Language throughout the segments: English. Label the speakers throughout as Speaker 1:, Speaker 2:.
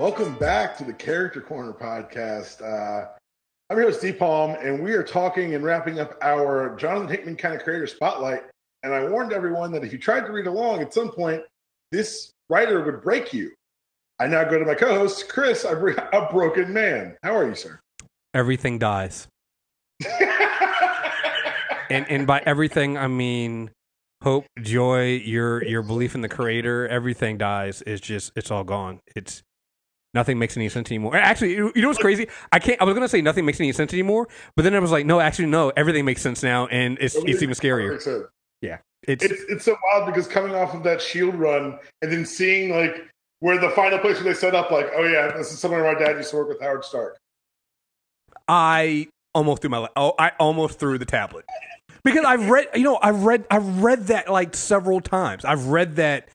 Speaker 1: welcome back to the Character Corner podcast. Uh, I'm your host, Steve Palm, and we are talking and wrapping up our Jonathan Hickman kind of creator spotlight. And I warned everyone that if you tried to read along at some point, this writer would break you. I now go to my co host, Chris, a, a broken man. How are you, sir?
Speaker 2: Everything dies. and and by everything I mean hope, joy, your your belief in the creator, everything dies. It's just it's all gone. It's nothing makes any sense anymore. Actually, you know what's crazy? I can't. I was gonna say nothing makes any sense anymore, but then I was like, no, actually, no, everything makes sense now, and it's it's even scarier. Yeah,
Speaker 1: it's, it's it's so wild because coming off of that Shield run and then seeing like where the final place where they set up, like, oh yeah, this is somewhere my dad used to work with Howard Stark.
Speaker 2: I almost threw my oh, I almost threw the tablet because I've read, you know, I've read, I've read that like several times. I've read that.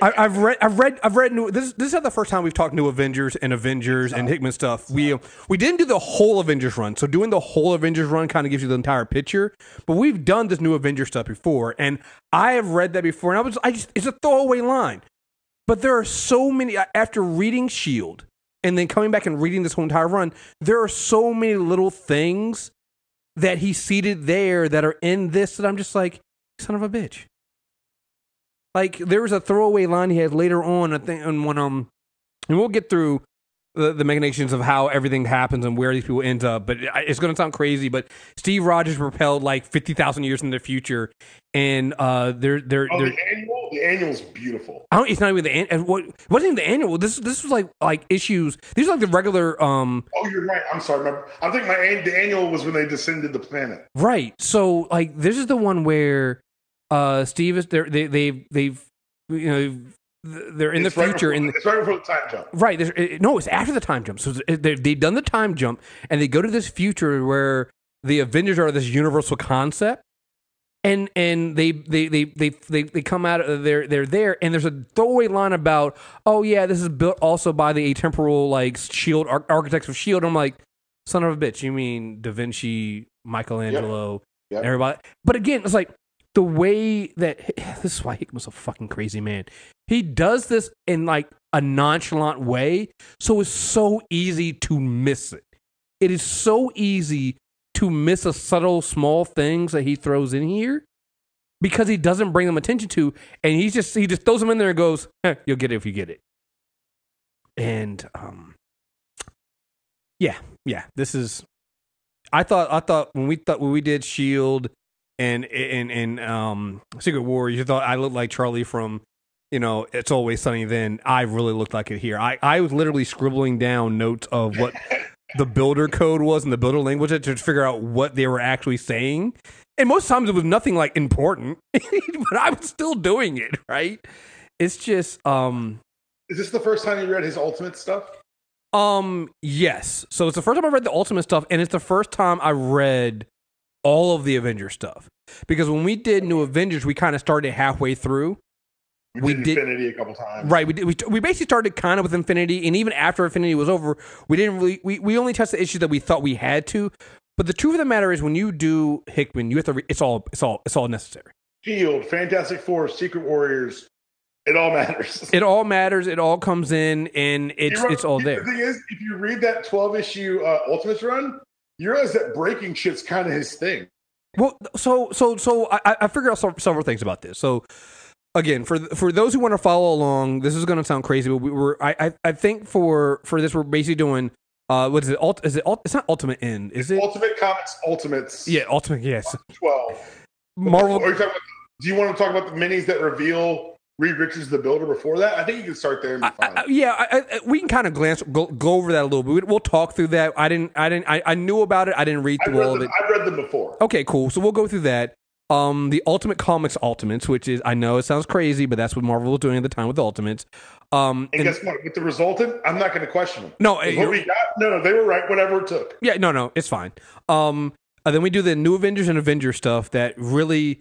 Speaker 2: I, have read, I've read, I've read. New, this, this is not the first time we've talked New Avengers and Avengers and Hickman stuff. We we didn't do the whole Avengers run, so doing the whole Avengers run kind of gives you the entire picture. But we've done this New Avengers stuff before, and I have read that before, and I was, I just, it's a throwaway line. But there are so many after reading Shield and then coming back and reading this whole entire run. There are so many little things that he seated there that are in this that I'm just like, son of a bitch. Like there was a throwaway line he had later on, I think, on one um, and we'll get through the, the machinations of how everything happens and where these people end up. But it's going to sound crazy, but Steve Rogers propelled like fifty thousand years in the future, and uh, they're they're,
Speaker 1: oh,
Speaker 2: they're
Speaker 1: the annual. The annual's beautiful.
Speaker 2: I don't, it's not even the an, what wasn't even the annual. This this was like like issues. These are like the regular. um
Speaker 1: Oh, you're right. I'm sorry. My, I think my the annual was when they descended the planet.
Speaker 2: Right. So like this is the one where uh Steve is they they they've you know they're in
Speaker 1: it's
Speaker 2: the future.
Speaker 1: Right
Speaker 2: in
Speaker 1: the, it's right before the time jump.
Speaker 2: Right. It, no, it's after the time jump. So they've done the time jump, and they go to this future where the Avengers are this universal concept, and and they they they they they, they come out of they're they're there, and there's a throwaway line about oh yeah, this is built also by the atemporal like Shield architects of Shield. I'm like, son of a bitch, you mean Da Vinci, Michelangelo, yep. Yep. everybody? But again, it's like the way that this is why Hickman's a fucking crazy man. He does this in like a nonchalant way, so it's so easy to miss it. It is so easy to miss a subtle small things that he throws in here because he doesn't bring them attention to, and he just he just throws them in there and goes, eh, "You'll get it if you get it." And um, yeah, yeah, this is. I thought I thought when we thought when we did Shield and and and um Secret War, you thought I looked like Charlie from you know It's Always Sunny. Then I really looked like it here. I I was literally scribbling down notes of what the builder code was and the builder language to figure out what they were actually saying. And most times it was nothing like important, but I was still doing it. Right? It's just um.
Speaker 1: Is this the first time you read his ultimate stuff?
Speaker 2: Um, yes. So it's the first time I read the ultimate stuff, and it's the first time I read all of the Avengers stuff. Because when we did New Avengers, we kind of started halfway through.
Speaker 1: We, we did Infinity a couple times,
Speaker 2: right? We did, we, we basically started kind of with Infinity, and even after Infinity was over, we didn't really we, we only touched the issues that we thought we had to. But the truth of the matter is, when you do Hickman, you have to. Re- it's all it's all it's all necessary.
Speaker 1: Shield, Fantastic Four, Secret Warriors, it all matters.
Speaker 2: It all matters. It all comes in, and it's it's all there.
Speaker 1: The thing is, if you read that twelve issue uh, Ultimates run, you realize that breaking shit's kind of his thing.
Speaker 2: Well, so so so I, I figured out several things about this. So again, for for those who want to follow along, this is going to sound crazy, but we were I, I think for for this we're basically doing uh what is it? Ult, is it it's not Ultimate End? Is it
Speaker 1: Ultimate Comics Ultimates?
Speaker 2: Yeah, Ultimate. Yes,
Speaker 1: twelve.
Speaker 2: Marvel.
Speaker 1: are you About, do you want to talk about the minis that reveal Reed Richards the builder before that? I think you can start there. I,
Speaker 2: I, yeah, I, we can kind of glance go, go, over that a little bit. We'll talk through that. I didn't. I didn't. I, knew about it. I didn't read through all
Speaker 1: them,
Speaker 2: of it.
Speaker 1: I've read them before.
Speaker 2: Okay, cool. So we'll go through that. Um, the Ultimate Comics Ultimates, which is I know it sounds crazy, but that's what Marvel was doing at the time with the Ultimates. Um,
Speaker 1: and, and guess what? With the resultant, I'm not going to question them.
Speaker 2: No,
Speaker 1: what we got, no, no, they were right. Whatever it took.
Speaker 2: Yeah, no, no, it's fine. Um, then we do the New Avengers and Avengers stuff that really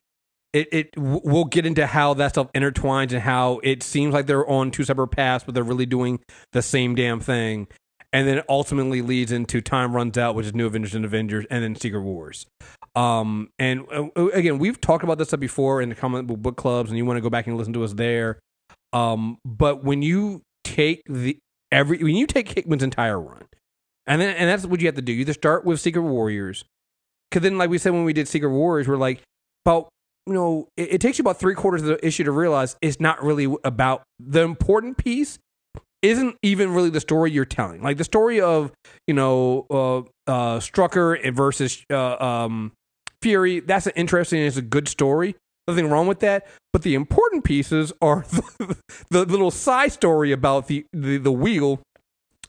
Speaker 2: it, it we'll get into how that stuff intertwines and how it seems like they're on two separate paths, but they're really doing the same damn thing. And then it ultimately leads into Time Runs Out, which is New Avengers and Avengers, and then Secret Wars. Um, and uh, again, we've talked about this stuff before in the comic book clubs, and you want to go back and listen to us there. Um, but when you take the every when you take Hickman's entire run, and then and that's what you have to do. You just start with Secret Warriors, because then, like we said when we did Secret Warriors, we're like, about you know, it, it takes you about three quarters of the issue to realize it's not really about the important piece. Isn't even really the story you're telling. Like the story of you know uh, uh, Strucker versus uh, um, Fury. That's an interesting. It's a good story. Nothing wrong with that. But the important pieces are the, the little side story about the, the, the wheel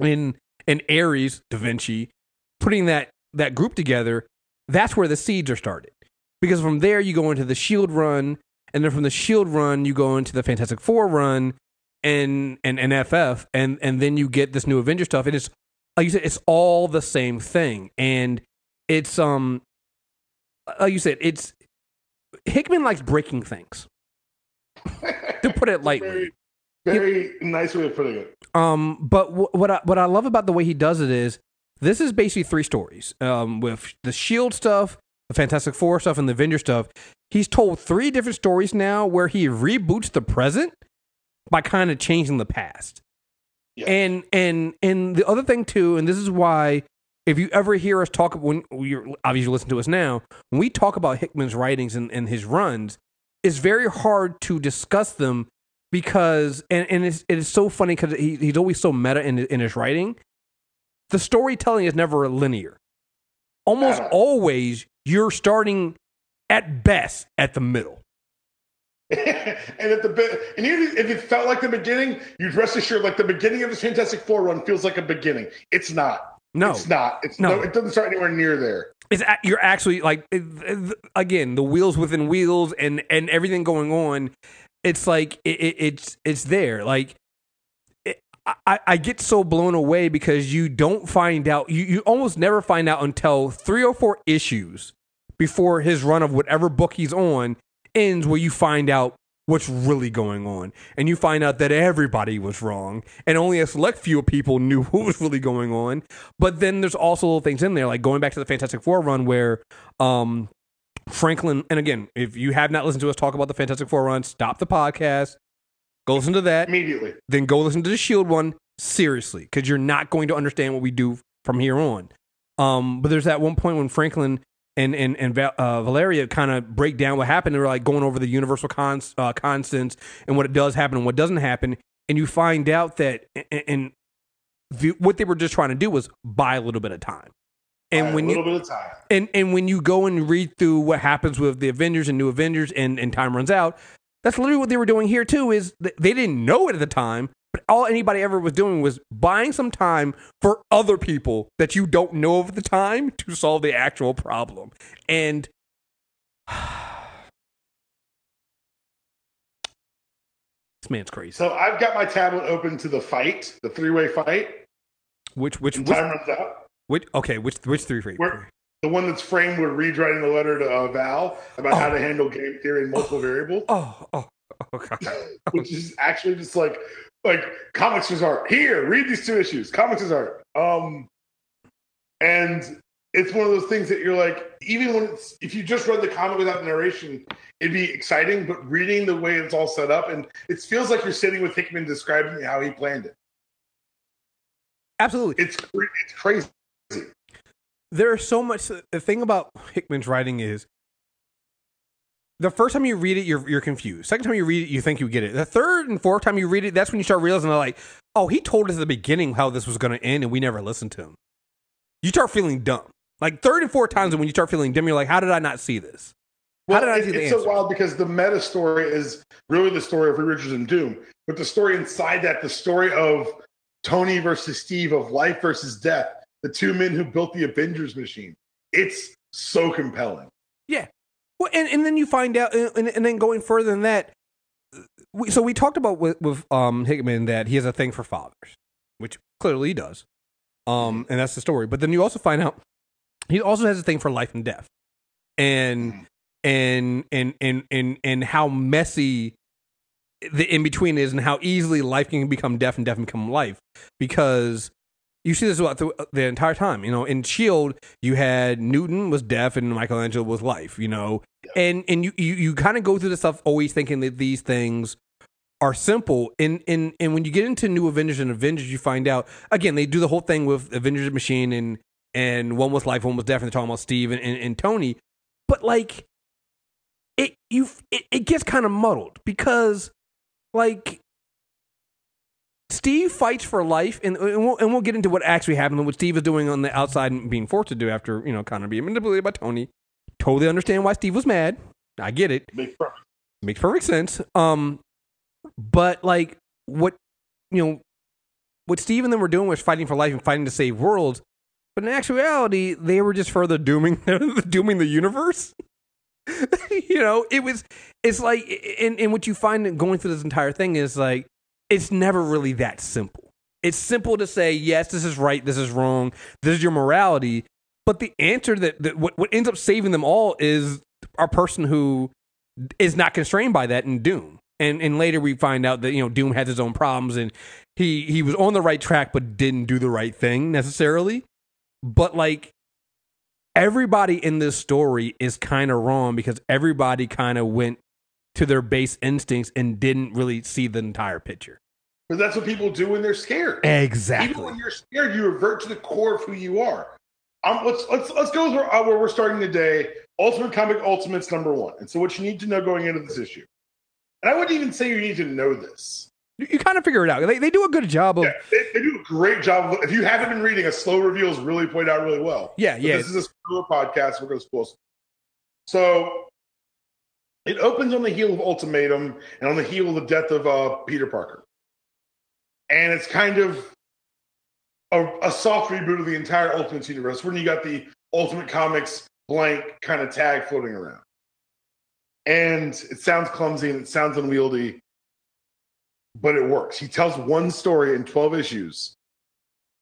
Speaker 2: in in Ares Da Vinci, putting that that group together. That's where the seeds are started. Because from there you go into the Shield run, and then from the Shield run you go into the Fantastic Four run, and and, and FF, and and then you get this new Avenger stuff. And it's like you said, it's all the same thing, and it's um like you said, it's Hickman likes breaking things. to put it lightly.
Speaker 1: Very, very nice way of putting it.
Speaker 2: Um, but w- what I, what I love about the way he does it is this is basically three stories. Um, with the Shield stuff, Fantastic Four stuff, and the Avenger stuff. He's told three different stories now where he reboots the present by kind of changing the past. And and and the other thing too, and this is why if you ever hear us talk when you're obviously listen to us now, when we talk about Hickman's writings and, and his runs, it's very hard to discuss them because and, and it's it is so funny because he, he's always so meta in in his writing. The storytelling is never linear. Almost
Speaker 1: uh-huh.
Speaker 2: always you're starting at best at the middle.
Speaker 1: and at the bit, and even if it felt like the beginning, you'd rest assured like the beginning of this Fantastic Four run feels like a beginning. It's not.
Speaker 2: No,
Speaker 1: it's not. It's
Speaker 2: No.
Speaker 1: no. It doesn't start anywhere near there.
Speaker 2: it's a- you're actually like again the wheels within wheels and and everything going on it's like it, it, it's it's there like I, I get so blown away because you don't find out you, you almost never find out until three or four issues before his run of whatever book he's on ends where you find out what's really going on. And you find out that everybody was wrong and only a select few people knew what was really going on. But then there's also little things in there like going back to the fantastic four run where um franklin and again if you have not listened to us talk about the fantastic four run stop the podcast go listen to that
Speaker 1: Immediately.
Speaker 2: then go listen to the Shield one seriously because you're not going to understand what we do from here on. Um, but there's that one point when Franklin and and and Val, uh, Valeria kind of break down what happened. They're like going over the universal cons, uh, constants and what it does happen and what doesn't happen, and you find out that and, and the, what they were just trying to do was buy a little bit of time. And
Speaker 1: Buy
Speaker 2: when
Speaker 1: a
Speaker 2: you
Speaker 1: bit of time.
Speaker 2: and and when you go and read through what happens with the Avengers and New Avengers and, and time runs out, that's literally what they were doing here too. Is th- they didn't know it at the time, but all anybody ever was doing was buying some time for other people that you don't know of at the time to solve the actual problem. And this man's crazy.
Speaker 1: So I've got my tablet open to the fight, the three-way fight.
Speaker 2: Which which which,
Speaker 1: time runs out.
Speaker 2: which okay which which three three?
Speaker 1: Where- The one that's framed with Reed writing the letter to uh, Val about how to handle game theory and multiple variables,
Speaker 2: Oh oh oh god.
Speaker 1: which is actually just like like comics is art. Here, read these two issues. Comics is art. Um, and it's one of those things that you're like, even when it's if you just read the comic without the narration, it'd be exciting. But reading the way it's all set up, and it feels like you're sitting with Hickman describing how he planned it.
Speaker 2: Absolutely.
Speaker 1: It's it's crazy.
Speaker 2: There's so much the thing about hickman's writing is the first time you read it you're, you're confused. Second time you read it you think you get it. The third and fourth time you read it that's when you start realizing like oh he told us at the beginning how this was going to end and we never listened to him. You start feeling dumb. Like third and fourth times when you start feeling dumb you're like how did i not see this? How did i
Speaker 1: it-
Speaker 2: see the
Speaker 1: it's
Speaker 2: answer?
Speaker 1: so wild because the meta story is really the story of Richards and Doom, but the story inside that, the story of Tony versus Steve, of life versus death, the two men who built the Avengers machine. It's so compelling.
Speaker 2: Yeah. Well, and, and then you find out, and, and then going further than that, we, so we talked about with, with um, Hickman that he has a thing for fathers, which clearly he does. Um, and that's the story. But then you also find out he also has a thing for life and death, and and and and and and how messy the in between is, and how easily life can become death and death can become life, because you see this throughout uh, the, the entire time. You know, in Shield, you had Newton was deaf and Michelangelo was life. You know, and and you you, you kind of go through the stuff always thinking that these things are simple. And, and, and when you get into New Avengers and Avengers, you find out, again, they do the whole thing with Avengers Machine and, and one with life, one with death, and they're talking about Steve and, and, and Tony. But like, it you it, it gets kind of muddled because like Steve fights for life, and, and, we'll, and we'll get into what actually happened and what Steve is doing on the outside and being forced to do after, you know, kind of being manipulated by Tony. Totally understand why Steve was mad. I get it.
Speaker 1: Makes perfect.
Speaker 2: Makes perfect sense. Um, but like what you know, what Steve and them were doing was fighting for life and fighting to save worlds. But in actuality, they were just further dooming dooming the universe. you know, it was it's like and, and what you find going through this entire thing is like it's never really that simple. It's simple to say, yes, this is right, this is wrong, this is your morality. But the answer that, that what, what ends up saving them all is a person who is not constrained by that in Doom. And and later we find out that, you know, Doom has his own problems and he he was on the right track but didn't do the right thing necessarily. But like everybody in this story is kind of wrong because everybody kind of went to their base instincts and didn't really see the entire picture.
Speaker 1: But that's what people do when they're scared.
Speaker 2: Exactly.
Speaker 1: Even when you're scared, you revert to the core of who you are. Um, let's let's let's go where, uh, where we're starting today. Ultimate Comic Ultimates number one. And so, what you need to know going into this issue, and I wouldn't even say you need to know this.
Speaker 2: You, you kind of figure it out. They, they do a good job of.
Speaker 1: Yeah, they, they do a great job. Of, if you haven't been reading, a slow reveal reveals really played out really well.
Speaker 2: Yeah,
Speaker 1: But
Speaker 2: yeah.
Speaker 1: This is a spoiler podcast. We're going to spoil. So it opens on the heel of Ultimatum and on the heel of the death of uh, Peter Parker, and it's kind of a, a soft reboot of the entire Ultimates universe. When you got the Ultimate Comics blank kind of tag floating around, and it sounds clumsy and it sounds unwieldy, but it works. He tells one story in twelve issues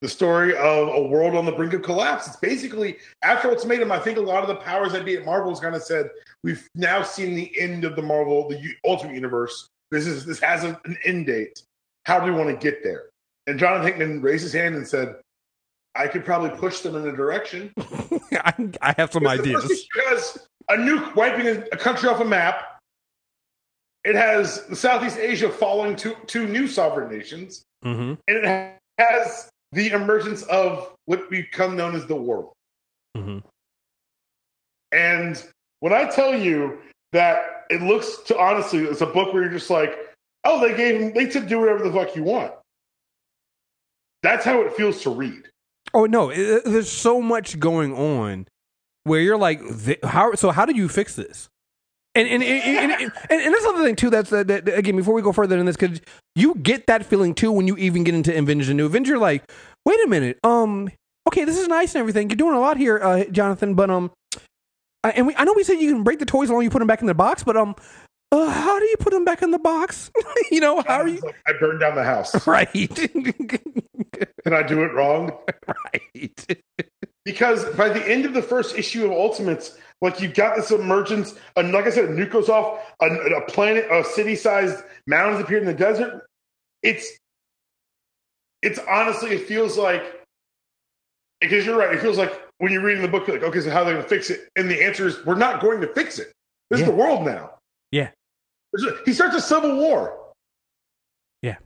Speaker 1: the story of a world on the brink of collapse. It's basically after Ultimatum. I think a lot of the powers that be at Marvel's kind of said we've now seen the end of the Marvel, the Ultimate Universe. This is this has an end date. How do we want to get there? And Jonathan Hickman raised his hand and said, "I could probably push them in a direction."
Speaker 2: I, I have some ideas.
Speaker 1: because a nuke wiping a, a country off a map. It has Southeast Asia falling to two new sovereign nations
Speaker 2: Mm-hmm.
Speaker 1: and it has the emergence of what become known as the world.
Speaker 2: Mm-hmm.
Speaker 1: And when I tell you that it looks to honestly, it's a book where you're just like, oh, they gave him, they said do whatever the fuck you want. That's how it feels to read.
Speaker 2: Oh no, it, there's so much going on where you're like, how? So how do you fix this? And and and, and, and, and, that's another thing too. That's that, that again before we go further in this because you get that feeling too when you even get into Avengers and New Avengers. You're like, wait a minute, um, okay, this is nice and everything. You're doing a lot here, uh, Jonathan, but um, I, and we I know we said you can break the toys as long you put them back in the box, but um, uh, how do you put them back in the box? you know, how are you?
Speaker 1: I burned down the house.
Speaker 2: Right,
Speaker 1: Can I do it wrong?
Speaker 2: right.
Speaker 1: Because by the end of the first issue of Ultimates, like you've got this emergence, and like I said, a nuke goes off, a, a planet, a city-sized mountains appear in the desert. It's, it's honestly, it feels like, because you're right, it feels like when you're reading the book, you're like, okay, so how are they going to fix it? And the answer is, we're not going to fix it. This
Speaker 2: Yeah.
Speaker 1: is the world now.
Speaker 2: Yeah.
Speaker 1: He starts a civil war.
Speaker 2: Yeah.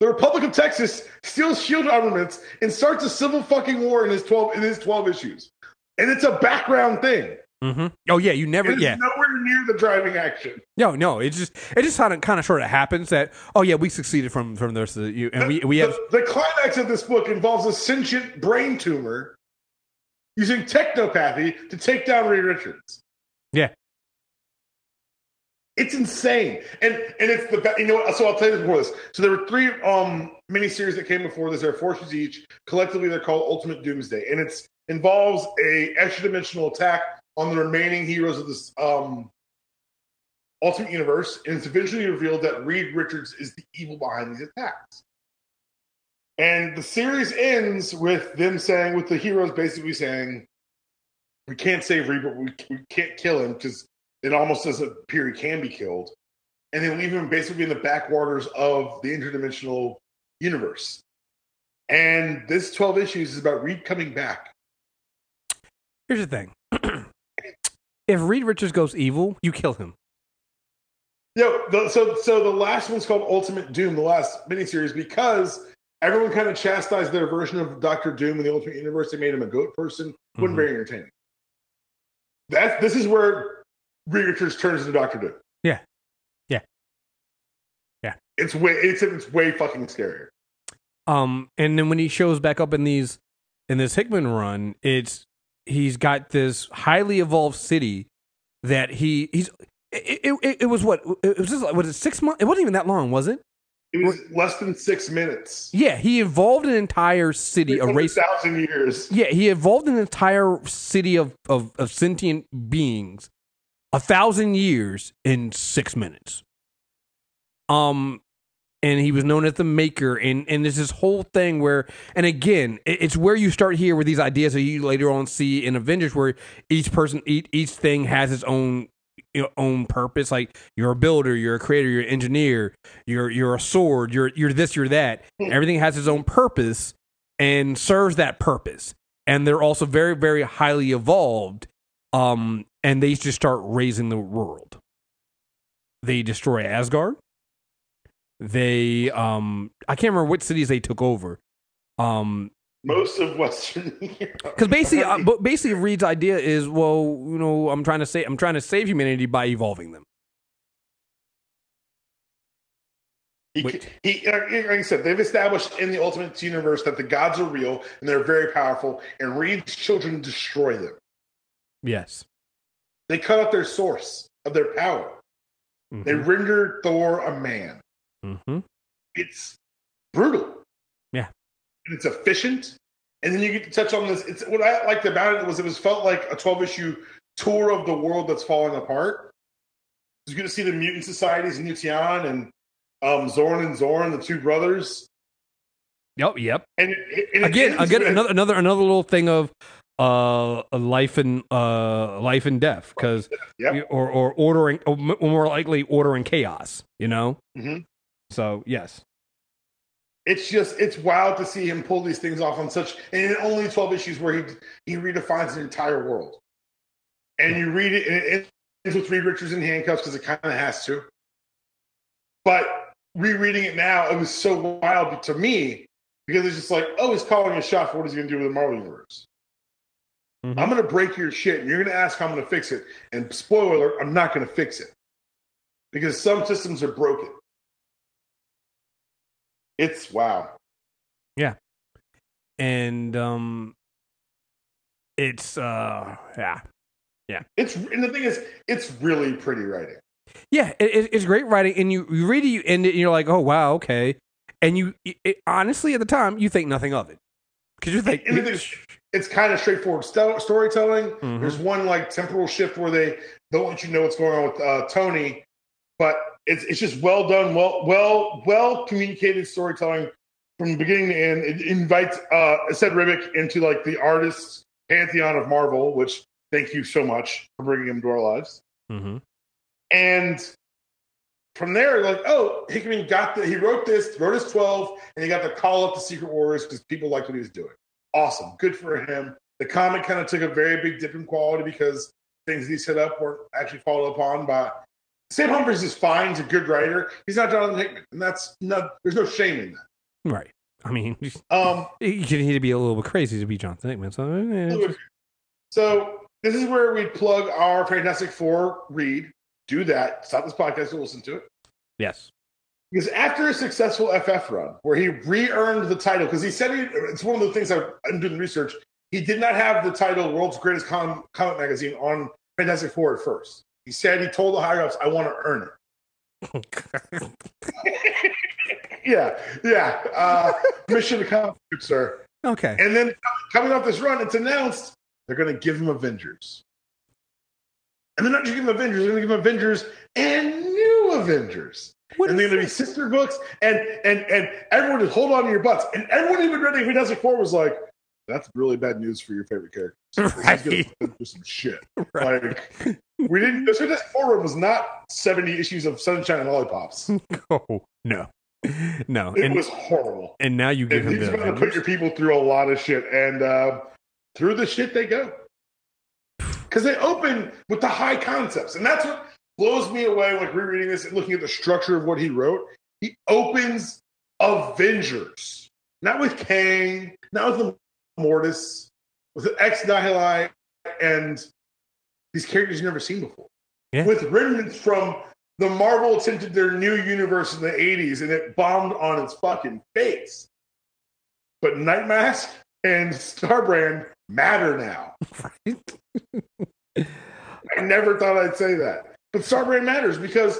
Speaker 1: The Republic of Texas steals shield armaments and starts a civil fucking war in his twelve in his twelve issues, and it's a background thing.
Speaker 2: Mm-hmm. Oh yeah, you never. Yeah,
Speaker 1: nowhere near the driving action.
Speaker 2: no, no. It just it just kind of kind of sort of happens that oh yeah, we succeeded from from the rest of the you and we we have
Speaker 1: the, the climax of this book involves a sentient brain tumor using technopathy to take down Ray Richards.
Speaker 2: yeah
Speaker 1: It's insane, and and it's the you know what? So I'll tell you before this. So there were three um miniseries that came before this. There are four issues each. Collectively, they're called Ultimate Doomsday, and it's involves a extra dimensional attack on the remaining heroes of this um Ultimate Universe, and it's eventually revealed that Reed Richards is the evil behind these attacks. And the series ends with them saying, with the heroes basically saying, "We can't save Reed, but we, we can't kill him because." it almost doesn't appear he can be killed. And they leave him basically in the backwaters of the interdimensional universe. And this 12 issues is about Reed coming back.
Speaker 2: Here's the thing: if Reed Richards goes evil, you kill him.
Speaker 1: Yo, the, so so the last one's called Ultimate Doom, the last miniseries, because everyone kind of chastised their version of Doctor Doom in the Ultimate Universe. They made him a goat person. wasn't
Speaker 2: Mhm.
Speaker 1: very entertaining. That this is where Reed Richards turns into Doctor Doom.
Speaker 2: Yeah. Yeah. Yeah.
Speaker 1: It's way it's it's way fucking scarier.
Speaker 2: Um, and then when he shows back up in these in this Hickman run, it's he's got this highly evolved city that he he's it, it, it, it was what it was just like was it six months? It wasn't even that long, was it?
Speaker 1: It was less than six minutes.
Speaker 2: Yeah, he evolved an entire city, a race.
Speaker 1: thousand years.
Speaker 2: Yeah, he evolved an entire city of, of, of sentient beings a thousand years in six minutes. Um, and he was known as the maker, and and there's this whole thing where, and again, it- it's where you start here with these ideas that you later on see in Avengers, where each person, each each thing has its own own purpose. Like you're a builder, you're a creator, you're an engineer, you're you're a sword, you're you're this, you're that. Everything has its own purpose and serves that purpose. And they're also very, very highly evolved. Um, and they just start razing the world. They destroy Asgard. They um I can't remember what cities they took over. Um
Speaker 1: Most of Western Europe.
Speaker 2: because basically, uh, but basically, Reed's idea is, well, you know, I'm trying to say, I'm trying to save humanity by evolving them.
Speaker 1: He,
Speaker 2: Wait.
Speaker 1: he, like I said, they've established in the Ultimate Universe that the gods are real and they're very powerful, and Reed's children destroy them.
Speaker 2: Yes.
Speaker 1: They cut off their source of their power. They
Speaker 2: Mhm.
Speaker 1: render Thor a man.
Speaker 2: Mhm.
Speaker 1: It's brutal.
Speaker 2: Yeah.
Speaker 1: And it's efficient. And then you get to touch on this. It's what I liked about it was it was felt like a 12 issue tour of the world that's falling apart. You get to see the mutant societies in New Tian and um, Xorn and Xorn, the two brothers.
Speaker 2: Yep. Yep.
Speaker 1: And it, and
Speaker 2: Again, again,
Speaker 1: with-
Speaker 2: another another another little thing of uh life and uh life and death because
Speaker 1: Yep.
Speaker 2: or or ordering or more likely ordering chaos. You know.
Speaker 1: Mhm.
Speaker 2: So yes.
Speaker 1: it's just it's wild to see him pull these things off on such and in only 12 issues where he he redefines an entire world. And you read it and it ends with Reed Richards in handcuffs because it kind of has to. But rereading it now it was so wild to me because it's just like oh he's calling a shot for what he's going to do with the Marvel universe.
Speaker 2: Mhm.
Speaker 1: I'm going to break your shit and you're going to ask how I'm going to fix it. And spoiler alert I'm not going to fix it. Because some systems are broken it's wow Yeah.
Speaker 2: And um, it's uh yeah Yeah.
Speaker 1: It's and the thing is, it's really pretty writing.
Speaker 2: Yeah, it, it- it's great writing, and you, you read it, you end it, and you're like, oh wow, okay. And you, it, honestly, at the time, you think nothing of it because you think,
Speaker 1: the it's kind of straightforward sto- storytelling.
Speaker 2: Mhm.
Speaker 1: There's one like temporal shift where they don't let you know what's going on with uh, Tony, but it's it's just well done, well well well communicated storytelling from the beginning to end. It invites uh, Esad Ribic into like the artist pantheon of Marvel, which thank you so much for bringing him to our lives.
Speaker 2: Mm-hmm.
Speaker 1: And from there, like, oh, Hickman got the, he wrote this, wrote his 12, and he got the call up to Secret Wars because people liked what he was doing. Awesome. Good for him. The comic kind of took a very big dip in quality because things he set up were actually followed upon by. Sam Humphries is fine. He's a good writer. He's not Jonathan Hickman. And that's not, there's no shame in that.
Speaker 2: right. I mean,
Speaker 1: Um,
Speaker 2: you can need to be a little bit crazy to be Jonathan Hickman. So, eh,
Speaker 1: So this is where we plug our Fantastic Four read. Do that. Stop this podcast and listen to it.
Speaker 2: yes,
Speaker 1: Because after a successful FF run, where he re-earned the title, because he said he, it's one of the things I'm doing research. He did not have the title "World's Greatest Com- Comic Magazine" on Fantastic Four at first. He said he told the higher ups, "I want to earn it." yeah, yeah. Uh, mission accomplished, sir.
Speaker 2: okay.
Speaker 1: And then coming off this run, it's announced they're going to give him Avengers. And they're not just giving Avengers, they're going to give him Avengers and new Avengers.
Speaker 2: What
Speaker 1: and they're going to be sister books, and and and everyone just hold on to your butts. And everyone even reading Fantastic Four was like, "That's really bad news for your favorite is
Speaker 2: Right.
Speaker 1: going to do some shit."
Speaker 2: Right.
Speaker 1: Like we didn't. This Fantastic Four run was not seventy issues of Sunshine and Lollipops.
Speaker 2: Oh no, no,
Speaker 1: It
Speaker 2: and
Speaker 1: was horrible.
Speaker 2: and now you give
Speaker 1: And
Speaker 2: him
Speaker 1: he's going to put your people through a lot of shit, and uh, through the shit they go. Because they open with the high concepts, and that's what blows me away, like rereading this and looking at the structure of what he wrote. He opens Avengers, not with Kang, not with the Mortis, with the Ex Nihili, and these characters you've never seen before.
Speaker 2: Yeah.
Speaker 1: With remnants from the Marvel attempted their new universe in the 80s and it bombed on its fucking face. But Night Mask and Starbrand matter now. I never thought I'd say that. But Starbrand matters because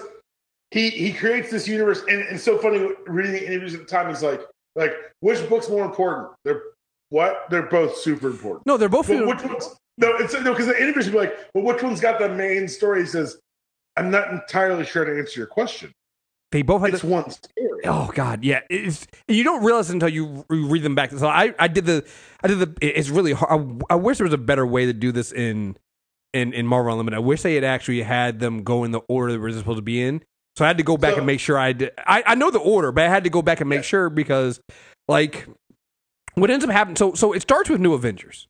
Speaker 1: he he creates this universe and, and it's so funny reading the interviews at the time, he's like, like, which book's more important? They're what? They're both super important.
Speaker 2: No, they're both.
Speaker 1: But which one's no, it's no because the interviews would be like, well, which one's got the main story? He says, I'm not entirely sure to answer your question.
Speaker 2: they both had
Speaker 1: It's
Speaker 2: the,
Speaker 1: one story.
Speaker 2: Oh God, yeah. It's you don't realize until you re- read them back. So I, I did the, I did the. It's really hard. I, I wish there was a better way to do this in, in in Marvel Unlimited. I wish they had actually had them go in the order that they were supposed to be in. So I had to go back
Speaker 1: So-
Speaker 2: and make sure I did. I, I know the order, but I had to go back and make
Speaker 1: Yeah.
Speaker 2: sure because, like, what ends up happening. So so it starts with New Avengers.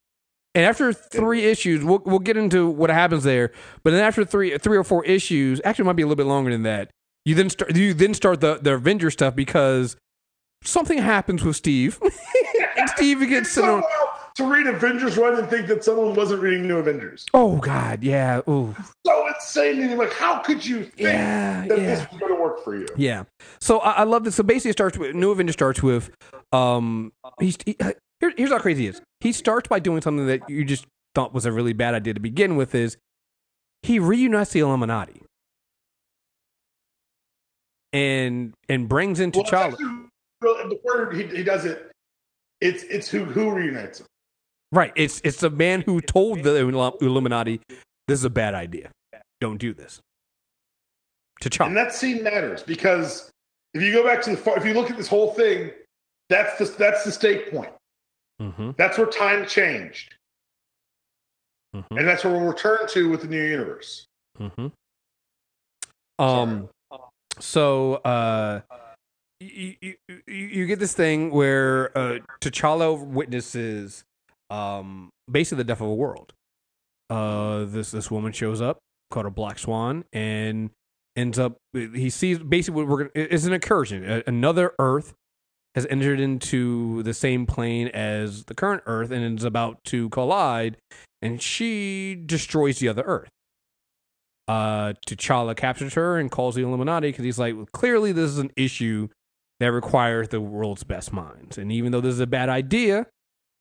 Speaker 2: And after three issues, we'll we'll get into what happens there. But then after three three or four issues, actually it might be a little bit longer than that. You then start you then start the the Avenger stuff because something happens with Steve, and Steve gets sent
Speaker 1: so
Speaker 2: on.
Speaker 1: to read Avengers Run and think that someone wasn't reading New Avengers.
Speaker 2: Oh God, yeah, ooh,
Speaker 1: So insane. And you're like, how could you think
Speaker 2: yeah,
Speaker 1: that
Speaker 2: yeah.
Speaker 1: this was going to work for you?
Speaker 2: Yeah. So I, I love this. So basically, it starts with New Avenger starts with um. He's he, uh, here, here's how crazy he is. He starts by doing something that you just thought was a really bad idea to begin with. Is he reunites the Illuminati and and brings in
Speaker 1: Well,
Speaker 2: T'Challa.
Speaker 1: actually- well, he, he does it, it's it's who who reunites him.
Speaker 2: Right. It's it's the man who told the Illuminati this is a bad idea. Don't do this. T'Challa.
Speaker 1: And that scene matters because if you go back to the if you look at this whole thing, that's the that's the stake point.
Speaker 2: Mm-hmm,
Speaker 1: That's where time changed,
Speaker 2: mm-hmm,
Speaker 1: and that's where we'll return to with the new universe.
Speaker 2: mm-hmm. Um. So, uh, you, you, you get this thing where uh, T'Challa witnesses um, basically the death of a world. Uh, this this woman shows up called a Black Swan and ends up. He sees basically what we're gonna. It's an incursion. Another Earth has entered into the same plane as the current Earth and is about to collide, and she destroys the other Earth uh, T'Challa captures her and calls the Illuminati because he's like, well, clearly this is an issue that requires the world's best minds. And even though this is a bad idea,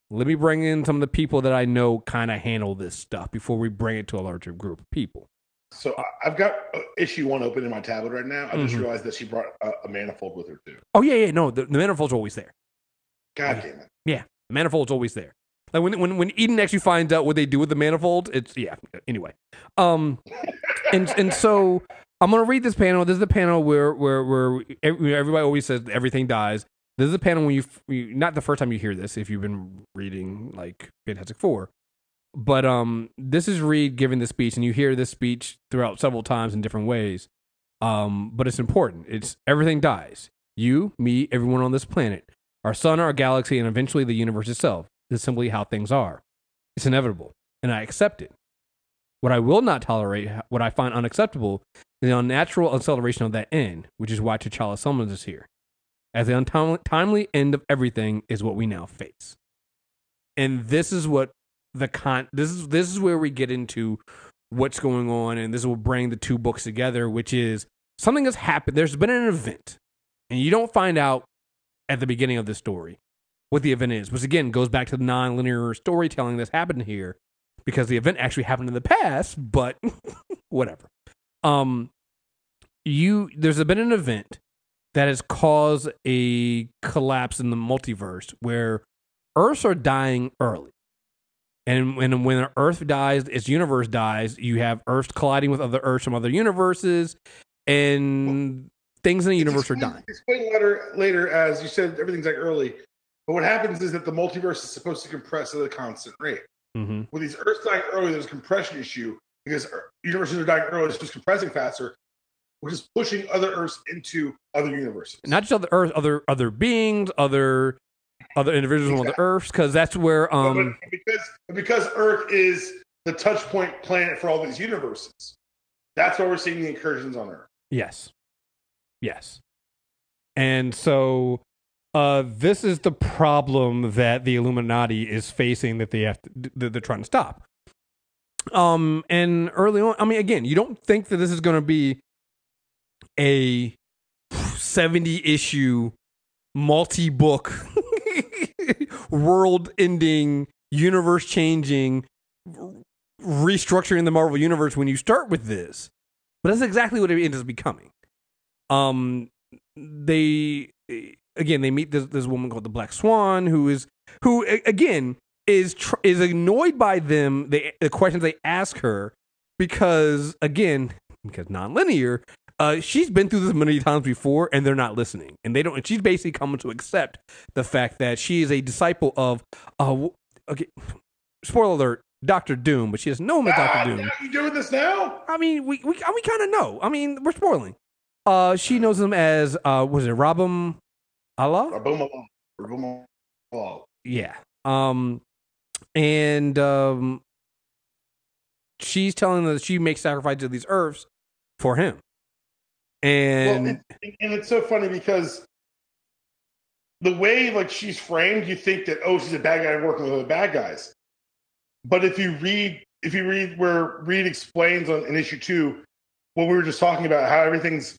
Speaker 2: let me bring in some of the people that I know kind of handle this stuff before we bring it to a larger group of people.
Speaker 1: So I- I've got uh, issue one open in my tablet right now. I just
Speaker 2: Mhm.
Speaker 1: realized that she brought a, a manifold with her too.
Speaker 2: Oh yeah, yeah, no, the, the manifold's always there.
Speaker 1: God damn it!
Speaker 2: Yeah, the manifold's always there. Like when when when Eden actually finds out what they do with the manifold, it's yeah. Anyway, um, and and so I'm gonna read this panel. This is the panel where where where everybody always says everything dies. This is the panel when you, you not the first time you hear this if you've been reading like Fantastic Four, but um this is Reed giving the speech and you hear this speech throughout several times in different ways. Um, but it's important. It's everything dies. You, me, everyone on this planet, our sun, our galaxy, and eventually the universe itself. This is simply how things are. It's inevitable, and I accept it. What I will not tolerate, what I find unacceptable, is the unnatural acceleration of that end, which is why T'Challa summons us here. As the untimely end of everything is what we now face. And this is what the con this is this is where we get into what's going on, and this will bring the two books together, which is something has happened. There's been an event, and you don't find out at the beginning of the story what the event is, which again goes back to the non-linear storytelling that's happened here because the event actually happened in the past, but whatever. Um, you there's been an event that has caused a collapse in the multiverse where Earths are dying early. And when when Earth dies, its universe dies. You have Earths colliding with other Earths from other universes, and things in the universe are dying.
Speaker 1: Explain later, later, as you said, everything's like early. But what happens is that the multiverse is supposed to compress at a constant rate.
Speaker 2: Mm-hmm.
Speaker 1: With these Earths dying early, there's a compression issue because universes are dying early. It's just compressing faster, which is pushing other Earths into other universes.
Speaker 2: not just other Earth, other other beings, other other individuals on the Earths, because that's where um
Speaker 1: but because because Earth is the touch point planet for all these universes, That's why we're seeing the incursions on Earth.
Speaker 2: Yes. Yes. And so uh, this is the problem that the Illuminati is facing that they have to, that they're trying to stop. Um, and early on, I mean, again, you don't think that this is going to be a 70 issue multi book world ending universe changing restructuring the Marvel universe when you start with this. But that's exactly what it ends up becoming. Um, they again they meet this this woman called the Black Swan who is who again is tr- is annoyed by them the the questions they ask her because again because nonlinear uh, she's been through this many times before and they're not listening and they don't and she's basically coming to accept the fact that she is a disciple of uh okay spoiler alert Doctor Doom but she doesn't know him as
Speaker 1: Ah,
Speaker 2: Doctor Doom
Speaker 1: you doing this now?
Speaker 2: I mean, we we we kind of know. I mean, we're spoiling. Uh, she knows him as uh, was it Rabum
Speaker 1: Alal? Boom, or boom, boom.
Speaker 2: Yeah. Um, and um, she's telling them that she makes sacrifices of these earths for him. And
Speaker 1: well, and, and it's so funny because the way like she's framed, you think that oh, she's a bad guy working with other bad guys. But if you read, if you read where Reed explains on in issue two, what we were just talking about, how everything's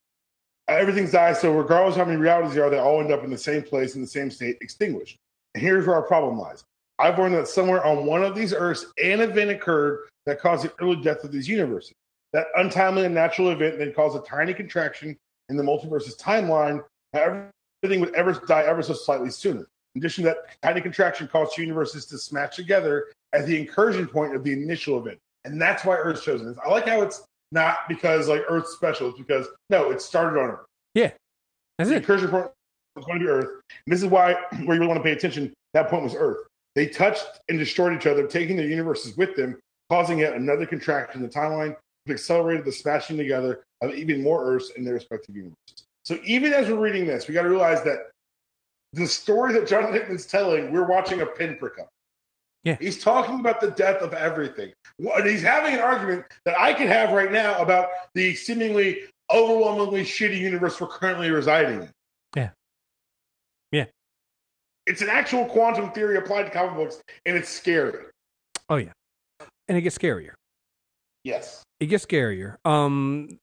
Speaker 1: everything's died. So regardless of how many realities there are, they all end up in the same place in the same state, extinguished. And here's where our problem lies. I've learned that somewhere on one of these Earths, an event occurred that caused the early death of these universes. That untimely and natural event then caused a tiny contraction in the multiverse's timeline. How everything would ever die ever so slightly sooner. In addition, to that tiny contraction caused universes to smash together at the incursion point of the initial event, and that's why Earth's chosen. I like how it's not because like Earth's special. It's because no, it started on Earth. Yeah.
Speaker 2: That's
Speaker 1: The
Speaker 2: it.
Speaker 1: incursion point was going to be Earth. And this is why, where you really want to pay attention, that point was Earth. They touched and destroyed each other, taking their universes with them, causing yet another contraction in the timeline, accelerated the smashing together of even more Earths in their respective universes. So even as we're reading this, we got to realize that the story that Jonathan Hickman's telling, we're watching a pinprick up.
Speaker 2: Yeah.
Speaker 1: He's talking about the death of everything. And he's having an argument that I can have right now about the seemingly overwhelmingly shitty universe we're currently residing in.
Speaker 2: Yeah. Yeah.
Speaker 1: It's an actual quantum theory applied to comic books, and it's scary.
Speaker 2: Oh yeah, and it gets scarier.
Speaker 1: Yes.
Speaker 2: it gets scarier. Um,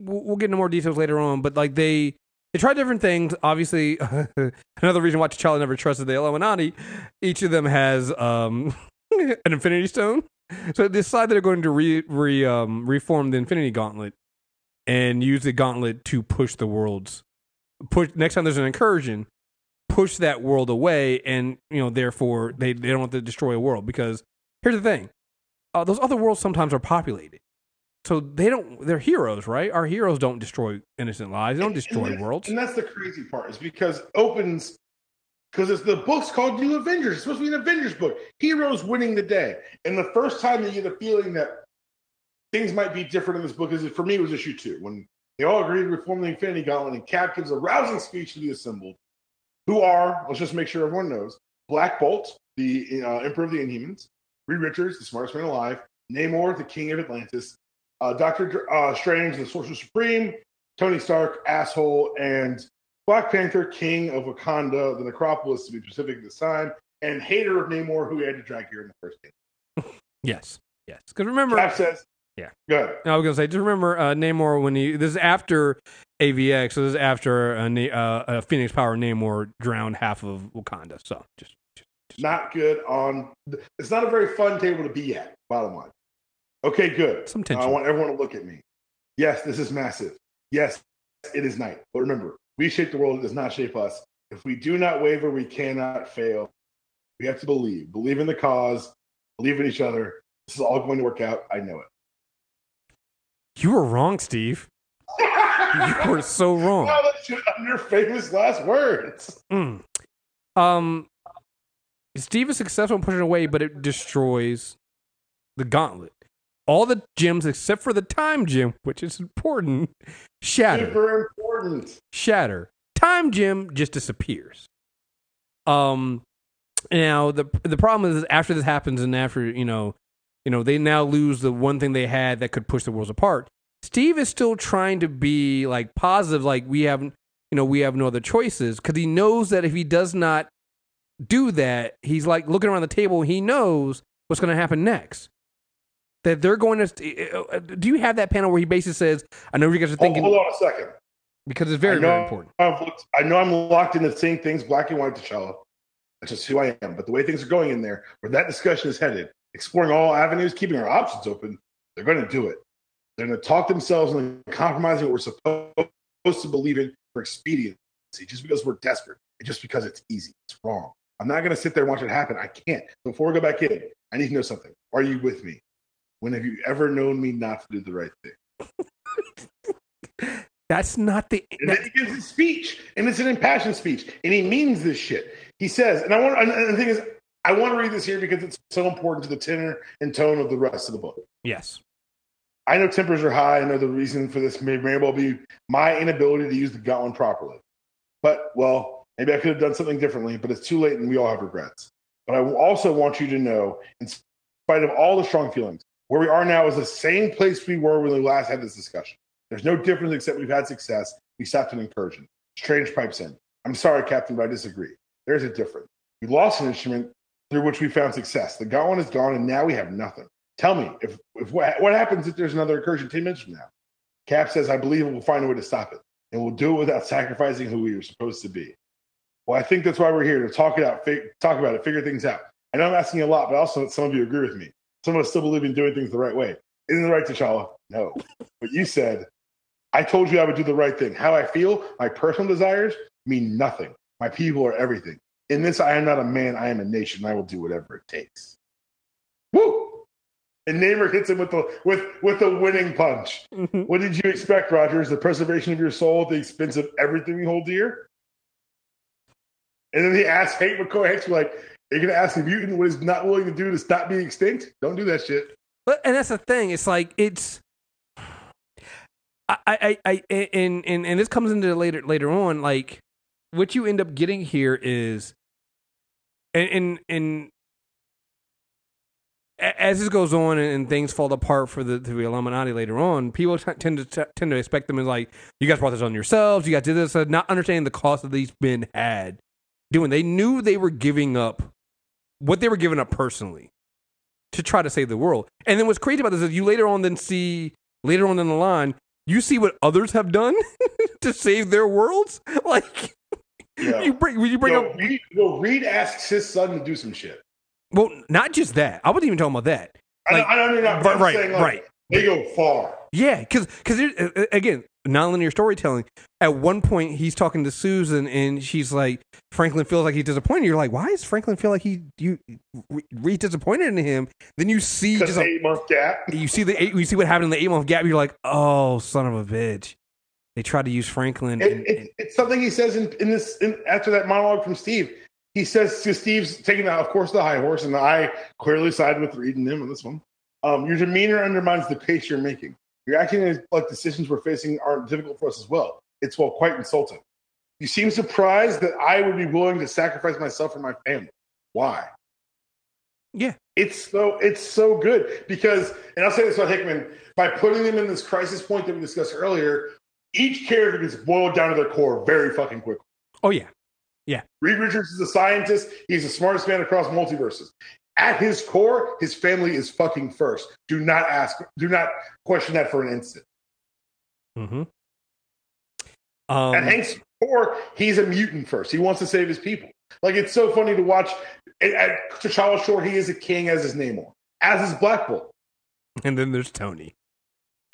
Speaker 2: we'll, get into more details later on, but like they they try different things. Obviously, another reason why T'Challa never trusted the Illuminati. Each of them has um an Infinity Stone, so they decide they're going to re, re um reform the Infinity Gauntlet and use the gauntlet to push the worlds. Push next time there's an incursion, push that world away, and you know therefore they they don't want to destroy a world because here's the thing, uh, those other worlds sometimes are populated so they don't they're heroes right our heroes don't destroy innocent lives they don't destroy
Speaker 1: and,
Speaker 2: worlds
Speaker 1: And that's the crazy part, is because opens because it's the book's called New Avengers. It's supposed to be an Avengers book. Heroes winning the day. And the first time that you get a feeling that things might be different in this book is for me it was issue two when they all agreed to reform the Infinity Gauntlet and Cap gives a rousing speech to the assembled, who are let's just make sure everyone knows Black Bolt, the uh, Emperor of the Inhumans, Reed Richards, the smartest man alive, Namor, the King of Atlantis, uh, Doctor uh, Strange, the Sorcerer Supreme, Tony Stark, asshole, and Black Panther, King of Wakanda, the Necropolis, to be specific at this time, and hater of Namor, who had to drag here in the first game.
Speaker 2: yes yes because remember
Speaker 1: Cap says,
Speaker 2: Yeah.
Speaker 1: good.
Speaker 2: i was gonna say just remember uh namor when he this is after avx so this is after a, uh, uh, phoenix power namor drowned half of wakanda so just
Speaker 1: Not good on. It's not a very fun table to be at. Bottom line. Okay, good.
Speaker 2: some tension.
Speaker 1: I want everyone to look at me. Yes, this is massive. Yes, it is night. But remember, we shape the world, it does not shape us. If we do not waver, we cannot fail. We have to believe. Believe in the cause, believe in each other. This is all going to work out. I know it.
Speaker 2: you were wrong steve you were so wrong
Speaker 1: Wow, that's your, your famous last words.
Speaker 2: Mm. Um, Steve is successful in pushing away, but it destroys the gauntlet. All the gems except for the time gem, which is important, shatter.
Speaker 1: Super important.
Speaker 2: Shatter. Time gem just disappears. Um, now the the problem is after this happens, and after you know, you know, they now lose the one thing they had that could push the worlds apart. Steve is still trying to be like positive, like we have, you know, we have no other choices because he knows that if he does not do that, he's like looking around the table. He knows what's going to happen next. That they're going to. uh, Do you have that panel where he basically says, "I know you guys are thinking
Speaker 1: hold on a second.
Speaker 2: because it's very very important."
Speaker 1: I know I'm locked into seeing things black and white, T'Challa. That's just who I am. But the way things are going in there, where that discussion is headed, exploring all avenues, keeping our options open, they're going to do it. They're going to talk themselves into compromising what we're supposed to believe in for expediency, just because we're desperate and just because it's easy. It's wrong. I'm not going to sit there and watch it happen. I can't. Before we go back in, I need to know something. Are you with me? When have you ever known me not to do the right thing?
Speaker 2: That's not the.
Speaker 1: And then he gives his speech, and it's an impassioned speech, and he means this shit. He says, and I want, and the thing is, I want to read this here because it's so important to the tenor and tone of the rest of the book.
Speaker 2: yes.
Speaker 1: I know tempers are high. I know the reason for this may very well be my inability to use the Gauntlet properly. But, well, maybe I could have done something differently, but it's too late and we all have regrets. But I also want you to know, in spite of all the strong feelings, where we are now is the same place we were when we last had this discussion. There's no difference except we've had success. We stopped an incursion. Strange pipes in. I'm sorry, Captain, but I disagree. There's a difference. We lost an instrument through which we found success. The Gauntlet is gone, and now we have nothing. Tell me, if, if what, what happens if there's another incursion 10 minutes from now? Cap says, I believe we'll find a way to stop it, and we'll do it without sacrificing who we were supposed to be. Well, I think that's why we're here to talk it out, talk about it, figure things out. I know I'm asking you a lot, but also some of you agree with me. Some of us still believe in doing things the right way. Isn't it right, T'Challa? No. But you said, I told you I would do the right thing. How I feel, my personal desires mean nothing. My people are everything. In this, I am not a man, I am a nation. I will do whatever it takes. Woo! And Namor hits him with the with with the winning punch. Mm-hmm. What did you expect, Rogers? The preservation of your soul at the expense of everything we hold dear? And then he asks Hank McCoy, Hank's like, Are you gonna ask a mutant what he's not willing to do to stop being extinct? Don't do that shit.
Speaker 2: But and that's the thing. It's like it's. I I I and and and this comes into later later on. Like what you end up getting here is, and and and as this goes on and, and things fall apart for the, the Illuminati later on, people t- tend to t- tend to expect them as like, you guys brought this on yourselves. You guys did this, uh, not understanding the cost that these men had doing. They knew they were giving up what they were giving up personally to try to save the world. And then what's crazy about this is you later on then see later on in the line, you see what others have done to save their worlds. Like
Speaker 1: Yeah.
Speaker 2: you bring you bring
Speaker 1: Yo,
Speaker 2: up
Speaker 1: Reed, yo, Reed asks his son to do some shit.
Speaker 2: well, not just that. I wasn't even talking about that.
Speaker 1: I,
Speaker 2: Like-
Speaker 1: know, I don't know.
Speaker 2: right, right,
Speaker 1: saying, like,
Speaker 2: right.
Speaker 1: They go far.
Speaker 2: Yeah, because because uh, again, nonlinear storytelling. At one point, he's talking to Susan, and she's like, "Franklin feels like he's disappointed." You're like, "Why does Franklin feel like he you re disappointed in him?" Then you see just a,
Speaker 1: eight month gap.
Speaker 2: you see the eight, you see what happened in the eight month gap. You're like, "Oh, son of a bitch!" They tried to use Franklin.
Speaker 1: It,
Speaker 2: and,
Speaker 1: it,
Speaker 2: and-
Speaker 1: it's something he says in, in this in, after that monologue from Steve. He says to Steve's taking out, of course, the high horse, and I clearly side with Reed and him on this one. Um, your demeanor undermines the case you're making. You're acting as like decisions we're facing aren't difficult for us as well. It's well quite insulting. You seem surprised that I would be willing to sacrifice myself for my family. Why?
Speaker 2: yeah,
Speaker 1: It's so it's so good because, and I'll say this about Hickman: by putting them in this crisis point that we discussed earlier, each character gets boiled down to their core very fucking quickly.
Speaker 2: oh yeah, yeah.
Speaker 1: Reed Richards is a scientist. He's the smartest man across multiverses. At his core, his family is fucking first. Do not ask. Do not question that for an instant.
Speaker 2: mm-hmm. um,
Speaker 1: At Hank's core, he's a mutant first. He wants to save his people. Like it's so funny to watch. At- T'Challa Shore, he is a king as his name on, as is Black Bolt.
Speaker 2: and then there's Tony.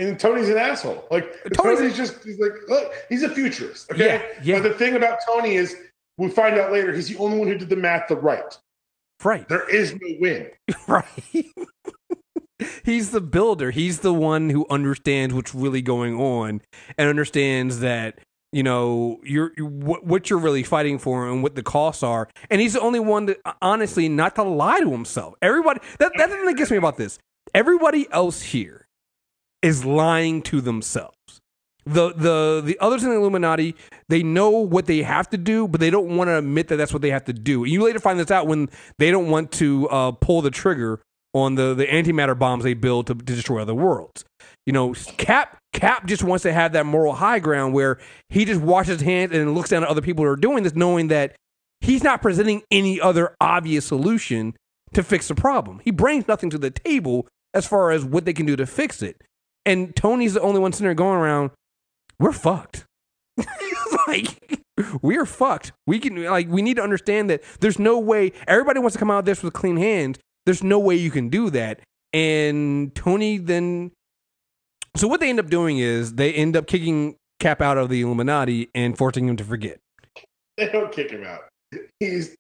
Speaker 1: And Tony's an asshole. Like
Speaker 2: Tony's-
Speaker 1: Tony's, just he's like look, he's a futurist. Okay.
Speaker 2: Yeah, yeah.
Speaker 1: But the thing about Tony is we find out later he's the only one who did the math the right.
Speaker 2: Right,
Speaker 1: There is no win.
Speaker 2: right. He's the builder. He's the one who understands what's really going on and understands that you know you're you, what, what you're really fighting for and what the costs are. And he's the only one that uh, honestly not to lie to himself. Everybody that that's the thing that gets me about this. Everybody else here is lying to themselves. The the the others in the Illuminati, they know what they have to do, but they don't want to admit that that's what they have to do. And you later find this out when they don't want to uh, pull the trigger on the the antimatter bombs they build to, to destroy other worlds. You know, Cap Cap just wants to have that moral high ground where he just washes his hands and looks down at other people who are doing this, knowing that he's not presenting any other obvious solution to fix the problem. He brings nothing to the table as far as what they can do to fix it. And Tony's the only one sitting there going around, we're fucked. like we're fucked. We can like we need to understand that there's no way everybody wants to come out of this with clean hands. There's no way you can do that. And Tony then so what they end up doing is they end up kicking Cap out of the Illuminati and forcing him to forget.
Speaker 1: They don't kick him out. He's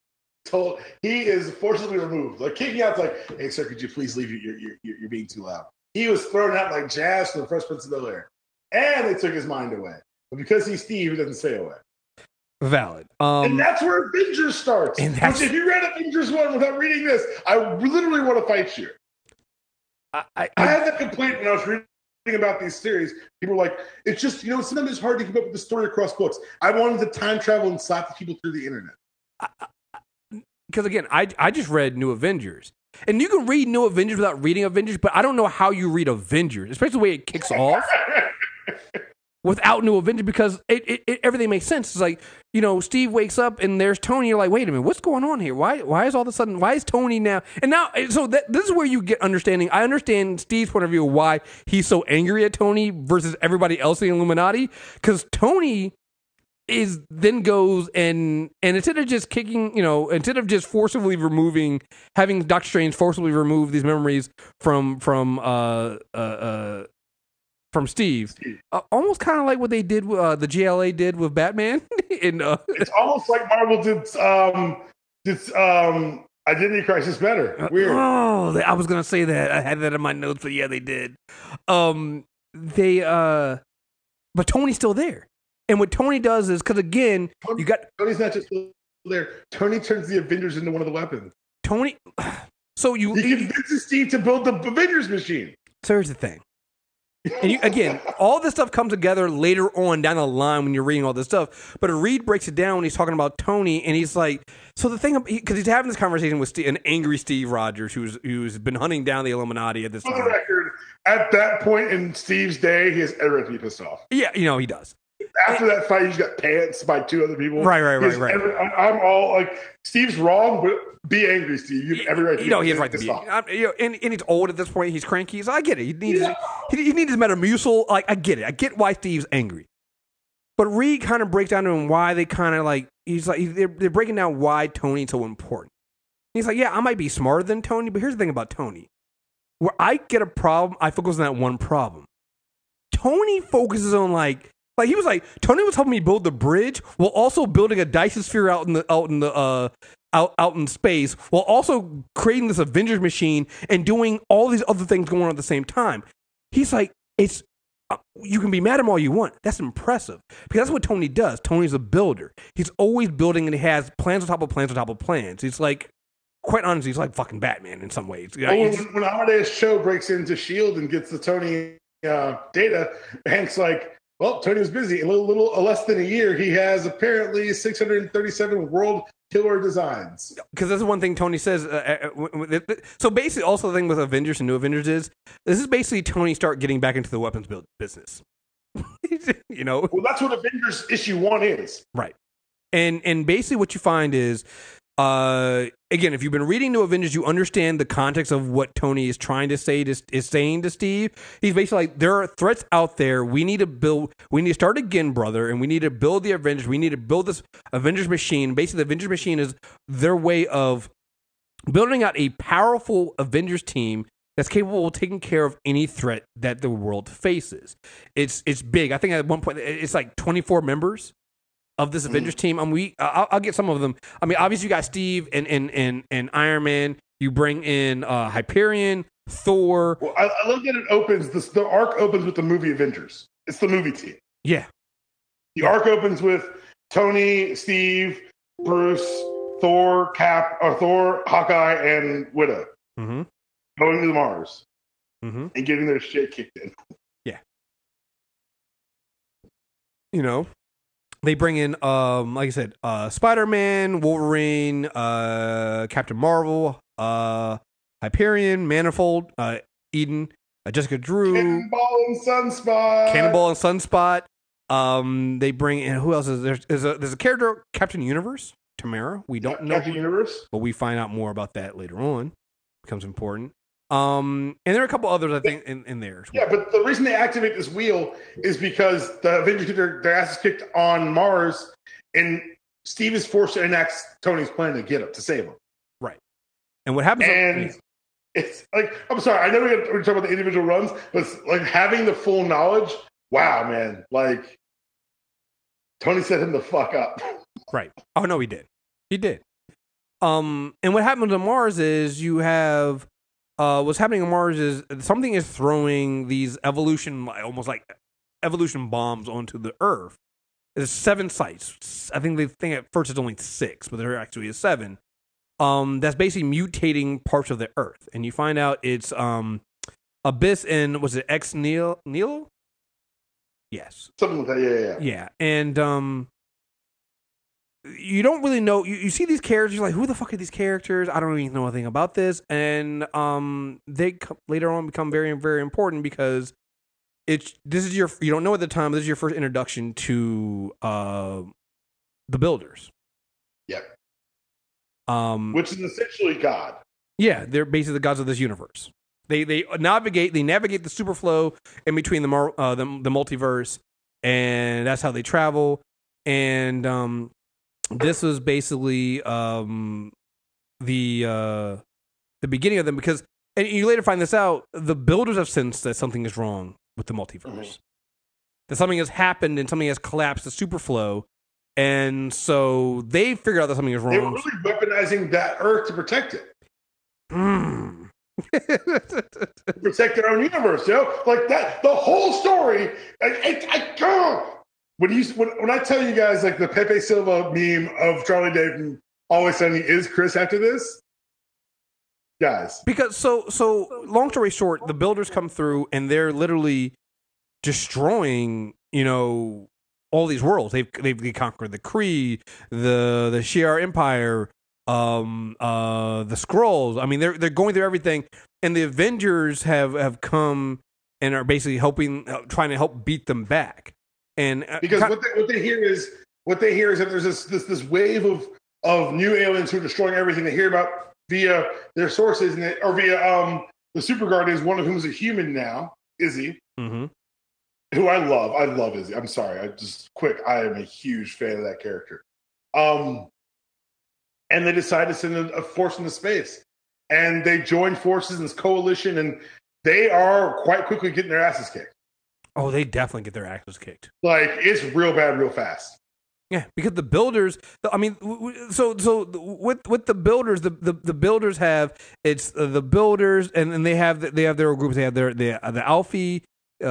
Speaker 1: told he is forcibly removed. Like kicking out's like, hey sir, could you please leave? You're you're, you're, you're being too loud. He was thrown out like Jazz from the Fresh Prince of Bel Air, and they took his mind away. But because he's Steve, he doesn't stay away.
Speaker 2: Valid. Um,
Speaker 1: and that's where Avengers starts.
Speaker 2: and that's-
Speaker 1: Which, if you read Avengers one without reading this, I literally want to fight you.
Speaker 2: I, I,
Speaker 1: I
Speaker 2: I,
Speaker 1: had that complaint when I was reading about these series. People were like, "It's just you know, sometimes it's hard to keep up with the story across books." I wanted to time travel and slap the people through the internet.
Speaker 2: because again, I I just read New Avengers, and you can read New Avengers without reading Avengers, but I don't know how you read Avengers, especially the way it kicks off without New Avengers because it, it, it everything makes sense. It's like you know, Steve wakes up and there's Tony. You're like, wait a minute, what's going on here? Why why is all of a sudden why is Tony now? And now, so that, this is where you get understanding. I understand Steve's point of view of why he's so angry at Tony versus everybody else in the Illuminati because Tony is then goes and and instead of just kicking, you know, instead of just forcibly removing, having Doctor Strange forcibly remove these memories from from uh uh, uh from Steve, uh, almost kind of like what they did, uh, the JLA did with Batman. in uh,
Speaker 1: It's almost like Marvel did um, did um, Identity Crisis better. Weird.
Speaker 2: Oh, I was gonna say that. I had that in my notes, but yeah, they did. Um, they uh, but Tony's still there, and what Tony does is because again, you got
Speaker 1: Tony's not just there. Tony turns the Avengers into one of the weapons.
Speaker 2: Tony. So you,
Speaker 1: He convinces Steve to build the Avengers machine.
Speaker 2: So here's the thing. And you, again, all this stuff comes together later on down the line when you're reading all this stuff. But Reed breaks it down when he's talking about Tony, and he's like, so the thing, because he's having this conversation with Steve, an angry Steve Rogers, who's who's been hunting down the Illuminati at this
Speaker 1: For the record, at that point in Steve's day, he has every right to be pissed off.
Speaker 2: Yeah, you know he does.
Speaker 1: After that fight, he's got pants by two other people.
Speaker 2: Right, right, right, right.
Speaker 1: every- I- I'm all like, Steve's wrong, but be angry, Steve. You have every right to
Speaker 2: You know, he has right to be. I'm- you know, and, and he's old at this point. He's cranky. So I get it. He needs
Speaker 1: Yeah.
Speaker 2: he, he needs his Metamucil. Like I get it. I get why Steve's angry. But Reed kind of breaks down to him why they kind of like he's like they're, they're breaking down why Tony's so important. He's like, yeah, I might be smarter than Tony, but here's the thing about Tony. Where I get a problem, I focus on that one problem. Tony focuses on like like he was like Tony was helping me build the bridge while also building a Dyson sphere out in the out in the uh out out in space while also creating this Avengers machine and doing all these other things going on at the same time. He's like it's uh, you can be mad at him all you want. That's impressive because that's what Tony does. Tony's a builder. He's always building and he has plans on top of plans on top of plans. He's like quite honestly, he's like fucking Batman in some ways.
Speaker 1: Oh, when, when Amadeus Cho breaks into Shield and gets the Tony uh, data, Hank's like, "Well, Tony was busy. In a little, little uh, less than a year, he has apparently 637 world killer designs."
Speaker 2: because that's the one thing Tony says. Uh, uh, w- w- th- th- so basically, also the thing with Avengers and New Avengers is this is basically Tony start getting back into the weapons build business. you know,
Speaker 1: Well, that's what Avengers issue one is.
Speaker 2: right? And and basically, what you find is, uh, again, if you've been reading New Avengers, you understand the context of what Tony is trying to say to is saying to Steve. He's basically like, there are threats out there. We need to build. We need to start again, brother, and we need to build the Avengers. We need to build this Avengers machine. Basically, the Avengers machine is their way of building out a powerful Avengers team that's capable of taking care of any threat that the world faces. It's it's big. I think at one point it's like 24 members of this Avengers team. Um, we I'll, I'll get some of them. I mean, obviously you got Steve and and and, and Iron Man. You bring in uh, Hyperion, Thor.
Speaker 1: Well, I, I love that it opens. This, the arc opens with the movie Avengers. It's the movie team.
Speaker 2: Yeah,
Speaker 1: The arc opens with Tony, Steve, Bruce, Thor, Cap, or Thor, Hawkeye, and Widow
Speaker 2: mm-hmm.
Speaker 1: going to Mars
Speaker 2: Mm-hmm.
Speaker 1: and getting their shit kicked in. Yeah.
Speaker 2: You know they bring in um like i said uh spider-man wolverine uh captain marvel uh hyperion manifold uh eden uh, Jessica Drew,
Speaker 1: Cannonball and Sunspot.
Speaker 2: Cannonball and Sunspot. Um, they bring in who else is? There's a there's a character Captain Universe, Tamara. We don't know,
Speaker 1: Captain
Speaker 2: who-
Speaker 1: Universe.
Speaker 2: but we find out more about that later on. Becomes important. Um, and there are a couple others I think in, in there.
Speaker 1: Yeah, but the reason they activate this wheel is because the Avengers get their, their asses kicked on Mars, and Steve is forced to enact Tony's plan to get him to save him. Right.
Speaker 2: And what happens?
Speaker 1: And it's like I'm sorry, I know we we're talking about the individual runs, but like having the full knowledge. Wow, man! Like Tony set him the fuck up.
Speaker 2: Right. Oh no, he did. He did. Um, and what happens on Mars is you have uh, what's happening on Mars is something is throwing these evolution, almost like evolution bombs onto the Earth. There's seven sites. I think they think at first it's only six, but there actually is seven. Um, that's basically mutating parts of the Earth, and you find out it's um, Abyss and was it Ex Neil Nihilo? Yes.
Speaker 1: Something like that. Yeah, yeah. yeah.
Speaker 2: Yeah, and um, you don't really know. You, you see these characters, you're like, who the fuck are these characters? I don't even know anything about this, and um, they co- later on become very, very important because it's this is your you don't know at the time. This is your first introduction to uh, the builders.
Speaker 1: Yep.
Speaker 2: Um,
Speaker 1: Which is essentially God.
Speaker 2: yeah, they're basically the gods of this universe. They they navigate they navigate the superflow in between the mar- uh, the, the multiverse, and that's how they travel. And um, this was basically um, the uh, the beginning of them because, and you later find this out. The builders have sensed that something is wrong with the multiverse.
Speaker 1: Mhm.
Speaker 2: That something has happened and something has collapsed the superflow, and so they figured out that something is wrong
Speaker 1: They were really weaponizing that Earth to protect it, to protect their own universe. You know, like that. The whole story. I, I, I. when you when, when I tell you guys like the Pepe Silvia meme of Charlie Day from Always Sunny is Chris after this, guys.
Speaker 2: Because so so long story short, the builders come through and they're literally destroying, you know, all these worlds. They've they've they conquered the Kree, the the Shi'ar Empire, um uh the Skrulls. I mean, they're they're going through everything and the Avengers have have come and are basically helping trying to help beat them back. And uh,
Speaker 1: because what they, what they hear is what they hear is that there's this this this wave of of new aliens who are destroying everything. They hear about via their sources and they, or via um the super guardians, one of whom is a human now, Izzy,
Speaker 2: Mhm.
Speaker 1: who I love. I love Izzy. I'm sorry. I just quick. I am a huge fan of that character. Um, and they decide to send a, a force into space, and they join forces in this coalition, and they are quite quickly getting their asses kicked.
Speaker 2: Oh, they definitely get their asses kicked.
Speaker 1: Like it's real bad, real fast.
Speaker 2: Yeah, because the builders. I mean, so so with with the builders, the the, the builders have it's uh, the builders, and, and they have the, they have their groups. They have their the uh, the Aleph, uh,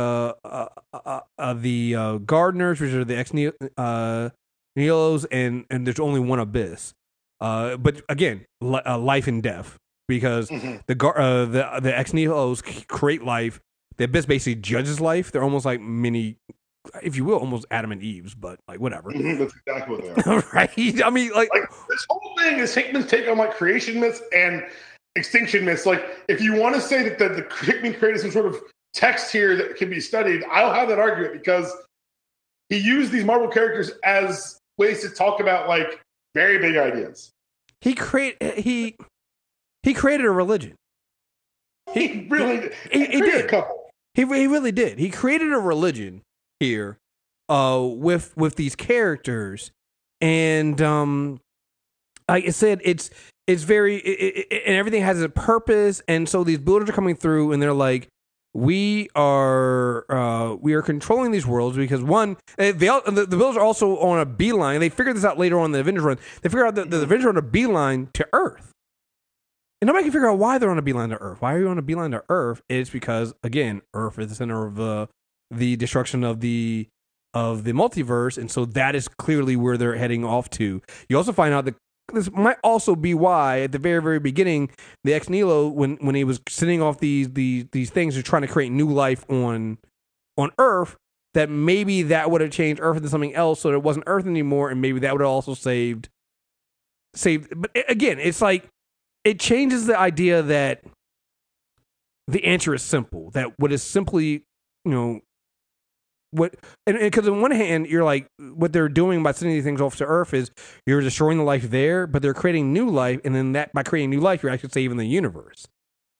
Speaker 2: uh, uh, uh, the uh, gardeners, which are the ex uh, Neos, and and there's only one abyss. Uh, but again, li- uh, life and death because
Speaker 1: Mhm.
Speaker 2: the gar- uh, the the ex Neos create life. The abyss basically judges life. They're almost like mini, if you will, almost Adam and Eve's, but like whatever.
Speaker 1: Mhm, That's exactly what they are.
Speaker 2: right? I mean, like,
Speaker 1: like this whole thing is Hickman's take on like creation myths and extinction myths. Like, if you want to say that the, the Hickman created some sort of text here that can be studied, I'll have that argument because he used these Marvel characters as ways to talk about like very big ideas.
Speaker 2: he create he he created a religion.
Speaker 1: He really
Speaker 2: he- he
Speaker 1: created
Speaker 2: did. He he really did. He created a religion here, uh, with with these characters, and um, like I said, it's it's very it, it, and everything has a purpose, and so these builders are coming through, and they're like. We are uh, we are controlling these worlds because one eh, they all, the, the builders are also on a beeline. They figured this out later on in the Avengers run. They figure out that the Avengers are on a beeline to Earth. And nobody can figure out why they're on a beeline to Earth. Why are you on a beeline to Earth? It's because again, Earth is the center of the the destruction of the of the multiverse, and so that is clearly where they're heading off to. You also find out that this might also be why at the very very beginning, the ex Nihilo when when he was sending off these these these things, are trying to create new life on on Earth. That maybe that would have changed Earth into something else, so that it wasn't Earth anymore, and maybe that would have also saved saved. But again, it's like it changes the idea that the answer is simple. That what is simply, you know, what and because on one hand you're like what they're doing by sending these things off to Earth is you're destroying the life there, but they're creating new life, and then that by creating new life you're actually saving the universe.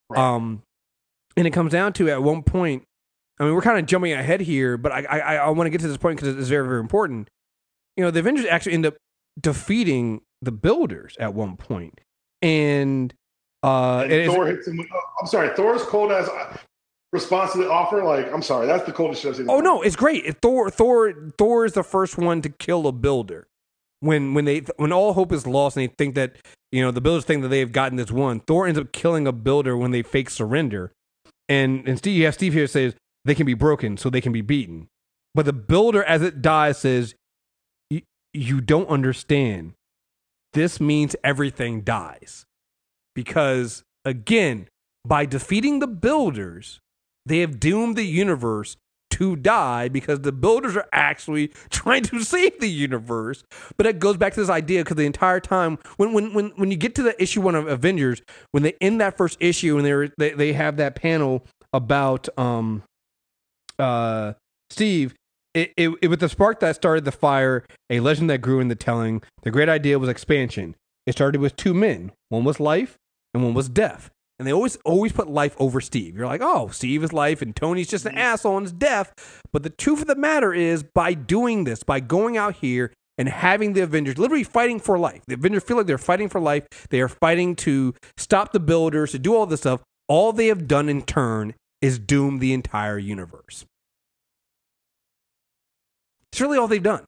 Speaker 1: Right.
Speaker 2: Um, and it comes down to at one point. I mean, we're kind of jumping ahead here, but I I, I want to get to this point because it's very very important. You know, the Avengers actually end up defeating the Builders at one point, and uh,
Speaker 1: And Thor hits him with, oh, I'm sorry, Thor's cold as response to the offer. Like, I'm sorry, that's the coldest shit I've seen.
Speaker 2: Oh no, it's great. Thor Thor Thor is the first one to kill a builder. When when they when all hope is lost and they think that you know the builders think that they have gotten this one, Thor ends up killing a builder when they fake surrender. And and Steve you have Steve here says they can be broken so they can be beaten. But the builder as it dies says "You- you don't understand. This means everything dies. Because again, by defeating the builders, they have doomed the universe to die because the builders are actually trying to save the universe. But it goes back to this idea because the entire time when when when when you get to the issue one of Avengers, when they end that first issue and they they have that panel about um uh Steve. It, it, it was the spark that started the fire, a legend that grew in the telling. The great idea was expansion. It started with two men. One was life and one was death. And they always always put life over Steve. You're like, oh, Steve is life and Tony's just an mm. asshole and is death. But the truth of the matter is, by doing this, by going out here and having the Avengers literally fighting for life, the Avengers feel like they're fighting for life. They are fighting to stop the builders, to do all this stuff. All they have done in turn is doom the entire universe. It's really all they've done.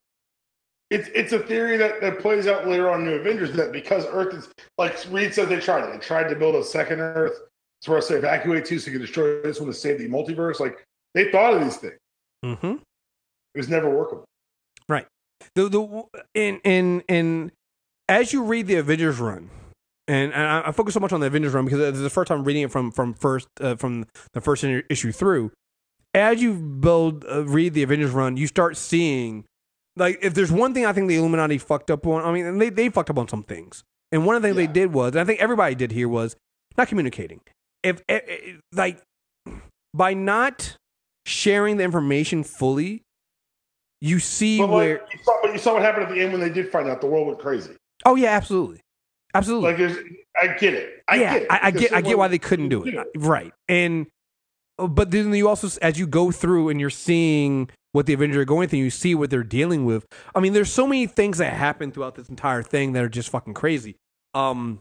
Speaker 1: It's it's a theory that, that plays out later on in New Avengers that because Earth is like Reed said they tried it. They tried to build a second Earth for us to evacuate to so they could destroy this one to save the multiverse. Like they thought of these things.
Speaker 2: Mm-hmm.
Speaker 1: It was never workable. Right.
Speaker 2: The the in in in as you read the Avengers run, and, and I, I focus so much on the Avengers run because it's the first time reading it from from first uh, from the first issue through. As you build uh, read the Avengers run, you start seeing like if there's one thing I think the Illuminati fucked up on. I mean, and they they fucked up on some things, and one of the things
Speaker 1: Yeah.
Speaker 2: they did was, and I think everybody did here was not communicating. If eh, eh, like by not sharing the information fully, you see
Speaker 1: But,
Speaker 2: where.
Speaker 1: like, you saw, but you saw what happened at the end when they did find out the world went crazy.
Speaker 2: Oh yeah, absolutely, absolutely.
Speaker 1: Like there's, I get it. I
Speaker 2: yeah,
Speaker 1: get it.
Speaker 2: I, I get, I get why they couldn't do it.
Speaker 1: Yeah.
Speaker 2: Right, and but then you also, as you go through and you're seeing what the Avengers are going through, you see what they're dealing with. I mean, there's so many things that happen throughout this entire thing that are just fucking crazy. Um,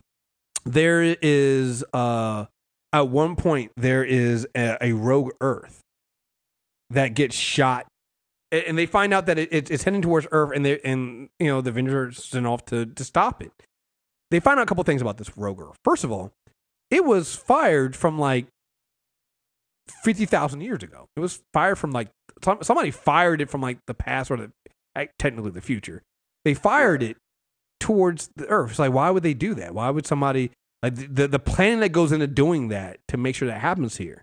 Speaker 2: there is uh, at one point there is a, a rogue Earth that gets shot. And they find out that it, it, it's heading towards Earth, and they and you know the Avengers sent off to to stop it they find out a couple things about this roger. First of all, it was fired from like fifty thousand years ago. It was fired from like some, somebody fired it from like the past or the technically the future. They fired it towards the Earth. It's like why would they do that? Why would somebody like the the, the planning that goes into doing that to make sure that happens here?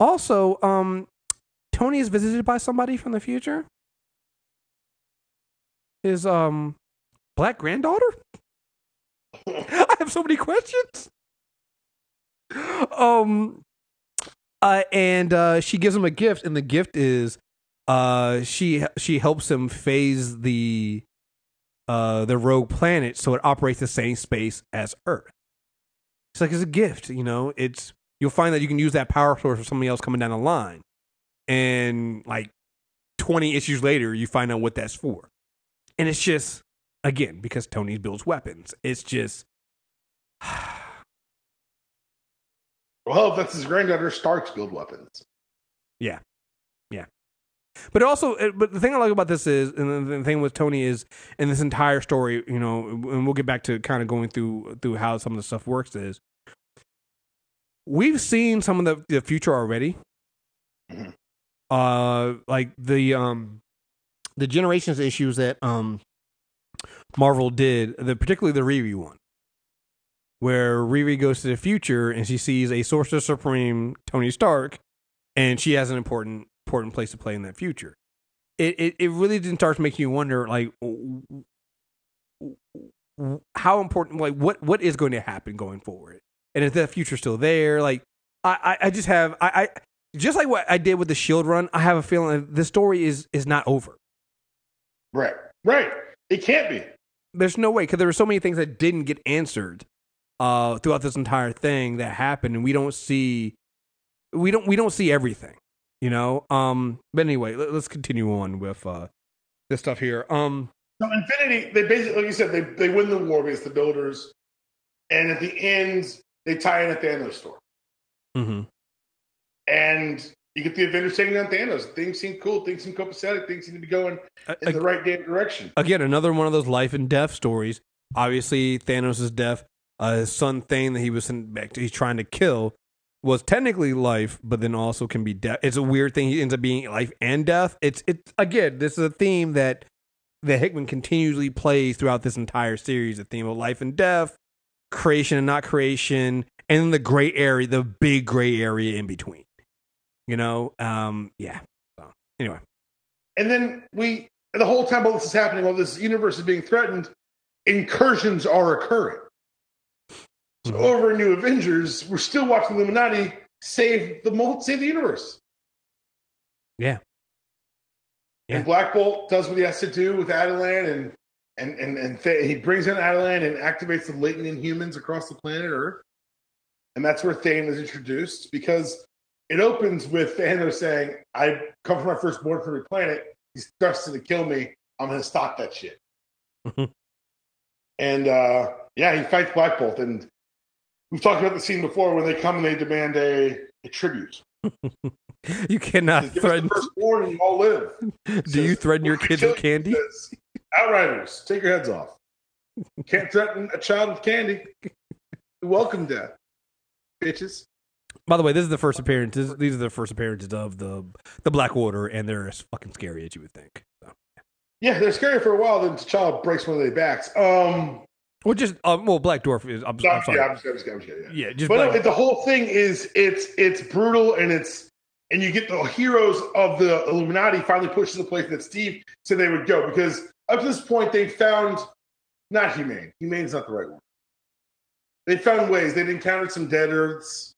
Speaker 2: Also, um, Tony is visited by somebody from the future. His um black granddaughter. I have so many questions. Um, uh, and uh, she gives him a gift, and the gift is uh, she she helps him phase the uh the rogue planet so it operates the same space as Earth. It's like it's a gift, you know. It's you'll find that you can use that power source for somebody else coming down the line, and like twenty issues later, you find out what that's for, and it's just again because Tony builds weapons. It's just
Speaker 1: Well, if that's his granddaughter, Stark's build weapons. Yeah, yeah.
Speaker 2: But also, but the thing I like about this is, and the, thing with Tony is, in this entire story, you know, and we'll get back to kind of going through through how some of the stuff works. Is we've seen some of the, the future already,
Speaker 1: Mhm.
Speaker 2: uh, like the um, the generations issues that um, Marvel did, the particularly the Riri one, where Riri goes to the future and she sees a Sorcerer Supreme, Tony Stark, and she has an important important place to play in that future. It it, it really didn't start to make you wonder like how important like what what is going to happen going forward and is that future still there like I, I, I just have I, I just like what I did with the Shield run. I have a feeling that this story is is not over.
Speaker 1: Right. Right. It can't be.
Speaker 2: There's no way because there were so many things that didn't get answered uh, throughout this entire thing that happened, and we don't see we don't we don't see everything, you know. Um, but anyway, let, us continue on with uh, this stuff here. Um,
Speaker 1: so Infinity, they basically, like you said, they they win the war against the Builders, and at the end, they tie in a Thanos story.
Speaker 2: Mm-hmm.
Speaker 1: And you get the Avengers taking on Thanos. Things seem cool. Things seem copacetic. Things seem to be going in the right damn direction.
Speaker 2: Again, another one of those life and death stories. Obviously, Thanos' is death, uh, his son Thane that he was sent back, to, he's trying to kill, was technically life, but then also can be death. It's a weird thing. He ends up being life and death. It's it's again, this is a theme that that Hickman continually plays throughout this entire series. The theme of life and death, creation and not creation, and the gray area, the big gray area in between. You know, um, yeah. So anyway,
Speaker 1: and then we the whole time while this is happening, while this universe is being threatened, incursions are occurring. So over in New Avengers, we're still watching Illuminati save the save the universe.
Speaker 2: Yeah.
Speaker 1: yeah. And Black Bolt does what he has to do with Attilan, and and and and Th- he brings in Attilan and activates the latent Inhumans across the planet Earth, and that's where Thane is introduced because it opens with Thanos saying, I come from my firstborn from your planet. He's destined to kill me. I'm going to stop that shit. and uh, yeah, he fights Black Bolt. And we've talked about the scene before when they come and they demand a, a tribute.
Speaker 2: you cannot threaten.
Speaker 1: Firstborn and you all live.
Speaker 2: Do says, you threaten your kids with candy? Says,
Speaker 1: Outriders, take your heads off. Can't threaten a child with candy. Welcome death, bitches.
Speaker 2: By the way, this is the first appearance. This, these are the first appearances of the the Black Order, and they're as fucking scary as you would think. So,
Speaker 1: yeah. yeah, they're scary for a while. Then T'Challa breaks one of their backs. Um,
Speaker 2: well, just um, well, Black Dwarf is. I'm, I'm sorry.
Speaker 1: Yeah, I'm just, I'm just, I'm just
Speaker 2: yeah. yeah, just.
Speaker 1: But no, the whole thing is it's it's brutal and it's and you get the heroes of the Illuminati finally pushed to the place that Steve said they would go because up to this point they found not humane. Humane is not the right one. They found ways. They'd encountered some dead Earths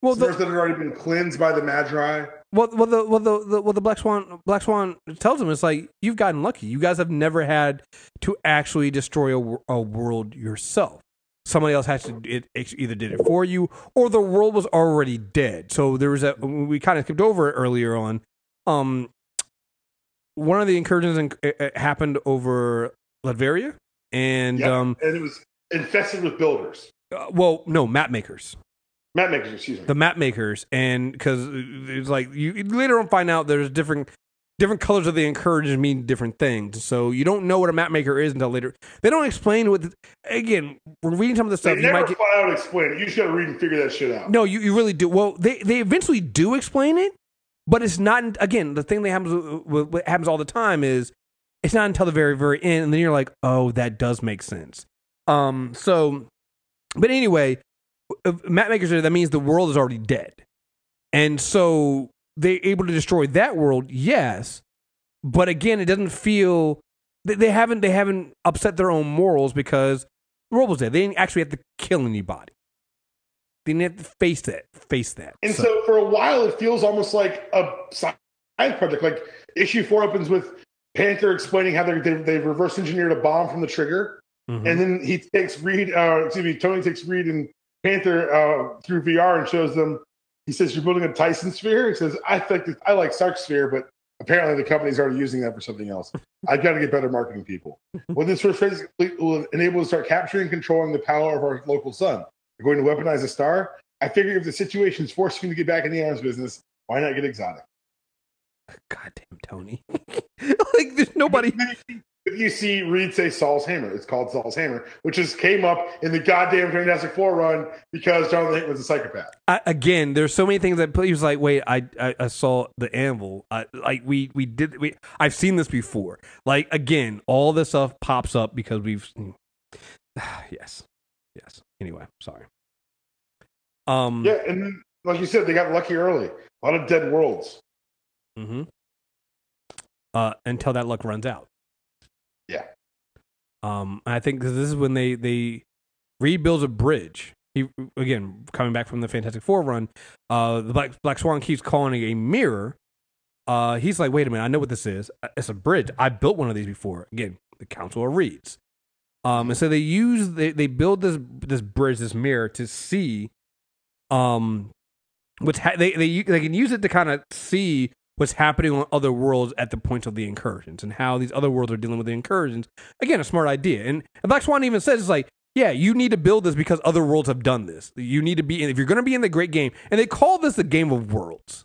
Speaker 1: well, the, that had already been cleansed by the Magi.
Speaker 2: Well, well, the well the, the well the Black Swan Black Swan tells him it's like you've gotten lucky. You guys have never had to actually destroy a, a world yourself. Somebody else has to it, either did it for you or the world was already dead. So there was a we kind of skipped over it earlier on. Um, one of the incursions in, it, happened over Latveria, and yep. um,
Speaker 1: and it was infested with builders.
Speaker 2: Uh, well, no, map makers.
Speaker 1: Map makers, excuse me.
Speaker 2: The map makers, and because it's like you later on find out there's different different colors of the incursions mean different things. So you don't know what a map maker is until later. They don't explain what. The, again, we're reading some of the stuff.
Speaker 1: They
Speaker 2: you
Speaker 1: never
Speaker 2: might
Speaker 1: flat out explain it. You just got to read and figure that shit out.
Speaker 2: No, you, you really do. Well, they they eventually do explain it, but it's not. Again, the thing that happens what happens all the time is it's not until the very very end, and then you're like, oh, that does make sense. Um. So, but anyway, map makers that means the world is already dead, and so they're able to destroy that world. Yes, but again, it doesn't feel they, they haven't they haven't upset their own morals because the world was dead. They didn't actually have to kill anybody. They didn't have to face that. Face that.
Speaker 1: And so, so for a while, it feels almost like a science project. Like issue four opens with Panther explaining how they they've reverse engineered a bomb from the trigger, mm-hmm. and then he takes Reed. Uh, excuse me, Tony takes Reed and Panther uh, through VR and shows them. He says, "You're building a Dyson sphere." He says, "I think I like Stark sphere, but apparently the company's already using that for something else. I've got to get better marketing people." Well, this first phase will enable us to start capturing and controlling the power of our local sun. We're going to weaponize a star. I figure if the situation is forcing me to get back in the arms business, why not get exotic?
Speaker 2: Goddamn Tony! like there's nobody.
Speaker 1: You see Reed say Sol's Hammer. It's called Sol's Hammer, which just came up in the goddamn Fantastic Four run because Jonathan Hickman was a psychopath.
Speaker 2: I, again, there's so many things that he was like, wait, I I, I saw the anvil. I, like we we did we I've seen this before. Like again, all this stuff pops up because we've yes, yes. Anyway, sorry. Um.
Speaker 1: Yeah, and like you said, they got lucky early. A lot of dead worlds.
Speaker 2: Mm-hmm. Uh, until that luck runs out. Um, I think this is when they they rebuilds a bridge he again coming back from the Fantastic Four run, uh, the Black Black Swan keeps calling it a mirror. Uh, he's like, wait a minute, I know what this is. It's a bridge. I built one of these before. Again, the Council of Reeds. Um, and so they use they they build this this bridge, this mirror to see, um, what's ha- they they they can use it to kind of see what's happening on other worlds at the point of the incursions and how these other worlds are dealing with the incursions. Again, a smart idea. And Black Swan even says it's like, yeah, you need to build this because other worlds have done this. You need to be in if you're going to be in the great game, and they call this the game of worlds.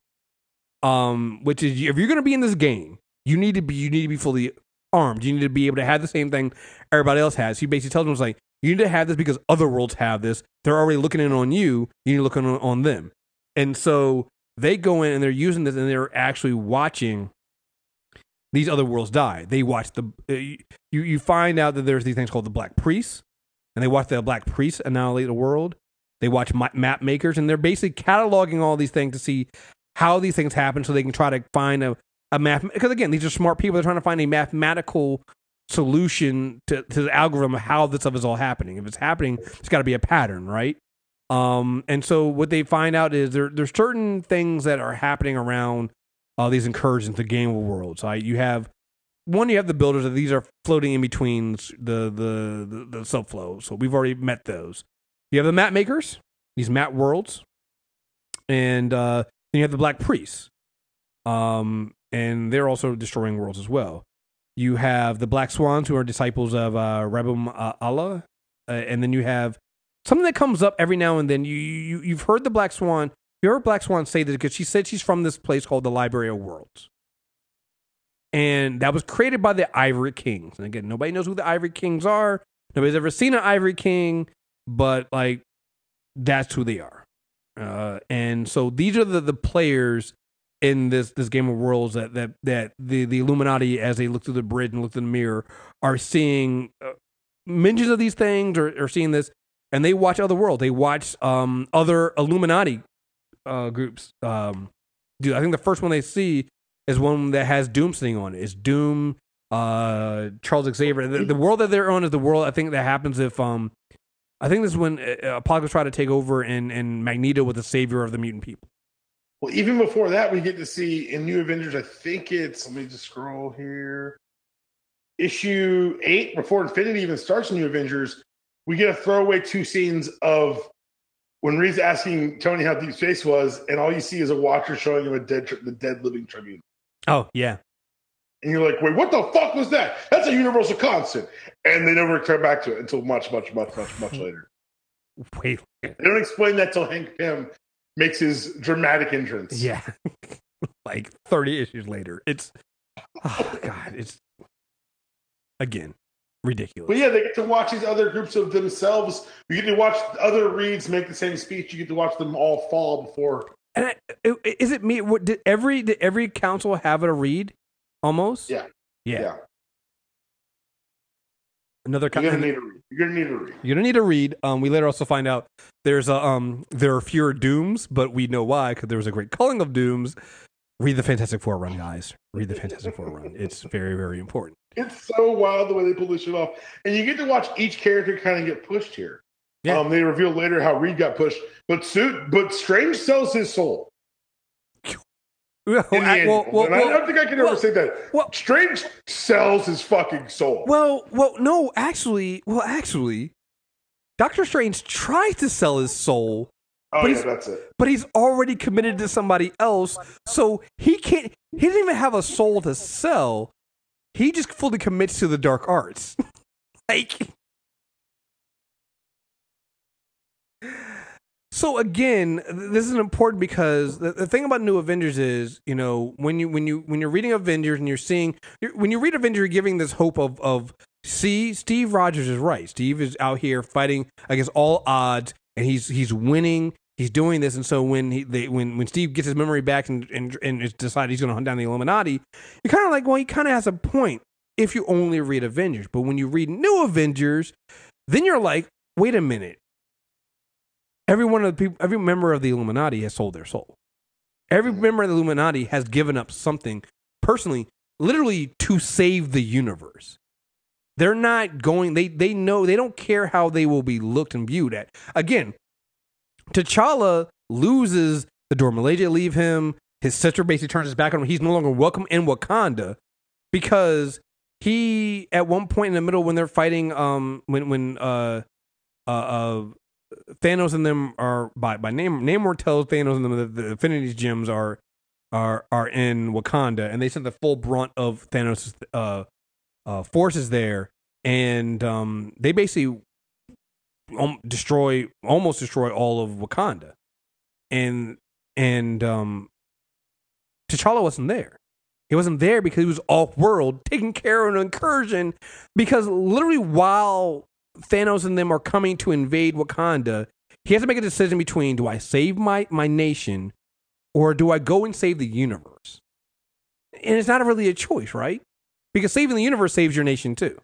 Speaker 2: Um, which is if you're going to be in this game, you need to be you need to be fully armed. You need to be able to have the same thing everybody else has. He basically tells them it's like you need to have this because other worlds have this. They're already looking in on you. You need to look in on them. And so they go in and they're using this and they're actually watching these other worlds die. They watch the uh, you you find out that there's these things called the Black Priests, and they watch the Black Priests annihilate the world. They watch ma- map makers, and they're basically cataloging all these things to see how these things happen, so they can try to find a a math. Because again, these are smart people. They're trying to find a mathematical solution to, to the algorithm of how this stuff is all happening. If it's happening, it's got to be a pattern, right? Um, and so what they find out is there there's certain things that are happening around uh, these incursions, the game worlds. Right? You have one, you have the builders that these are floating in between the the the, the subflow. So we've already met those. You have the map makers, these map worlds, and uh, then you have the black priests, um, and they're also destroying worlds as well. You have the black swans who are disciples of uh, Rabum uh, Alal, uh, and then you have something that comes up every now and then. You, you you've heard the black swan. You heard black swan say this because she said she's from this place called the Library of Worlds, and that was created by the Ivory Kings. And again, nobody knows who the Ivory Kings are. Nobody's ever seen an Ivory King, but like that's who they are. Uh, and so these are the, the players in this this game of worlds that that that the the Illuminati, as they look through the bridge and look through the mirror, are seeing uh, mentions of these things or, or seeing this, and they watch other world. They watch um other Illuminati uh groups. Um, dude, I think the first one they see is one that has Doom sitting on it. It's Doom, uh, Charles Xavier. The, the world that they're on is the world I think that happens if um. I think this is when uh, Apocalypse tried to take over, and, and Magneto was the savior of the mutant people.
Speaker 1: Well, even before that, we get to see in New Avengers. I think it's let me just scroll here. Issue eight, before Infinity even starts New Avengers, we get a throwaway two scenes of when Reed's asking Tony how deep space was, and all you see is a watcher showing him a dead, the dead living tribunal.
Speaker 2: Oh yeah,
Speaker 1: and you're like, wait, what the fuck was that? That's a universal constant, and they never return back to it until much, much, much, much, much hmm. later.
Speaker 2: Wait,
Speaker 1: they don't explain that till Hank Pym makes his dramatic entrance.
Speaker 2: Yeah. like 30 issues later. It's oh god, it's again ridiculous.
Speaker 1: But yeah, they get to watch these other groups of themselves. You get to watch other Reeds make the same speech. You get to watch them all fall before.
Speaker 2: And I, is it me? What did every did every council have a Reed? Almost.
Speaker 1: Yeah.
Speaker 2: Yeah.
Speaker 1: Yeah.
Speaker 2: Another
Speaker 1: You're gonna need a Reed. You're gonna need a Reed.
Speaker 2: You're gonna need to read. Um, we later also find out there's a um there are fewer dooms, but we know why because there was a great culling of dooms. Read the Fantastic Four run, guys. Read the Fantastic Four run. It's very very important.
Speaker 1: It's so wild the way they pull this shit off, and you get to watch each character kind of get pushed here.
Speaker 2: Yeah.
Speaker 1: Um, they reveal later how Reed got pushed, but suit, but Strange sells his soul.
Speaker 2: Well, I, well, well,
Speaker 1: And I don't think I can ever say that.
Speaker 2: well-
Speaker 1: Strange sells his fucking soul.
Speaker 2: well, well, no, actually, well, actually, Doctor Strange tried to sell his soul,
Speaker 1: oh
Speaker 2: but
Speaker 1: yeah, that's it.
Speaker 2: but he's already committed to somebody else, so he can't. He doesn't even have a soul to sell. He just fully commits to the dark arts. like, so again, this is important because the, the thing about New Avengers is, you know, when you when you when you're reading Avengers and you're seeing you're, when you read Avengers, you're giving this hope of of see, Steve Rogers is right. Steve is out here fighting against all odds, and he's he's winning. He's doing this, and so when he they, when when Steve gets his memory back and and, and is decided he's going to hunt down the Illuminati, you're kind of like, well, he kind of has a point if you only read Avengers. But when you read New Avengers, then you're like, wait a minute. Every one of the people, every member of the Illuminati has sold their soul. Every member of the Illuminati has given up something personally, literally to save the universe. They're not going. They they know they don't care how they will be looked and viewed at. Again, T'Challa loses the Dora Milaje leave him. His sister basically turns his back on him. He's no longer welcome in Wakanda because he at one point in the middle when they're fighting um when when uh uh, uh Thanos and them are by by name Namor tells Thanos and them that the Infinity Gems are are are in Wakanda and they sent the full brunt of Thanos' uh uh forces there and um they basically um, destroy almost destroy all of Wakanda and and um T'Challa wasn't there. He wasn't there because he was off world taking care of an incursion. Because literally, while Thanos and them are coming to invade Wakanda, he has to make a decision between do I save my, my nation or do I go and save the universe? And it's not really a choice, right? Because saving the universe saves your nation too.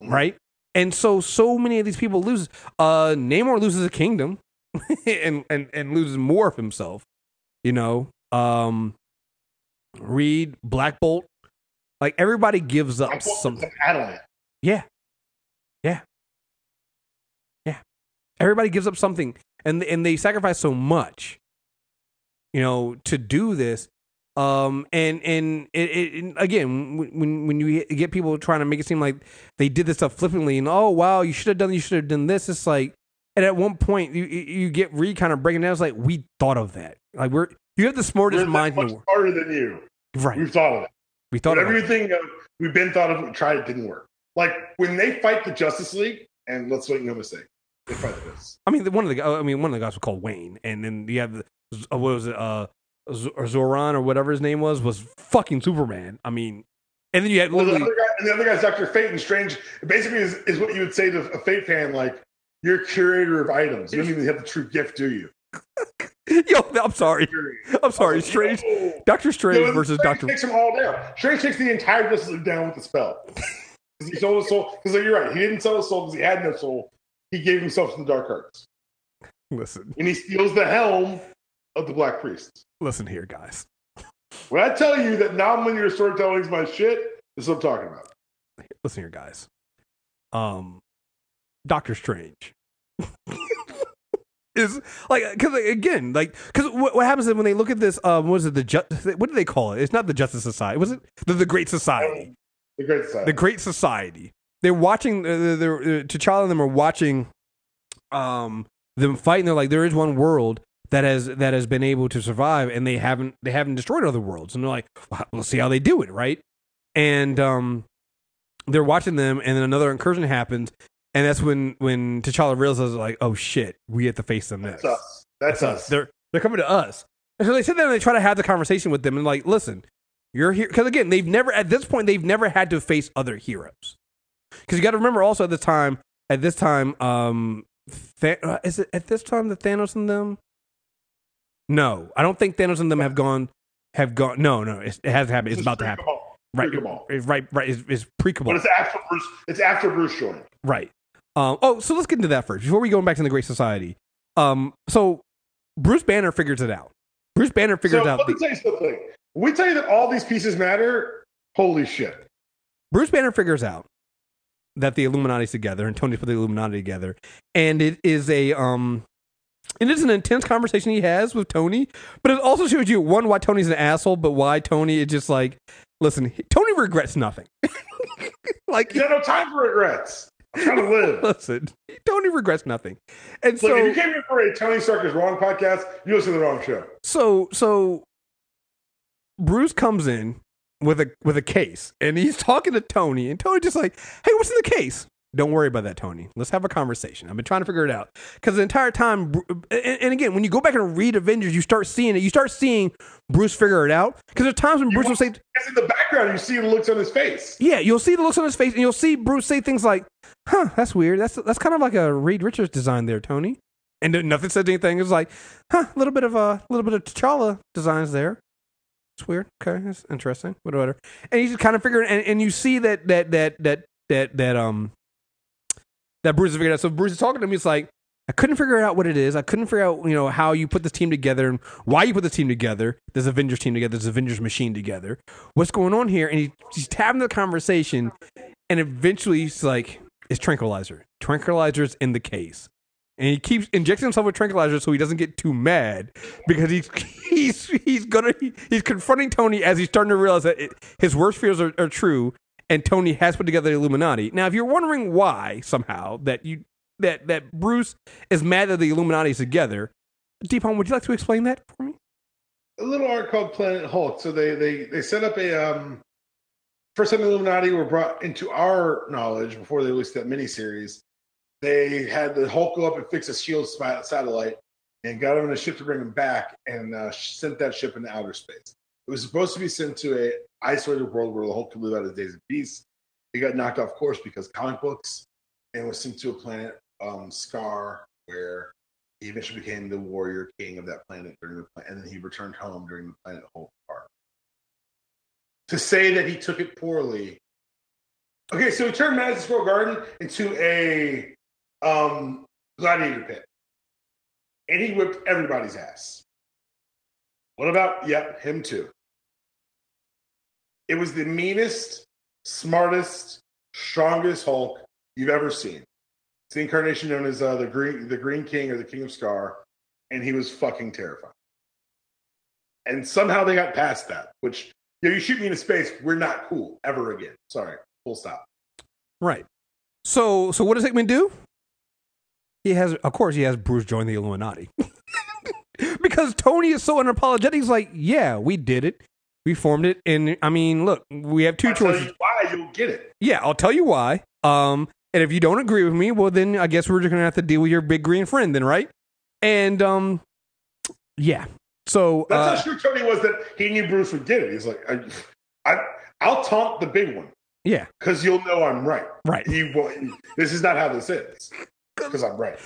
Speaker 2: Right? And so so many of these people lose uh Namor loses a kingdom and, and and loses more of himself, you know. Um Reed, Black Bolt, like everybody gives up
Speaker 1: Black
Speaker 2: something. Yeah. Yeah. Yeah. Everybody gives up something and and they sacrifice so much, you know, to do this. Um and and it, it again when when you get people trying to make it seem like they did this stuff flippantly and oh wow you should have done you should have done this it's like and at one point you you get Reed kind of breaking down it's like we thought of that like we're you have the smartest mind in the world
Speaker 1: smarter than you.
Speaker 2: right
Speaker 1: We've thought of it.
Speaker 2: we thought of
Speaker 1: Whatever
Speaker 2: it
Speaker 1: you think of, we've been thought of, we tried, it didn't work. Like when they fight the Justice League, and let's make no mistake, they fight this.
Speaker 2: I mean, the- one of the I mean, one of the guys was called Wayne, and then you have the uh, what was it, uh, or Zoran or whatever his name was, was fucking Superman. I mean, and then you had
Speaker 1: Well, the other guy, and the other guy's Doctor Fate and Strange. Basically, is, is what you would say to a Fate fan, like you're a curator of items. You don't even have the true gift, do you?
Speaker 2: yo, I'm sorry, I'm sorry, oh, Strange,
Speaker 1: Yo.
Speaker 2: Doctor Strange
Speaker 1: Yo,
Speaker 2: versus
Speaker 1: Strange
Speaker 2: Doctor.
Speaker 1: takes them all down. Strange takes the entire Justice League down with the spell. Because he sold his soul. Because you're right, he didn't sell his soul because he had no soul. He gave himself to the dark arts,
Speaker 2: Listen,
Speaker 1: and he steals the helm of the Black Priests.
Speaker 2: listen here, guys.
Speaker 1: When I tell you that non-linear storytelling is my shit, this is what I'm talking about.
Speaker 2: Listen here, guys. Um, Doctor Strange. is like because again like because what, what happens is when they look at this um what is it the ju- what do they call it it's not the justice society was it the, the great society
Speaker 1: The Great Society.
Speaker 2: the Great Society. They're watching. Uh, they're, uh, T'Challa and them are watching um, them fight, and they're like, there is one world that has that has been able to survive, and they haven't they haven't destroyed other worlds, and they're like, well, let's see how they do it, right? And um, they're watching them, and then another incursion happens, and that's when when T'Challa realizes like, oh shit, we have to face them next.
Speaker 1: That's us. That's us.
Speaker 2: They're they're coming to us. And so they sit there and they try to have the conversation with them and like, listen, you're here because again, they've never at this point they've never had to face other heroes. Because you got to remember also at this time, at this time, um, Th- uh, is it at this time that Thanos and them? No, I don't think Thanos and them have gone. Have gone? No, no, it's, it hasn't happened. It's
Speaker 1: This
Speaker 2: about to happen.
Speaker 1: pre-Cabal.
Speaker 2: Right,
Speaker 1: Pre-Cabal.
Speaker 2: it's right, right. It's, it's pre
Speaker 1: But it's after Bruce. It's after Bruce joined.
Speaker 2: Right. Um, oh, so let's get into that first before we go back to the Great Society. Um, so Bruce Banner figures it out. Bruce Banner figures
Speaker 1: so
Speaker 2: out.
Speaker 1: let me
Speaker 2: The,
Speaker 1: tell you something. When we tell you that all these pieces matter, holy shit.
Speaker 2: Bruce Banner figures out that the Illuminati's together, and Tony's put the Illuminati together, and it is a um, it is an intense conversation he has with Tony, but it also shows you one why Tony's an asshole, but why Tony is just like, listen, Tony regrets nothing. like,
Speaker 1: You got no time for regrets. I'm trying to live.
Speaker 2: listen, Tony regrets nothing, and
Speaker 1: Look,
Speaker 2: so
Speaker 1: if you came here for a Tony Stark is wrong podcast, you listen to the wrong show.
Speaker 2: so so Bruce comes in with a with a case and he's talking to Tony and Tony just like, "Hey, what's in the case?" Don't worry about that, Tony. Let's have a conversation. I've been trying to figure it out because the entire time, and, and again, when you go back and read Avengers, you start seeing it. You start seeing Bruce figure it out because there's times when Bruce will say,
Speaker 1: Because in the background, you see the looks on his face.
Speaker 2: "Yeah," you'll see the looks on his face, and you'll see Bruce say things like, "Huh, that's weird. That's that's kind of like a Reed Richards design there, Tony." And nothing said anything. It was like, "Huh, a little bit of a little bit of T'Challa designs there." It's weird. Okay, that's interesting. Whatever. And he's just kind of figuring, and, and you see that that that that that that um that Bruce figured out. So Bruce is talking to me. It's like I couldn't figure out what it is. I couldn't figure out you know how you put this team together and why you put this team together. This Avengers team together. This Avengers machine together. What's going on here? And he, he's having the conversation, and eventually he's like, "It's tranquilizer. Tranquilizer's in the case." and he keeps injecting himself with tranquilizer so he doesn't get too mad because he's he's he's gonna he's confronting Tony as he's starting to realize that it, his worst fears are, are true, and Tony has put together the Illuminati. Now, if you're wondering why somehow that you that that Bruce is mad that the Illuminati is together, Deepon, would you like to explain that for me?
Speaker 1: A little art called Planet Hulk. So they they they set up a um first time the Illuminati were brought into our knowledge before they released that miniseries. They had the Hulk go up and fix a shield satellite and got him in a ship to bring him back and uh, sent that ship into outer space. It was supposed to be sent to a isolated world where the Hulk could live out his days of peace. He got knocked off course because comic books and was sent to a planet, um, Sakaar, where he eventually became the warrior king of that planet during the plan, and then he returned home during the Planet Hulk arc. To say that he took it poorly. Okay, so he turned Madison Square Garden into a um, gladiator pit, and he whipped everybody's ass. What about? Yep, him too. It was the meanest, smartest, strongest Hulk you've ever seen. It's the incarnation known as uh, the Green the Green King or the King of Sakaar, and he was fucking terrifying. And somehow they got past that. Which you, know, you shoot me into space, we're not cool ever again. Sorry, full stop.
Speaker 2: Right. So so what does Hickman do? He has, of course, he has Bruce join the Illuminati because Tony is so unapologetic. He's like, "Yeah, we did it. We formed it." And I mean, look, we have 2
Speaker 1: I'll tell
Speaker 2: choices.
Speaker 1: you why you'll get it.
Speaker 2: Yeah, I'll tell you why. Um, and if you don't agree with me, well, then I guess we're just gonna have to deal with your big green friend, then, right? And um, yeah. So
Speaker 1: That's
Speaker 2: uh,
Speaker 1: how sure Tony was that he knew Bruce would get it. He's like, I, I, I'll taunt the big one
Speaker 2: yeah,
Speaker 1: because you'll know I'm right.
Speaker 2: right.
Speaker 1: You won't. This is not how this is because I'm right.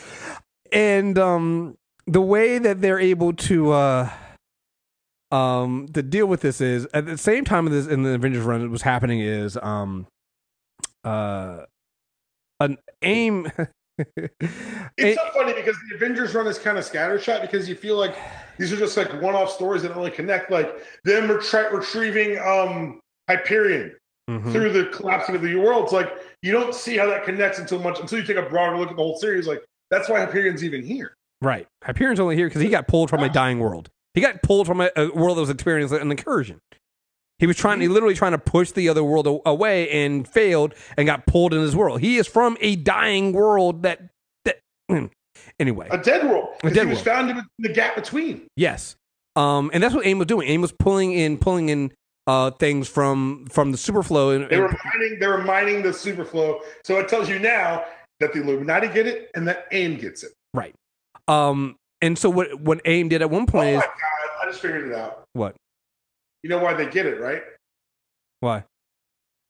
Speaker 2: and um the way that they're able to uh um to deal with this is at the same time this in the Avengers run it was happening is um uh an aim
Speaker 1: It's so funny because the Avengers run is kind of scattershot because you feel like these are just like one-off stories that don't really connect. Like them retrie- retrieving um Hyperion
Speaker 2: Mhm.
Speaker 1: through the collapsing of the worlds. Like you don't see how that connects until much until you take a broader look at the whole series. Like that's why Hyperion's even here.
Speaker 2: Right Hyperion's only here because he got pulled from a dying world he got pulled from a, a world that was experiencing an incursion he was trying he literally trying to push the other world a- away and failed and got pulled in his world he is from a dying world that that anyway
Speaker 1: A dead world.
Speaker 2: A dead
Speaker 1: he was
Speaker 2: world.
Speaker 1: found in the gap between.
Speaker 2: Yes. Um, and that's what AIM was doing. AIM was pulling in, pulling in uh, things from from the superflow. And,
Speaker 1: They were
Speaker 2: and-
Speaker 1: mining. They were mining the superflow. So it tells you now that the Illuminati get it and that AIM gets it.
Speaker 2: right. Um, and so what what AIM did at one point
Speaker 1: my
Speaker 2: is
Speaker 1: god! I just figured it out.
Speaker 2: what?
Speaker 1: You know why they get it, right?
Speaker 2: Why?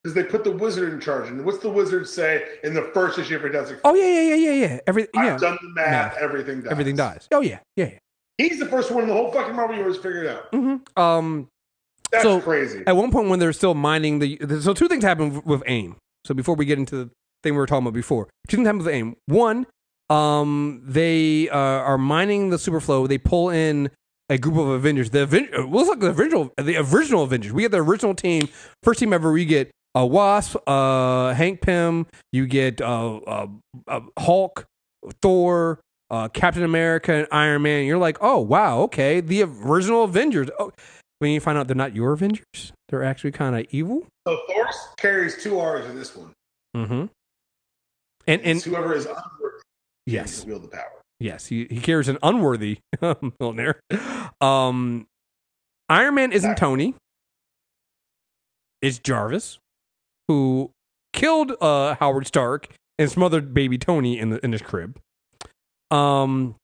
Speaker 1: Because they put the wizard in charge. And what's the wizard say in the first issue of Fantastic?
Speaker 2: Oh yeah, yeah, yeah, yeah, yeah. Every
Speaker 1: I've done the math.
Speaker 2: Math.
Speaker 1: Everything dies.
Speaker 2: everything dies. Oh yeah, yeah. yeah.
Speaker 1: He's the first one in the whole fucking Marvel universe figured out.
Speaker 2: hmm Um,
Speaker 1: That's
Speaker 2: So-
Speaker 1: crazy.
Speaker 2: at one point when they're still mining the, so two things happen with AIM. So before we get into the thing we were talking about before, two things happen with AIM. One, um, they uh, are mining the superflow. They pull in a group of Avengers. The Aven- uh, looks like the original, the original Avengers. We get the original team, first team ever. We get a Wasp, uh, Hank Pym. You get uh, uh, uh, Hulk, Thor, uh, Captain America, and Iron Man. You're like, oh wow, okay, the original Avengers. Oh, when you find out they're not your Avengers, they're actually kind of evil.
Speaker 1: so Thor carries two R's in this one.
Speaker 2: Mm-hmm. And and
Speaker 1: It's whoever is
Speaker 2: yes,
Speaker 1: wield the power.
Speaker 2: yes, he, he carries an unworthy Mjolnir. Um, Iron Man isn't Tony. It's Jarvis, who killed uh, Howard Stark and smothered baby Tony in the in his crib. Um,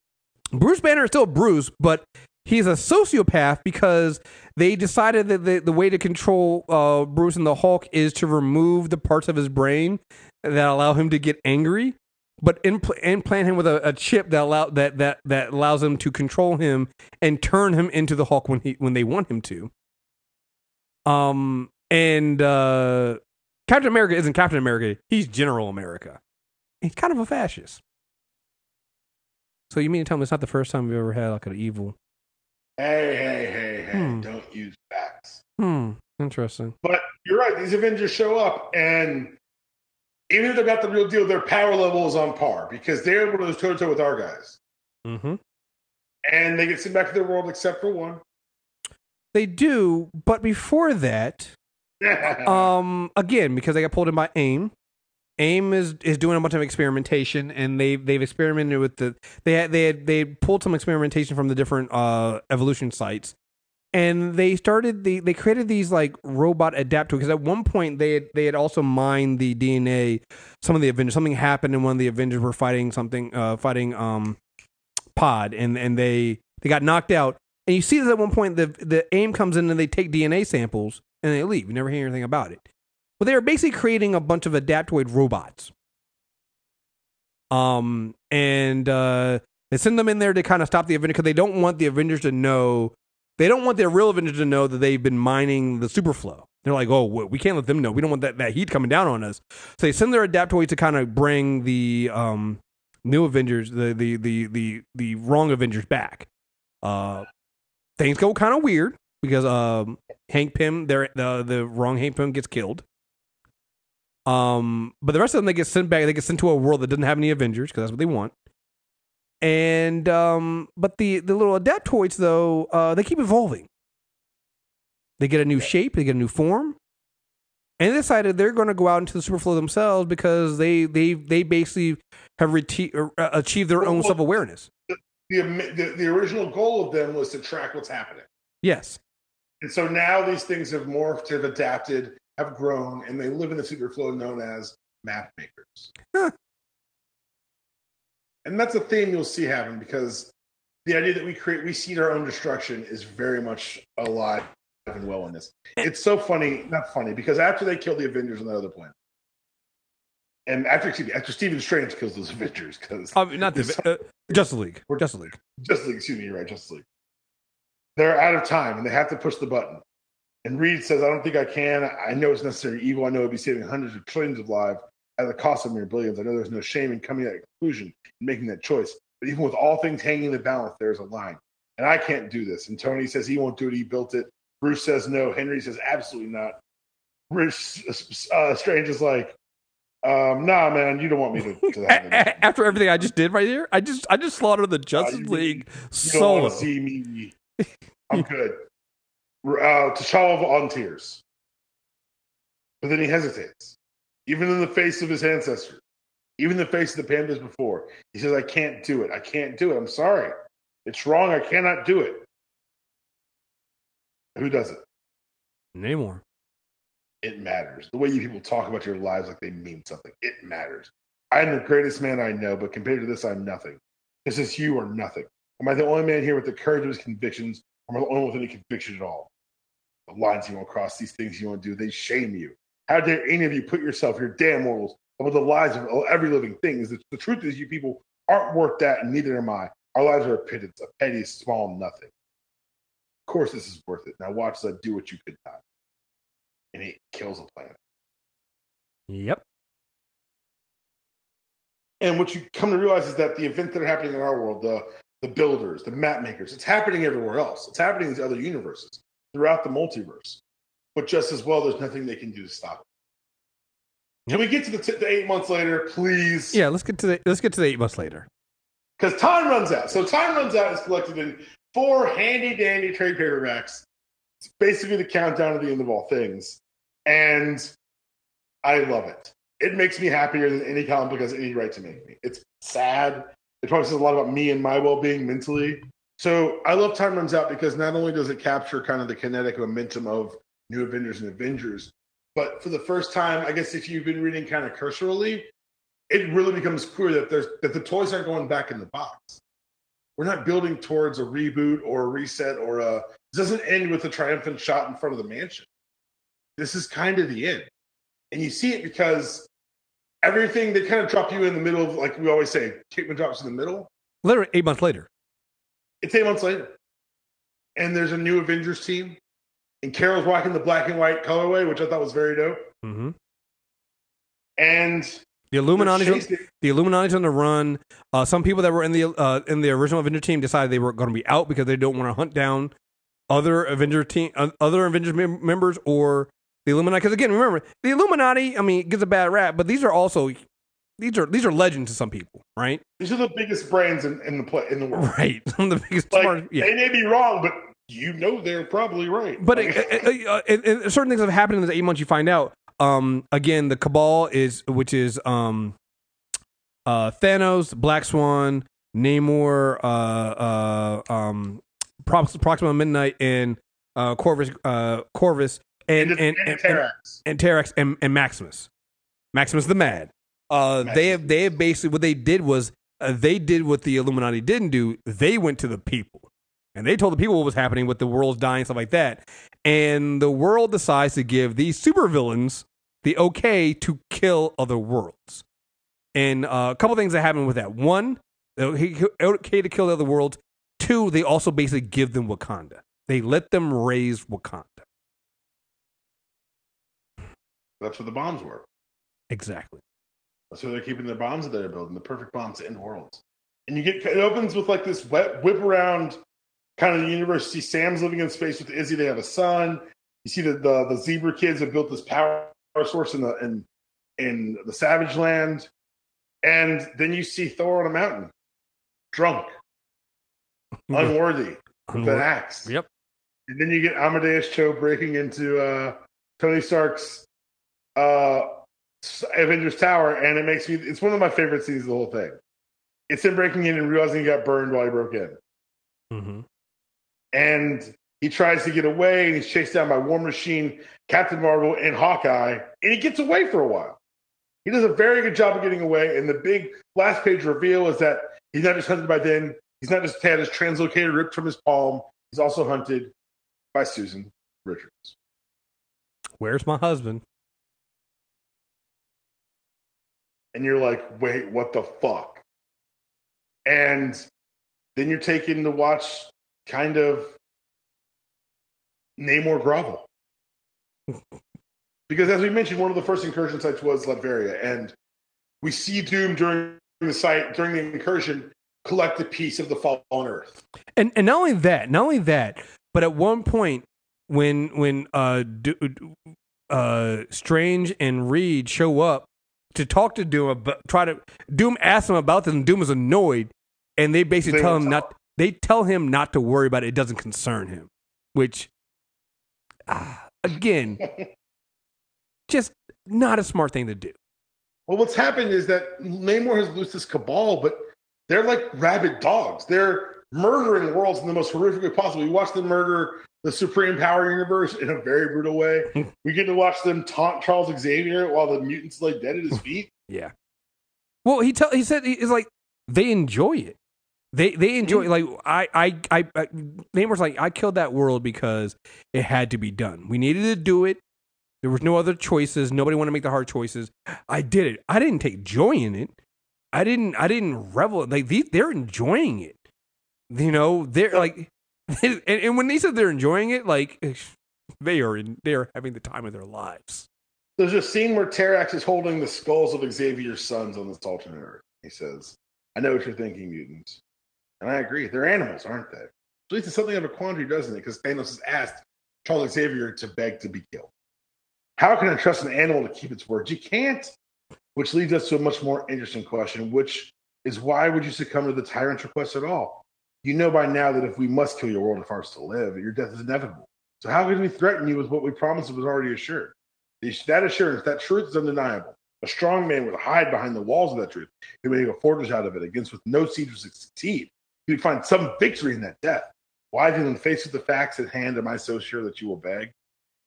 Speaker 2: Bruce Banner is still Bruce, but he's a sociopath because they decided that the, the way to control uh, Bruce and the Hulk is to remove the parts of his brain that allow him to get angry, but impl- implant him with a, a chip that allow that, that that allows him to control him and turn him into the Hulk when he when they want him to. Um and uh, Captain America isn't Captain America; he's General America. He's kind of a fascist. So you mean to tell me it's not the first time we've ever had like an evil?
Speaker 1: Hey, hey, hey, hey!
Speaker 2: Hmm.
Speaker 1: Don't use facts.
Speaker 2: Hmm. Interesting.
Speaker 1: But you're right. These Avengers show up, and even if they're not the real deal, their power level is on par because they're able to toe to toe with our guys.
Speaker 2: Mm-hmm.
Speaker 1: And they get sent back to their world except for one.
Speaker 2: They do, but before that, um, again, because they got pulled in by AIM. AIM is is doing a bunch of experimentation, and they they've experimented with the they had they had they pulled some experimentation from the different uh evolution sites, and they started the they created these like robot adaptoids because at one point they had they had also mined the DNA. Some of the Avengers something happened, and one of the Avengers were fighting something uh fighting um Pod, and and they they got knocked out. And you see that at one point the the AIM comes in and they take DNA samples and they leave. You never hear anything about it. Well, they are basically creating a bunch of adaptoid robots. Um, and uh, they send them in there to kind of stop the Avengers because they don't want the Avengers to know. They don't want their real Avengers to know that they've been mining the superflow. They're like, oh, we can't let them know. We don't want that, that heat coming down on us. So they send their adaptoids to kind of bring the um, new Avengers, the the the the the wrong Avengers back. Uh, things go kind of weird because um, Hank Pym, the the wrong Hank Pym gets killed. Um, but the rest of them they get sent back. They get sent to a world that doesn't have any Avengers because that's what they want. And um, but the the little adaptoids though, uh, they keep evolving. They get a new shape. They get a new form. And they decided they're going to go out into the superflow themselves because they they they basically have reti- uh, achieved their own
Speaker 1: Well,
Speaker 2: self awareness.
Speaker 1: the, the the original goal of them was to track what's happening.
Speaker 2: Yes.
Speaker 1: And so now these things have morphed, have adapted, have grown, and they live in the superflow known as map makers. And that's a theme you'll see happen because the idea that we create, we seed our own destruction is very much alive and well in this. It's so funny, not funny, because after they kill the Avengers on that other planet, and after excuse me, after Stephen Strange kills those Avengers, because
Speaker 2: Um, not the uh, Justice League. Justice League.
Speaker 1: Justice League, excuse me, you're right, Justice League. They're out of time and they have to push the button. And Reed says, I don't think I can. I know it's necessary evil. I know it'd be saving hundreds of trillions of lives at the cost of mere billions. I know there's no shame in coming to that conclusion and making that choice. But even with all things hanging in the balance, there's a line. And I can't do this. And Tony says he won't do it. He built it. Bruce says no. Henry says absolutely not. Bruce uh, Strange is like, um, nah, man, you don't want me to, to
Speaker 2: A-
Speaker 1: have it.
Speaker 2: After everything I just did right here, I just I just slaughtered the Justice
Speaker 1: you-
Speaker 2: League
Speaker 1: You don't
Speaker 2: solo.
Speaker 1: want to see me. I'm good. Uh, T'Challa volunteers. But then he hesitates. Even in the face of his ancestors, even in the face of the pandas before, he says, I can't do it. I can't do it. I'm sorry. It's wrong. I cannot do it. Who does it?
Speaker 2: Anymore.
Speaker 1: It matters. The way you people talk about your lives like they mean something, it matters. I'm the greatest man I know, but compared to this, I'm nothing. This is you or nothing. Am I the only man here with the courage of his convictions, am I the only one with any conviction at all? The lines you won't cross, these things you won't do, they shame you. How dare any of you put yourself, your damn mortals, above the lives of every living thing? Is the, truth is, you people aren't worth that, and neither am I. Our lives are a pittance, a petty, small nothing. Of course, this is worth it. Now watch us do what you could not. And it kills a planet.
Speaker 2: Yep.
Speaker 1: And what you come to realize is that the events that are happening in our world, the the builders, the map makers, it's happening everywhere else. It's happening in these other universes throughout the multiverse. But just as well, there's nothing they can do to stop it. Can we get to the, t- the eight months later, please?
Speaker 2: Yeah. Let's get to the let's get to the eight months later.
Speaker 1: Because time runs out. So time runs out is collected in four handy dandy trade paperbacks. It's basically the countdown to the end of all things. And I love it. It makes me happier than any comic book has any right to make me. It's sad. It probably says a lot about me and my well being mentally. So I love Time Runs Out because not only does it capture kind of the kinetic momentum of New Avengers and Avengers, but for the first time, I guess if you've been reading kind of cursorily, it really becomes clear that there's that the toys aren't going back in the box. We're not building towards a reboot or a reset or a doesn't end with a triumphant shot in front of the mansion. This is kind of the end. And you see it because everything they kind of drop you in the middle of like we always say, Hickman drops in the middle.
Speaker 2: Literally eight months later.
Speaker 1: It's eight months later. And there's a new Avengers team. And Carol's rocking the black and white colorway, which I thought was very dope.
Speaker 2: Mm-hmm.
Speaker 1: And
Speaker 2: The Illuminati. The Illuminati's on the run. Uh, some people that were in the uh, in the original Avenger team decided they were going to be out because they don't want to hunt down other Avenger team, uh, other Avengers mem- members, or the Illuminati. Because again, remember the Illuminati. I mean, it gets a bad rap, but these are also these are these are legends to some people, right?
Speaker 1: These are the biggest brains in, in the play, in the world.
Speaker 2: Right, some of the biggest.
Speaker 1: Like,
Speaker 2: smart, yeah.
Speaker 1: They may be wrong, but you know they're probably right.
Speaker 2: But
Speaker 1: Like,
Speaker 2: uh, and- and certain things have happened in the eight months. You find out. Um, again, the Cabal is which is um, uh, Thanos, Black Swan, Namor, uh, uh, um, Prox- Proxima Midnight, and uh, Corvus, uh, Corvus, and
Speaker 1: and,
Speaker 2: and
Speaker 1: and,
Speaker 2: and, and,
Speaker 1: Terrax.
Speaker 2: and Terrax and, and Maximus. Maximus the Mad. Uh, they have they have basically what they did was uh, they did what the Illuminati didn't do. They went to the people and they told the people what was happening with the world's dying stuff like that. And the world decides to give these supervillains the okay to kill other worlds. And uh, a couple things that happen with that. One, okay okay to kill the other worlds. Two, they also basically give them Wakanda. They let them raise Wakanda.
Speaker 1: That's where the bombs were.
Speaker 2: Exactly.
Speaker 1: That's where they're keeping their bombs that they're building, the perfect bombs to end worlds. And you get it opens with like this wet whip around kind of the universe. You see Sam's living in space with Izzy. They have a son. You see the the, the zebra kids have built this power source in the in in the Savage Land, and then you see Thor on a mountain, drunk, unworthy, with an axe.
Speaker 2: Yep.
Speaker 1: And then you get Amadeus Cho breaking into uh, Tony Stark's uh, Avengers Tower, and it makes me. It's one of my favorite scenes of the whole thing. It's him breaking in and realizing he got burned while he broke in,
Speaker 2: Mm-hmm.
Speaker 1: And he tries to get away, and he's chased down by War Machine, Captain Marvel, and Hawkeye, and he gets away for a while. He does a very good job of getting away, and the big last page reveal is that he's not just hunted by Den. He's not just had his translocator ripped from his palm. He's also hunted by Susan Richards.
Speaker 2: Where's my husband?
Speaker 1: and you're like, wait, what the fuck? And then you're taken to watch kind of Namor grovel. because as we mentioned, one of the first incursion sites was Latveria, and we see Doom during the site during the incursion collect a piece of the fallen Earth.
Speaker 2: And and not only that, not only that, but at one point when when uh Du- uh Strange and Reed show up to talk to Doom about try to Doom asks him about this and Doom is annoyed and they basically
Speaker 1: They
Speaker 2: tell him
Speaker 1: tell
Speaker 2: not they tell him not to worry about it, it doesn't concern him. Which ah, again just not a smart thing to do.
Speaker 1: Well, what's happened is that Namor has loosed this cabal, but they're like rabid dogs. They're murdering worlds in the most horrific way possible. We watch them murder the Supreme Power Universe in a very brutal way. we get to watch them taunt Charles Xavier while the mutants lay dead at his feet.
Speaker 2: Yeah. Well, he tell he said he's like they enjoy it. They they enjoy like I I I, uh, I Namor's like I killed that world because it had to be done. We needed to do it. There was no other choices. Nobody wanted to make the hard choices. I did it. I didn't take joy in it. I didn't I didn't revel like these, they're enjoying it. You know, they're like and, and when they said they're enjoying it, like they are in, they are having the time of their lives.
Speaker 1: There's a scene where Terrax is holding the skulls of Xavier's sons on this alternate Earth. He says, I know what you're thinking, mutants. And I agree. They're animals, aren't they? At least it's something of a quandary, doesn't it? Because Thanos has asked Charles Xavier to beg to be killed. How can I trust an animal to keep its word? You can't. Which leads us to a much more interesting question, which is why would you succumb to the tyrant's request at all? You know by now that if we must kill your world if ours to live, your death is inevitable. So how could we threaten you with what we promised was already assured? That assurance, that truth is undeniable. A strong man would hide behind the walls of that truth. He would make a fortress out of it against which no siege would succeed. Would find some victory in that death. Why then, in face of the facts at hand, am I so sure that you will beg?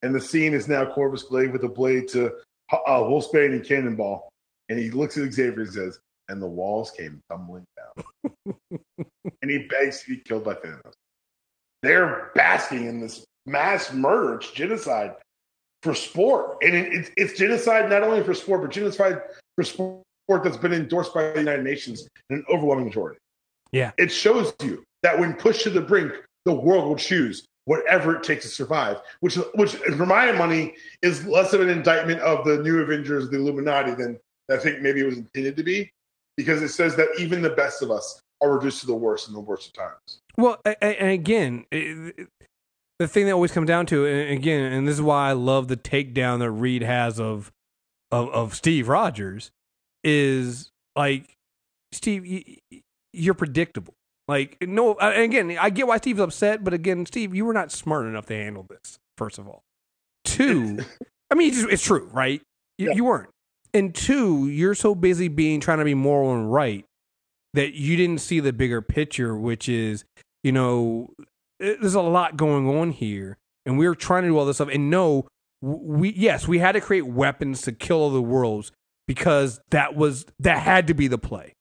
Speaker 1: And the scene is now Corvus Glaive with a blade to uh, Wolfsbane and Cannonball. And he looks at Xavier and says, and the walls came tumbling down. and he begs to be killed by Thanos. They're basking in this mass murder. It's genocide for sport. And it, it's, it's genocide not only for sport, but genocide for sport that's been endorsed by the United Nations in an overwhelming majority.
Speaker 2: Yeah.
Speaker 1: It shows you that when pushed to the brink, the world will choose whatever it takes to survive, which, which for my money, is less of an indictment of the new Avengers, the Illuminati, than I think maybe it was intended to be, because it says that even the best of us are reduced to the worst in the worst of times.
Speaker 2: Well, and again, the thing that always comes down to, and again, and this is why I love the takedown that Reed has of of, of Steve Rogers, is like Steve, you, you're predictable. Like no, again, I get why Steve's upset, but again, Steve, you were not smart enough to handle this. First of all, two, I mean, it's, it's true, right? You,
Speaker 1: Yeah.
Speaker 2: you weren't, and two, you're so busy being trying to be moral and right that you didn't see the bigger picture, which is, you know, eh, there's a lot going on here, and we are trying to do all this stuff. And no, we yes, we had to create weapons to kill all the worlds because that was that had to be the play.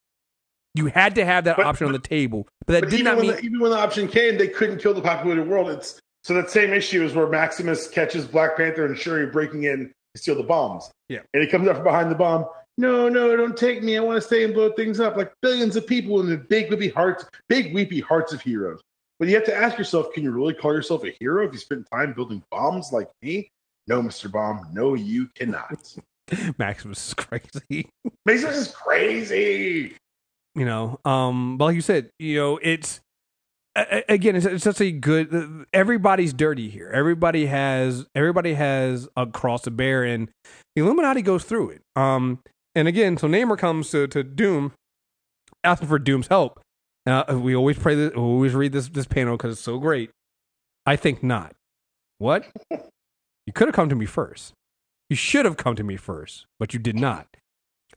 Speaker 2: You had to have that
Speaker 1: But-
Speaker 2: option on the table, but that
Speaker 1: But
Speaker 2: did
Speaker 1: even
Speaker 2: not
Speaker 1: when,
Speaker 2: mean
Speaker 1: the, even when the option came, they couldn't kill the populated world. It's so that same issue is where Maximus catches Black Panther and Shuri breaking in to steal the bombs.
Speaker 2: Yeah.
Speaker 1: and he comes up from behind the bomb. No, no, don't take me. I want to stay and blow things up like billions of people in the big weepy hearts, big weepy hearts of heroes. But you have to ask yourself, can you really call yourself a hero if you spent time building bombs like me? No, Mr. Bomb. No, you cannot.
Speaker 2: Maximus is crazy.
Speaker 1: Maximus is crazy.
Speaker 2: You know um but like you said you know it's a- again it's, it's such a good everybody's dirty here. Everybody has everybody has a cross to bear and the illuminati goes through it. Um and again so Namor comes to, to doom asking for doom's help. Uh, we always pray this we always read this this panel because it's so great. I think not. What? You could have come to me first. You should have come to me first but you did not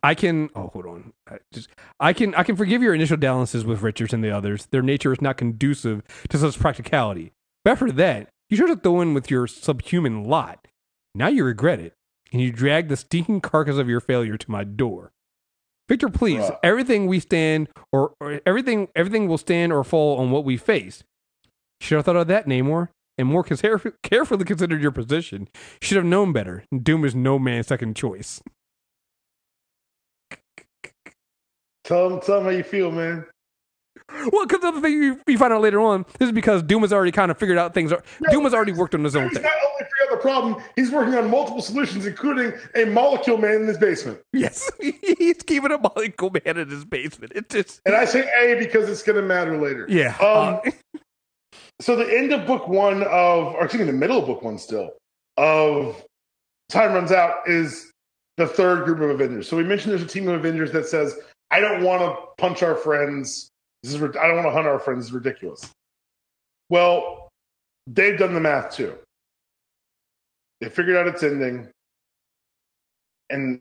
Speaker 2: I can. Oh, hold on. I just I can. I can forgive your initial dalliances with Richards and the others. Their nature is not conducive to such practicality. But after that, you should have thrown in with your subhuman lot. Now you regret it, and you drag the stinking carcass of your failure to my door. Victor, please.
Speaker 1: Bruh.
Speaker 2: Everything we stand, or, or everything, everything will stand or fall on what we face. Should have thought of that, Namor, and more care- carefully considered your position. Should have known better. Doom is no man's second choice.
Speaker 1: Tell him, tell him how you feel, man.
Speaker 2: Well, because the thing you, you find out later on this is because Doom has already kind of figured out things. Are,
Speaker 1: Yeah,
Speaker 2: Doom has already worked on his own
Speaker 1: He's
Speaker 2: thing.
Speaker 1: not only figured out the problem, he's working on multiple solutions, including a molecule man in his basement.
Speaker 2: Yes, he's keeping a molecule man in his basement. It just
Speaker 1: And I say A because it's going to matter later.
Speaker 2: yeah.
Speaker 1: Um,
Speaker 2: uh,
Speaker 1: So the end of book one of, or excuse me, the middle of book one still of time runs out is the third group of Avengers. So we mentioned there's a team of Avengers that says, "I don't want to punch our friends. This is I don't want to hunt our friends. Is ridiculous." Well, they've done the math too. They figured out its ending, and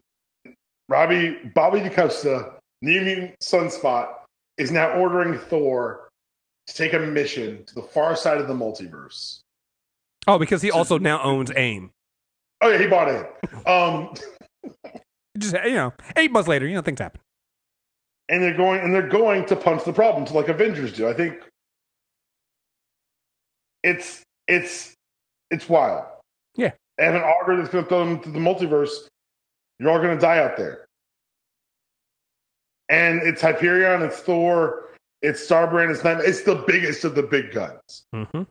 Speaker 1: Robbie Bobby DaCosta, New Mutant Sunspot, is now ordering Thor to take a mission to the far side of the multiverse.
Speaker 2: oh, because he also now owns AIM.
Speaker 1: Oh yeah, he bought it. Um,
Speaker 2: Just you know, eight months later, you know, things happen.
Speaker 1: And they're going and they're going to punch the problems like Avengers do. I think it's it's it's wild.
Speaker 2: Yeah.
Speaker 1: and an auger that's going to throw them to the multiverse. You're all going to die out there. And it's Hyperion, it's Thor, it's Starbrand, it's not, it's the biggest of the big guns.
Speaker 2: Mm-hmm.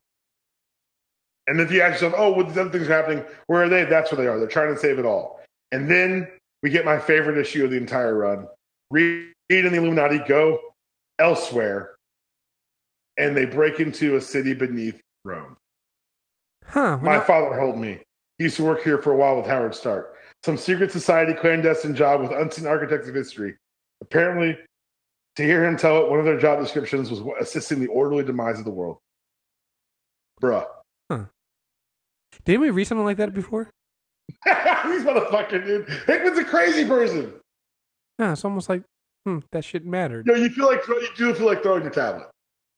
Speaker 1: And if you ask yourself, oh, what these other things are happening? Where are they? That's where they are. They're trying to save it all. And then we get my favorite issue of the entire run. Reed and the Illuminati go elsewhere, and they break into a city beneath Rome.
Speaker 2: Huh?
Speaker 1: My
Speaker 2: well,
Speaker 1: father told me he used to work here for a while with Howard Stark. Some secret society clandestine job with unseen architects of history. Apparently, to hear him tell it, one of their job descriptions was assisting the orderly demise of the world. Bruh. Huh.
Speaker 2: didn't we read something like that before?
Speaker 1: These motherfucker, dude. Hickman's a crazy person.
Speaker 2: Yeah, it's almost like hmm, that shit mattered.
Speaker 1: Know, you feel like you do feel like throwing your tablet.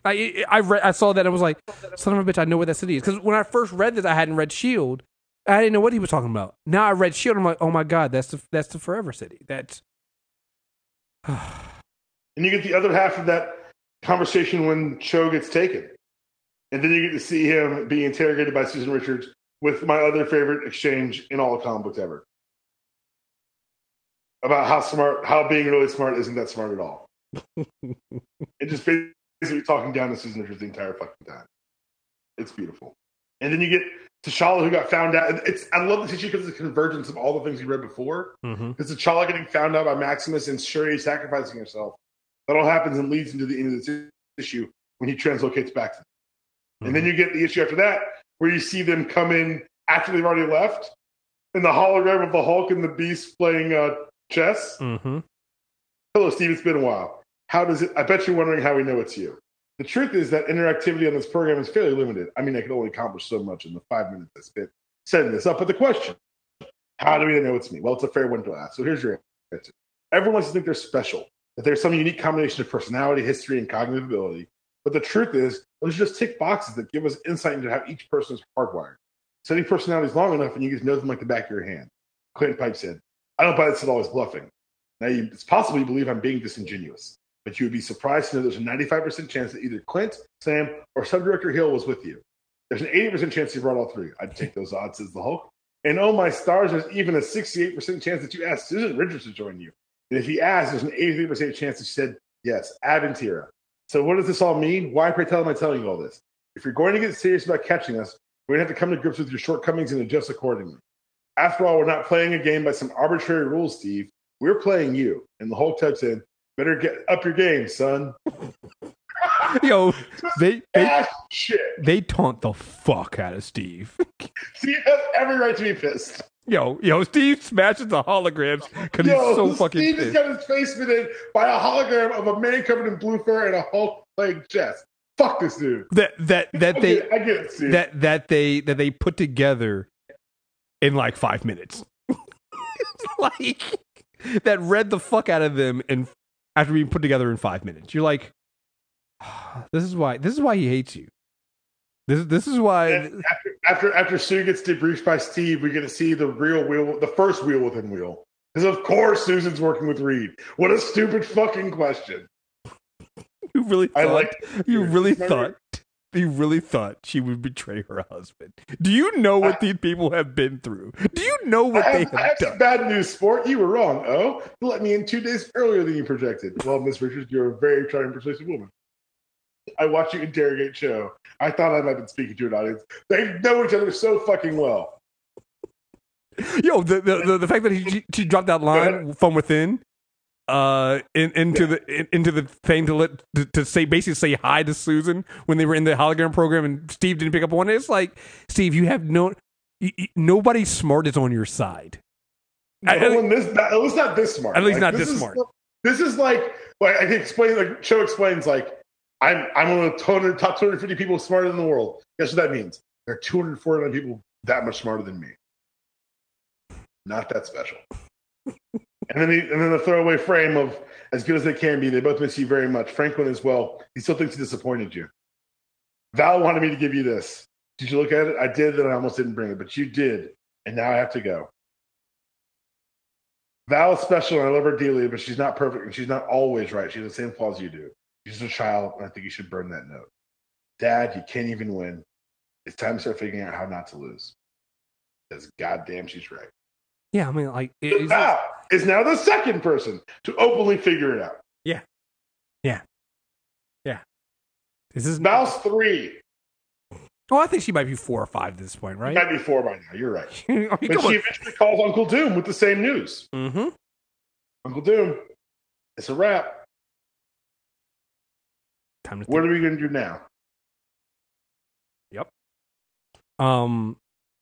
Speaker 2: I I read, I saw that and I was like, son of a bitch, I know where that city is. Because when I first read this, I hadn't read Shield. I didn't know what he was talking about. Now I read Shield. I'm like, oh my god, that's the that's the Forever City. That's
Speaker 1: And you get the other half of that conversation when Cho gets taken. And then you get to see him being interrogated by Susan Richards with my other favorite exchange in all the comic books ever. About how smart, how being really smart isn't that smart at all. it just basically talking down to Susan Richards the entire fucking time. It's beautiful. And then you get T'Challa who got found out. It's I love this issue because it's a convergence of all the things you read before.
Speaker 2: mm-hmm.
Speaker 1: It's T'Challa getting found out by Maximus and Shuri sacrificing herself. That all happens and leads into the end of this issue when he translocates back to them. And then you get the issue after that where you see them come in after they've already left, and the hologram of the Hulk and the Beast playing uh, chess.
Speaker 2: Mm-hmm.
Speaker 1: Hello, Steve. It's been a while. How does it? I bet you're wondering how we know it's you. The truth is that interactivity on this program is fairly limited. I mean, I can only accomplish so much in the five minutes I spent setting this up. But the question, how do we know it's me? Well, it's a fair one to ask. So here's your answer. Everyone wants to think they're special, that there's some unique combination of personality, history, and cognitive ability. But the truth is, those are just tick boxes that give us insight into how each person is hardwired. Study personalities long enough and you get to know them like the back of your hand. Clinton Pipe said, I don't buy this at all as bluffing. Now, you, it's possible you believe I'm being disingenuous, but you would be surprised to know there's a 95% chance that either Clint, Sam, or subdirector Hill was with you. There's an 80% chance he brought all three. I'd take those odds, says the Hulk. And oh my stars, there's even a 68% chance that you asked Susan Richards to join you. And if he asked, there's an 83% chance that she said yes, Aventira. So what does this all mean? Why, pray tell, am I telling you all this? If you're going to get serious about catching us, we're going to have to come to grips with your shortcomings and adjust accordingly. After all, we're not playing a game by some arbitrary rules, Steve. We're playing you. And the Hulk types in, better get up your game, son.
Speaker 2: Yo, they they,
Speaker 1: shit.
Speaker 2: they taunt the fuck out of Steve.
Speaker 1: Steve has every right to be pissed.
Speaker 2: Yo, yo, Steve smashes the holograms because he's so fucking
Speaker 1: Steve has got his face fit in by a hologram of a man covered in blue fur and a Hulk playing chess. Fuck this dude.
Speaker 2: That that that they
Speaker 1: I get it, Steve.
Speaker 2: that that they that they put together in like five minutes. like that read the fuck out of them and after being put together in five minutes. You're like, this is why this is why he hates you. This this is why
Speaker 1: And after, after after Sue gets debriefed by Steve, we get to see the real wheel, the first wheel within wheel. Because of course Susan's working with Reed. What a stupid fucking question.
Speaker 2: you really
Speaker 1: I
Speaker 2: thought
Speaker 1: like
Speaker 2: you really
Speaker 1: Remember-
Speaker 2: thought you really thought she would betray her husband. Do you know what these people have been through? Do you know what
Speaker 1: I
Speaker 2: they
Speaker 1: have, I
Speaker 2: have
Speaker 1: have some
Speaker 2: done?
Speaker 1: bad news, sport. You were wrong. Oh, you let me in two days earlier than you projected. Well, Miss Richards, you're a very charming, persuasive woman. I watched you interrogate Cho. I thought I might have been speaking to an audience. They know each other so fucking well.
Speaker 2: Yo, the the, the, the fact that he, she dropped that line from within uh in, into the in, into the thing to let to, to say basically say hi to Susan when they were in the hologram program and Steve didn't pick up on it. It's like Steve, you have no y- y- nobody smart is on your side.
Speaker 1: No
Speaker 2: I-
Speaker 1: this, not, at least not this smart.
Speaker 2: At least
Speaker 1: Like,
Speaker 2: not this
Speaker 1: is-
Speaker 2: smart.
Speaker 1: This is like, like I can explain. Like Cho explains, like I'm I'm one of the 200, top 250 people smarter in the world. Guess what that means? There are 249 people that much smarter than me. Not that special. and then he, and then the throwaway frame of as good as they can be. They both miss you very much. Franklin as well. He still thinks he disappointed you. Val wanted me to give you this. Did you look at it? I did, and I almost didn't bring it, but you did, and now I have to go. Val is special, and I love her dearly, but she's not perfect, and she's not always right. She has the same flaws you do. She's a child, and I think you should burn that note. Dad, you can't even win. It's time to start figuring out how not to lose. Because goddamn, she's right.
Speaker 2: Yeah, I mean like it- it's-
Speaker 1: Val is now the second person to openly figure it out. Yeah. Yeah. Yeah.
Speaker 2: This is
Speaker 1: Mouse three.
Speaker 2: Oh, I think she might be four or five at this point, right?
Speaker 1: Might be four by now. You're right.
Speaker 2: Mean,
Speaker 1: But she eventually calls Uncle Doom with the same news.
Speaker 2: Mm-hmm.
Speaker 1: Uncle Doom, it's a wrap.
Speaker 2: Time to
Speaker 1: What
Speaker 2: think.
Speaker 1: are we going to do now? Yep.
Speaker 2: Um,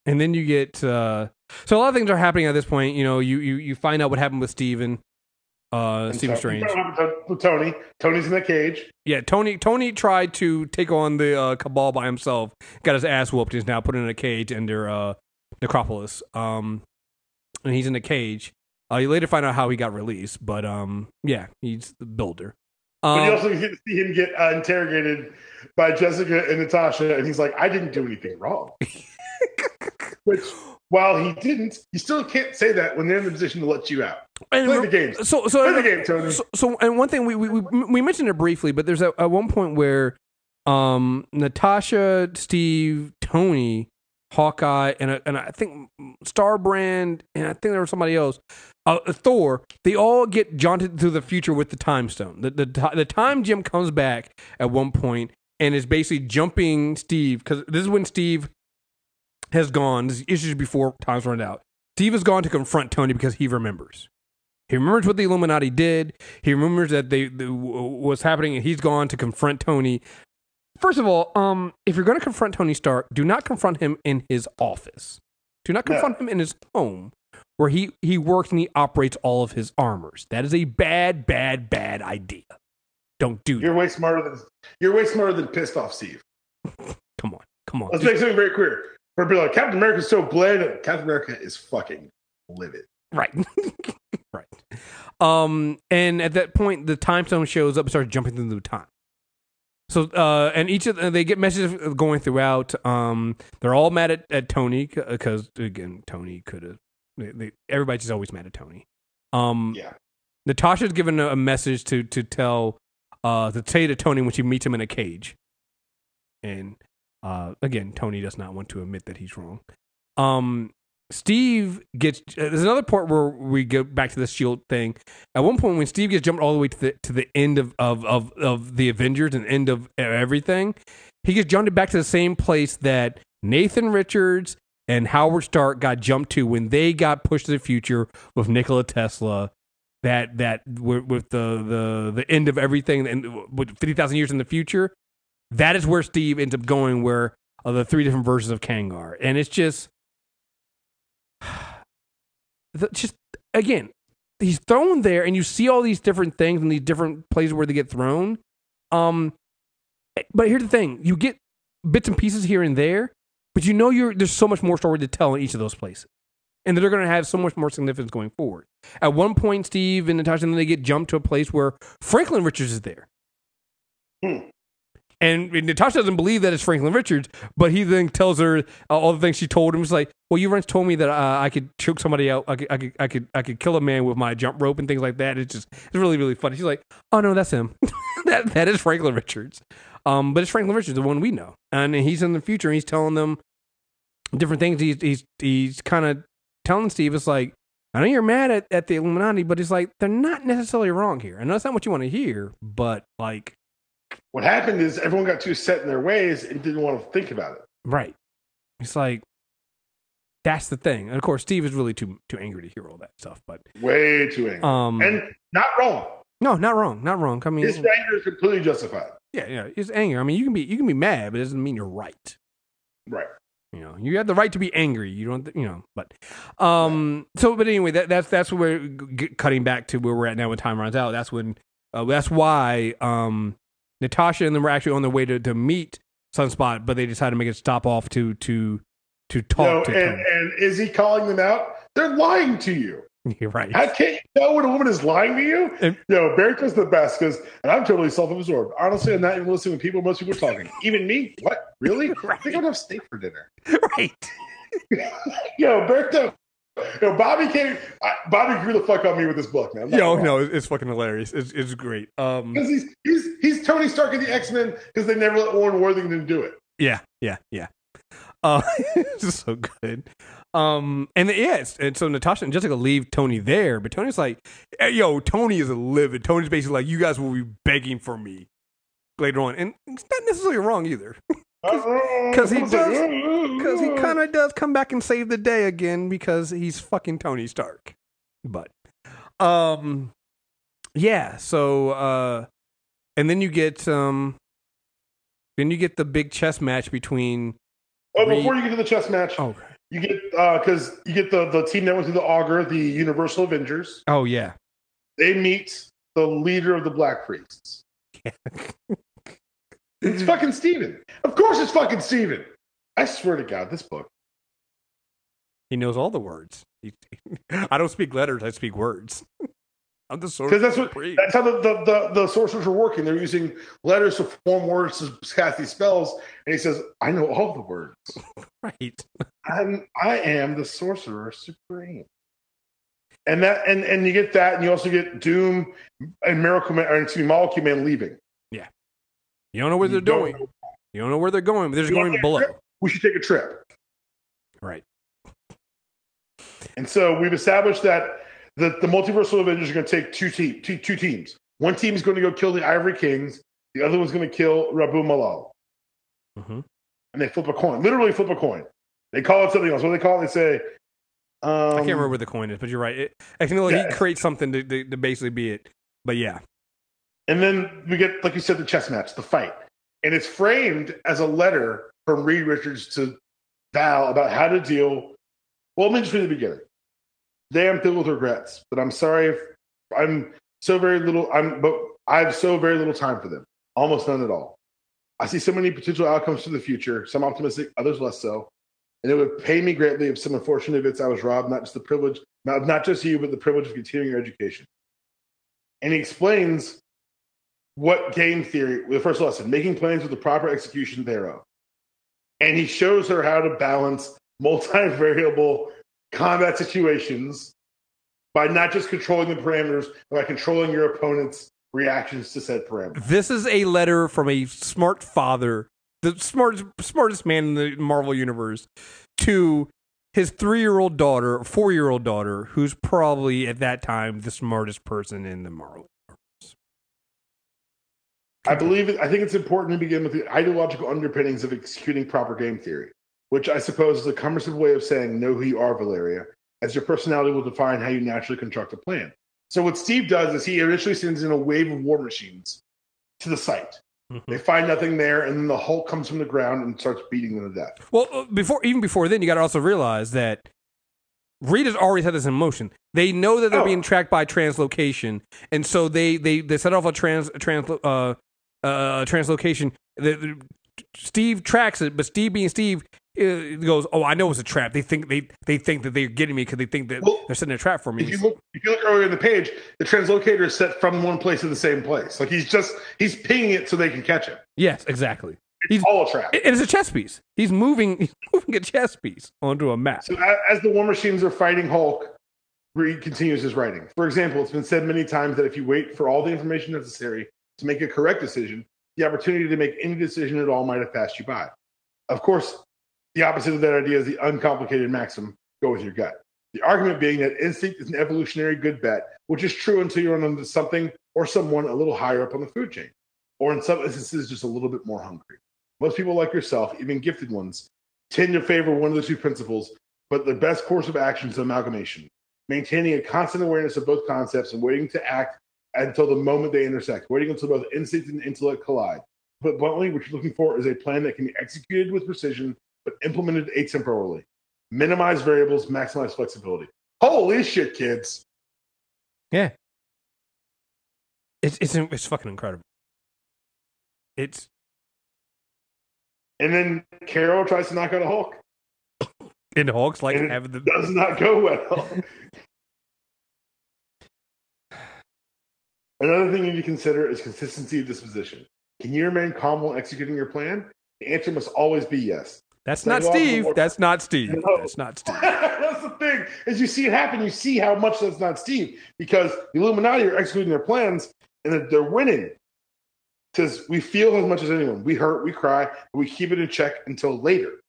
Speaker 2: and then you get uh, so a lot of things are happening at this point. You know, you you you find out what happened with Steven, uh,
Speaker 1: And
Speaker 2: Stephen Strange.
Speaker 1: Tony. Tony's in the cage.
Speaker 2: Yeah, Tony Tony tried to take on the uh, cabal by himself, got his ass whooped. He's now put in a cage under uh, Necropolis. Um, and he's in a cage. Uh, you later find out how he got released, but um, yeah, he's the builder.
Speaker 1: But you
Speaker 2: Um,
Speaker 1: also get to see him get uh, interrogated by Jessica and Natasha, and he's like, I didn't do anything wrong. Which, while he didn't, you still can't say that when they're in the position to let you out.
Speaker 2: and
Speaker 1: Play the game.
Speaker 2: So so
Speaker 1: Play the game, Tony.
Speaker 2: So, so and one thing we, we we we mentioned it briefly, but there's a, at one point where um Natasha, Steve, Tony, Hawkeye, and a, and I think Starbrand, and I think there was somebody else, uh, Thor. They all get jaunted to the future with the time stone. The the the time gem comes back at one point and is basically jumping Steve because this is when Steve has gone. This is issues before time's run out. Steve has gone to confront Tony because he remembers. He remembers what the Illuminati did. He remembers that they the, was happening, and he's gone to confront Tony. First of all, um, if you're going to confront Tony Stark, do not confront him in his office. Do not
Speaker 1: No.
Speaker 2: confront him in his home, where he he works and he operates all of his armors. That is a bad, bad, bad idea. Don't do that.
Speaker 1: You're way smarter than you're way smarter than pissed off Steve.
Speaker 2: Come on, come on.
Speaker 1: Let's make something very clear. For people like Captain America's so bland, Captain America is fucking livid.
Speaker 2: Right. right. Um, and at that point, the time stone shows up and starts jumping through the time. So, uh, and each of they get messages going throughout. Um, they're all mad at, at Tony because again, Tony could have. They, they, everybody's just always mad at Tony. Um,
Speaker 1: Yeah.
Speaker 2: Natasha's given a, a message to to tell uh to say to Tony when she meets him in a cage. And uh again, Tony does not want to admit that he's wrong. Um Steve gets uh, there's another part where we go back to the shield thing. At one point when Steve gets jumped all the way to the to the end of of of, of the Avengers and end of everything, he gets jumped back to the same place that Nathan Richards and Howard Stark got jumped to when they got pushed to the future with Nikola Tesla that that with, the the the end of everything and with fifty thousand years in the future, that is where Steve ends up going. Where uh, the three different versions of Kangar, and it's just, just again, he's thrown there, and you see all these different things and these different places where they get thrown. Um, but here's the thing: you get bits and pieces here and there, but you know you're there's so much more story to tell in each of those places and they're going to have so much more significance going forward. At one point, Steve and Natasha, and then they get jumped to a place where Franklin Richards is there.
Speaker 1: Hmm.
Speaker 2: And Natasha doesn't believe that it's Franklin Richards, but he then tells her uh, all the things she told him. It's like, well, you once told me that uh, I could choke somebody out, I could, I could, I could, I could kill a man with my jump rope and things like that. It's just, it's really, really funny. She's like, oh no, that's him. that that is Franklin Richards. Um, but it's Franklin Richards, the one we know, and he's in the future. and He's telling them different things. He's he's he's kind of telling Steve, it's like, I know you're mad at, at the Illuminati, but it's like, they're not necessarily wrong here. I know that's not what you want to hear, but like,
Speaker 1: What happened is everyone got too set in their ways and didn't want to think about it.
Speaker 2: right. It's like, that's the thing. And of course, Steve is really too too angry to hear all that stuff, but
Speaker 1: Way too angry.
Speaker 2: um,
Speaker 1: and not wrong.
Speaker 2: no, not wrong, not wrong. I mean,
Speaker 1: His anger is completely justified.
Speaker 2: yeah, yeah, it's anger. I mean, you can be you can be mad, but it doesn't mean you're right.
Speaker 1: Right.
Speaker 2: You know, you have the right to be angry. You don't, you know. But, um, so, but anyway, that, that's that's where we're g- cutting back to where we're at now. When time runs out, that's when, uh, that's why, um, Natasha and them were actually on their way to, to meet Sunspot, but they decided to make a stop off to to to talk
Speaker 1: No,
Speaker 2: to.
Speaker 1: and, and is he calling them out? They're lying to you.
Speaker 2: You're right.
Speaker 1: How can't you know when a woman is lying to you?
Speaker 2: And-
Speaker 1: no, Barry's the best because, and I'm totally self-absorbed. Honestly, I'm not even listening to people. Most people are talking. Even me. What? Really? I think I'm gonna have steak for dinner.
Speaker 2: right.
Speaker 1: Yo, Berto. Yo, Bobby came. Bobby grew the fuck on me with this book, man.
Speaker 2: Yo, no, it's, fucking hilarious. It's it's great. Um,
Speaker 1: because he's he's he's Tony Stark in the X Men because they never let Warren Worthington do it.
Speaker 2: Yeah, yeah, yeah. Uh, it's just so good. Um, and yes, and so Natasha and Jessica leave Tony there, but Tony's like, hey, "Yo, Tony is livid." Tony's basically like, "You guys will be begging for me later on," and it's not necessarily wrong either, because he does, because he kind of does come back and save the day again because he's fucking Tony Stark. But, um, yeah. So, uh, and then you get um, then you get the big chess match between.
Speaker 1: Oh, before you get to the chess match,
Speaker 2: Oh,
Speaker 1: you get because you get the the team that went through the auger, the Universal Avengers.
Speaker 2: oh yeah.
Speaker 1: They meet the leader of the Black Priests. It's fucking Steven. Of course, it's fucking Steven. I swear to God, this book.
Speaker 2: He knows all the words. He, I don't speak letters. I speak words. I'm the.
Speaker 1: Because that's what that's how the, the, the, the sorcerers are working. They're using letters to form words to cast these spells. And he says, I know all the words.
Speaker 2: right.
Speaker 1: I'm I am the sorcerer supreme. And that and and you get that, and you also get Doom and Miracle Man, or excuse me, Molecule Man leaving.
Speaker 2: You don't know where
Speaker 1: You
Speaker 2: they're
Speaker 1: don't
Speaker 2: going.
Speaker 1: know.
Speaker 2: You don't know where they're going, but they're just going below.
Speaker 1: We should take a trip.
Speaker 2: Right.
Speaker 1: And so we've established that the, the multiversal Avengers are going to take two, te- two, two teams. One team is going to go kill the Ivory Kings. The other one's going to kill Rabum Alal.
Speaker 2: hmm
Speaker 1: And they flip a coin. Literally flip a coin. They call it something else. What do they call it? They say, um,
Speaker 2: I can't remember where the coin is, but you're right. It, I can
Speaker 1: Yeah.
Speaker 2: he creates something to, to, to basically be it. But yeah,
Speaker 1: And then we get, like you said, the chess match, the fight. and it's framed as a letter from Reed Richards to Val about how to deal. Well, let me just read the beginning. Today I'm filled with regrets, but I'm sorry if I'm so very little. I'm but I have so very little time for them, almost none at all. I see so many potential outcomes for the future, some optimistic, others less so. And it would pay me greatly if some unfortunate events I was robbed, not just the privilege, not, not just you, but the privilege of continuing your education. And he explains what game theory, the first lesson, making plans with the proper execution thereof. And he shows her how to balance multivariable combat situations by not just controlling the parameters, but by controlling your opponent's reactions to said parameters.
Speaker 2: This is a letter from a smart father, the smartest smartest man in the Marvel universe, to his three year old daughter, four year old daughter, who's probably at that time the smartest person in the Marvel.
Speaker 1: I believe I think it's important to begin with the ideological underpinnings of executing proper game theory, which I suppose is a cumbersome way of saying know who you are, Valeria, as your personality will define how you naturally construct a plan. So what Steve does is he initially sends in a wave of war machines to the site.
Speaker 2: Mm-hmm.
Speaker 1: They find nothing there, and then the Hulk comes from the ground and starts beating them to death.
Speaker 2: Well, uh, before even before then, you got to also realize that Reed has already had this in motion. They know that they're
Speaker 1: Oh.
Speaker 2: being tracked by translocation, and so they they they set off a trans trans uh uh translocation. The, the- Steve tracks it, but Steve being Steve uh, goes, "Oh, I know it's a trap. They think they they think that they're getting me because they think that
Speaker 1: Well,
Speaker 2: they're setting a trap for me."
Speaker 1: If you look, if you look earlier in the page, the translocator is set from one place to the same place. Like he's just he's pinging it so they can catch him.
Speaker 2: yes, exactly.
Speaker 1: It's all a trap.
Speaker 2: And it's a chess piece. He's moving. He's moving a chess piece onto a map.
Speaker 1: So as the war machines are fighting Hulk, Reed continues his writing. For example, it's been said many times that if you wait for all the information necessary to make a correct decision, the opportunity to make any decision at all might have passed you by. Of course, the opposite of that idea is the uncomplicated maxim: go with your gut. The argument being that instinct is an evolutionary good bet, which is true until you run into something or someone a little higher up on the food chain, or in some instances, just a little bit more hungry. Most people like yourself, even gifted ones, tend to favor one of the two principles, but the best course of action is amalgamation, maintaining a constant awareness of both concepts and waiting to act until the moment they intersect, waiting until both instinct and intellect collide. But bluntly, what you're looking for is a plan that can be executed with precision, but implemented atemporally. Minimize variables, maximize flexibility. Holy shit, kids.
Speaker 2: Yeah. It's it's it's fucking incredible. It's
Speaker 1: And then Carol tries to knock out a Hulk.
Speaker 2: and Hulk's like
Speaker 1: And it
Speaker 2: having the
Speaker 1: Does not go well. Another thing you need to consider is consistency of disposition. Can you remain calm while executing your plan? The answer must always be yes.
Speaker 2: That's not Steve. That's not Steve.
Speaker 1: No.
Speaker 2: That's not Steve.
Speaker 1: that's the thing. As you see it happen, you see how much that's not Steve because the Illuminati are executing their plans and they're- they're winning. Because we feel as much as anyone. We hurt, we cry, but we keep it in check until later.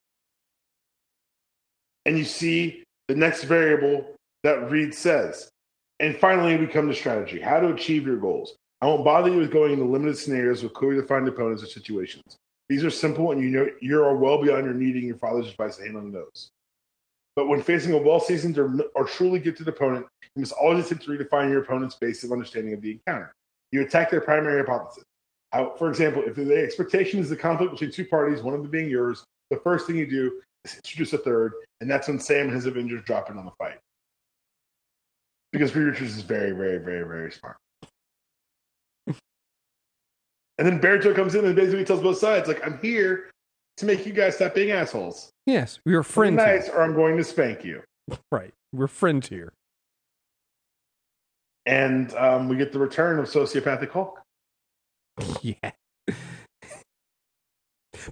Speaker 1: And you see the next variable that Reed says. And finally, we come to strategy how to achieve your goals. I won't bother you with going into limited scenarios with clearly defined opponents or situations. These are simple, and you know you are well beyond your needing your father's advice to hand on the nose. But when facing a well-seasoned or, or truly gifted opponent, you must always attempt to redefine your opponent's basic understanding of the encounter. You attack their primary hypothesis. How, for example, if the expectation is the conflict between two parties, one of them being yours, the first thing you do is introduce a third, and that's when Sam and his Avengers drop in on the fight. Because Reed Richards is very, very, very, very smart. and then Berto comes in and basically tells both sides, like, I'm here to make you guys stop being assholes.
Speaker 2: Yes, we were
Speaker 1: Be
Speaker 2: friends. here.
Speaker 1: nice, or I'm going to spank you.
Speaker 2: Right, we're friends here.
Speaker 1: And um, we get the return of sociopathic Hulk.
Speaker 2: Yeah.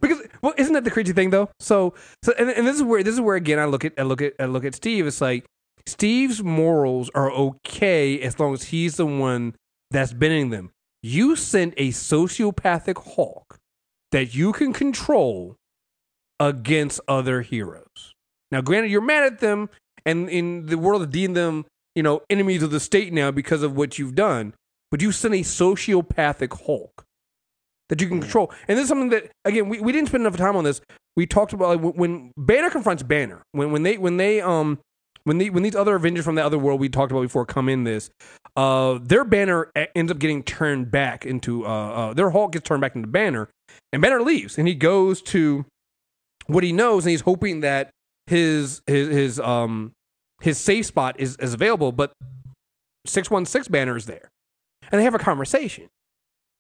Speaker 2: because well, isn't that the crazy thing though? So so and, and this is where this is where again I look at I look at I look at Steve. It's like Steve's morals are okay as long as he's the one that's bending them. You sent a sociopathic Hulk that you can control against other heroes. Now, granted, you're mad at them, and in the world of deem them, you know, enemies of the state now because of what you've done. But you sent a sociopathic Hulk that you can control, and this is something that again we, we didn't spend enough time on this. We talked about like, when- when Banner confronts Banner when when they when they um when the when these other Avengers from the other world we talked about before come in this, uh, their banner ends up getting turned back into uh, uh, their Hulk gets turned back into Banner, and Banner leaves and he goes to what he knows and he's hoping that his his his um his safe spot is, is available, but six one six Banner is there, and they have a conversation.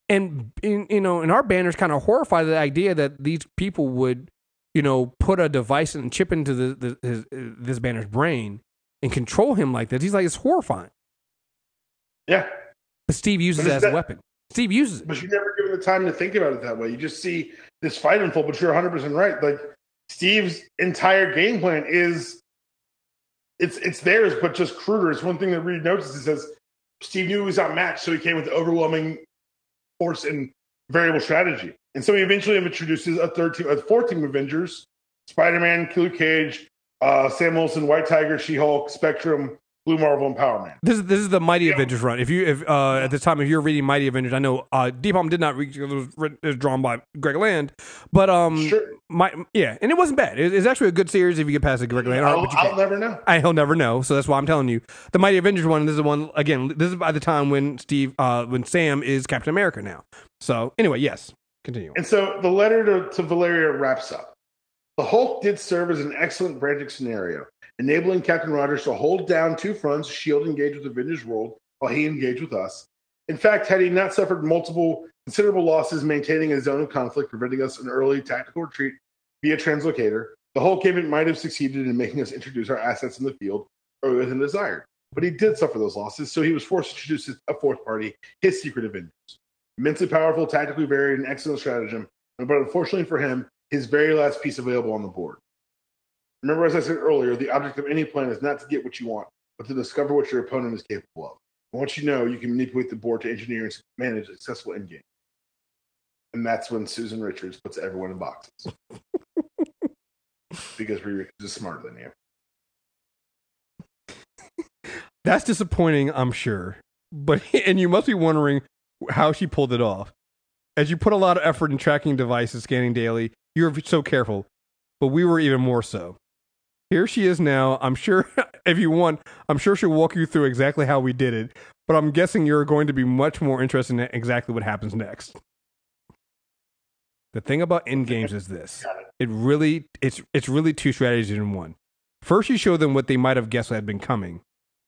Speaker 2: And in, you know, and our banner's kind of horrified at the idea that these people would you know, put a device and chip into the, the his, this banner's brain and control him like this. He's like, it's horrifying.
Speaker 1: Yeah.
Speaker 2: But Steve uses
Speaker 1: But
Speaker 2: it as a weapon. Steve uses it.
Speaker 1: But you never give him the time to think about it that way. You just see this fight unfold, but you're 100% right. Like, Steve's entire game plan is it's it's theirs, but just cruder. It's one thing that Reed notices. He says Steve knew he was outmatched, so he came with overwhelming force and variable strategy. And so he eventually introduces a third team, a fourth team of Avengers: Spider-Man, Killer Cage, uh, Sam Wilson, White Tiger, She-Hulk, Spectrum, Blue Marvel, and Power Man.
Speaker 2: This is this is the Mighty
Speaker 1: Yeah.
Speaker 2: Avengers run. If you if uh, at the time if you're reading Mighty Avengers, I know uh, Deep Home did not read. It was, written- it was drawn by Greg Land, but um,
Speaker 1: Sure,
Speaker 2: my yeah, and it wasn't bad. It, it's actually a good series if you get past the Greg Land art.
Speaker 1: I'll,
Speaker 2: But
Speaker 1: I'll never know.
Speaker 2: I, he'll never know. So that's why I'm telling you. The Mighty Avengers one. This is the one again. This is by the time when Steve, uh, when Sam is Captain America now. So anyway, yes, continue.
Speaker 1: And so the letter to, to Valeria wraps up. The Hulk did serve as an excellent branching scenario, enabling Captain Rogers to hold down two fronts, Shield engaged with the Avengers World while he engaged with us. In fact, had he not suffered multiple considerable losses maintaining a zone of conflict, preventing us an early tactical retreat via translocator, the Hulk game might have succeeded in making us introduce our assets in the field earlier than desired. But he did suffer those losses, so he was forced to introduce a fourth party, his secret Avengers. Immensely powerful, tactically varied, and excellent stratagem, but unfortunately for him, his very last piece available on the board. Remember, as I said earlier, the object of any plan is not to get what you want, but to discover what your opponent is capable of. And once you know, you can manipulate the board to engineer and manage a successful endgame. And that's when Susan Richards puts everyone in boxes. because Riri is smarter than you.
Speaker 2: That's disappointing, I'm sure. But and you must be wondering how she pulled it off. As you put a lot of effort in tracking devices, scanning daily, you're so careful. But we were even more so. Here she is now. I'm sure if you want, I'm sure she'll walk you through exactly how we did it. But I'm guessing you're going to be much more interested in exactly what happens next. The thing about end games is this.
Speaker 1: It.
Speaker 2: Really it's it's really two strategies in one. First you show them what they might have guessed had been coming.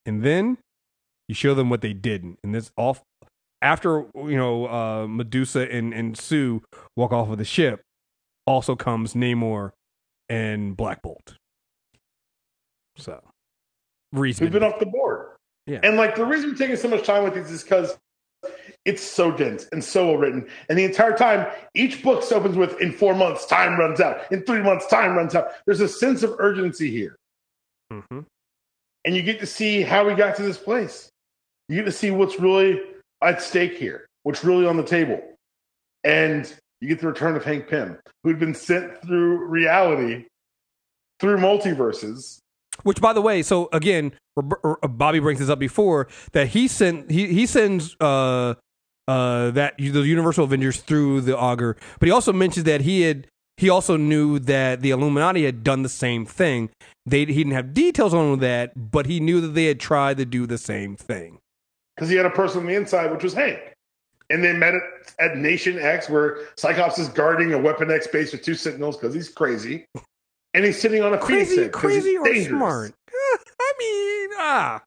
Speaker 2: And then you show them what they didn't. And this all after you know uh, Medusa and, and Sue walk off of the ship, also comes Namor and Black Bolt. So reason
Speaker 1: We've been off the board.
Speaker 2: Yeah.
Speaker 1: And like the reason we're taking so much time with these is because it's so dense and so well written. And the entire time, each book opens with in four months, time runs out. In three months, time runs out. There's a sense of urgency here.
Speaker 2: hmm
Speaker 1: And you get to see how we got to this place. You get to see what's really at stake here, what's really on the table. And you get the return of Hank Pym, who'd been sent through reality, through multiverses.
Speaker 2: Which, by the way, so again, uh, Bobby brings this up before that he sent he he sends uh uh that the Universal Avengers through the auger, but he also mentions that he had he also knew that the Illuminati had done the same thing. They he didn't have details on that, but he knew that they had tried to do the same thing.
Speaker 1: Because he had a person on the inside, which was Hank. And they met at, at Nation X, where Cyclops is guarding a Weapon X base with two Sentinels because he's crazy, and he's sitting on a
Speaker 2: Crazy,
Speaker 1: he's
Speaker 2: crazy or
Speaker 1: dangerous.
Speaker 2: smart? I mean, ah,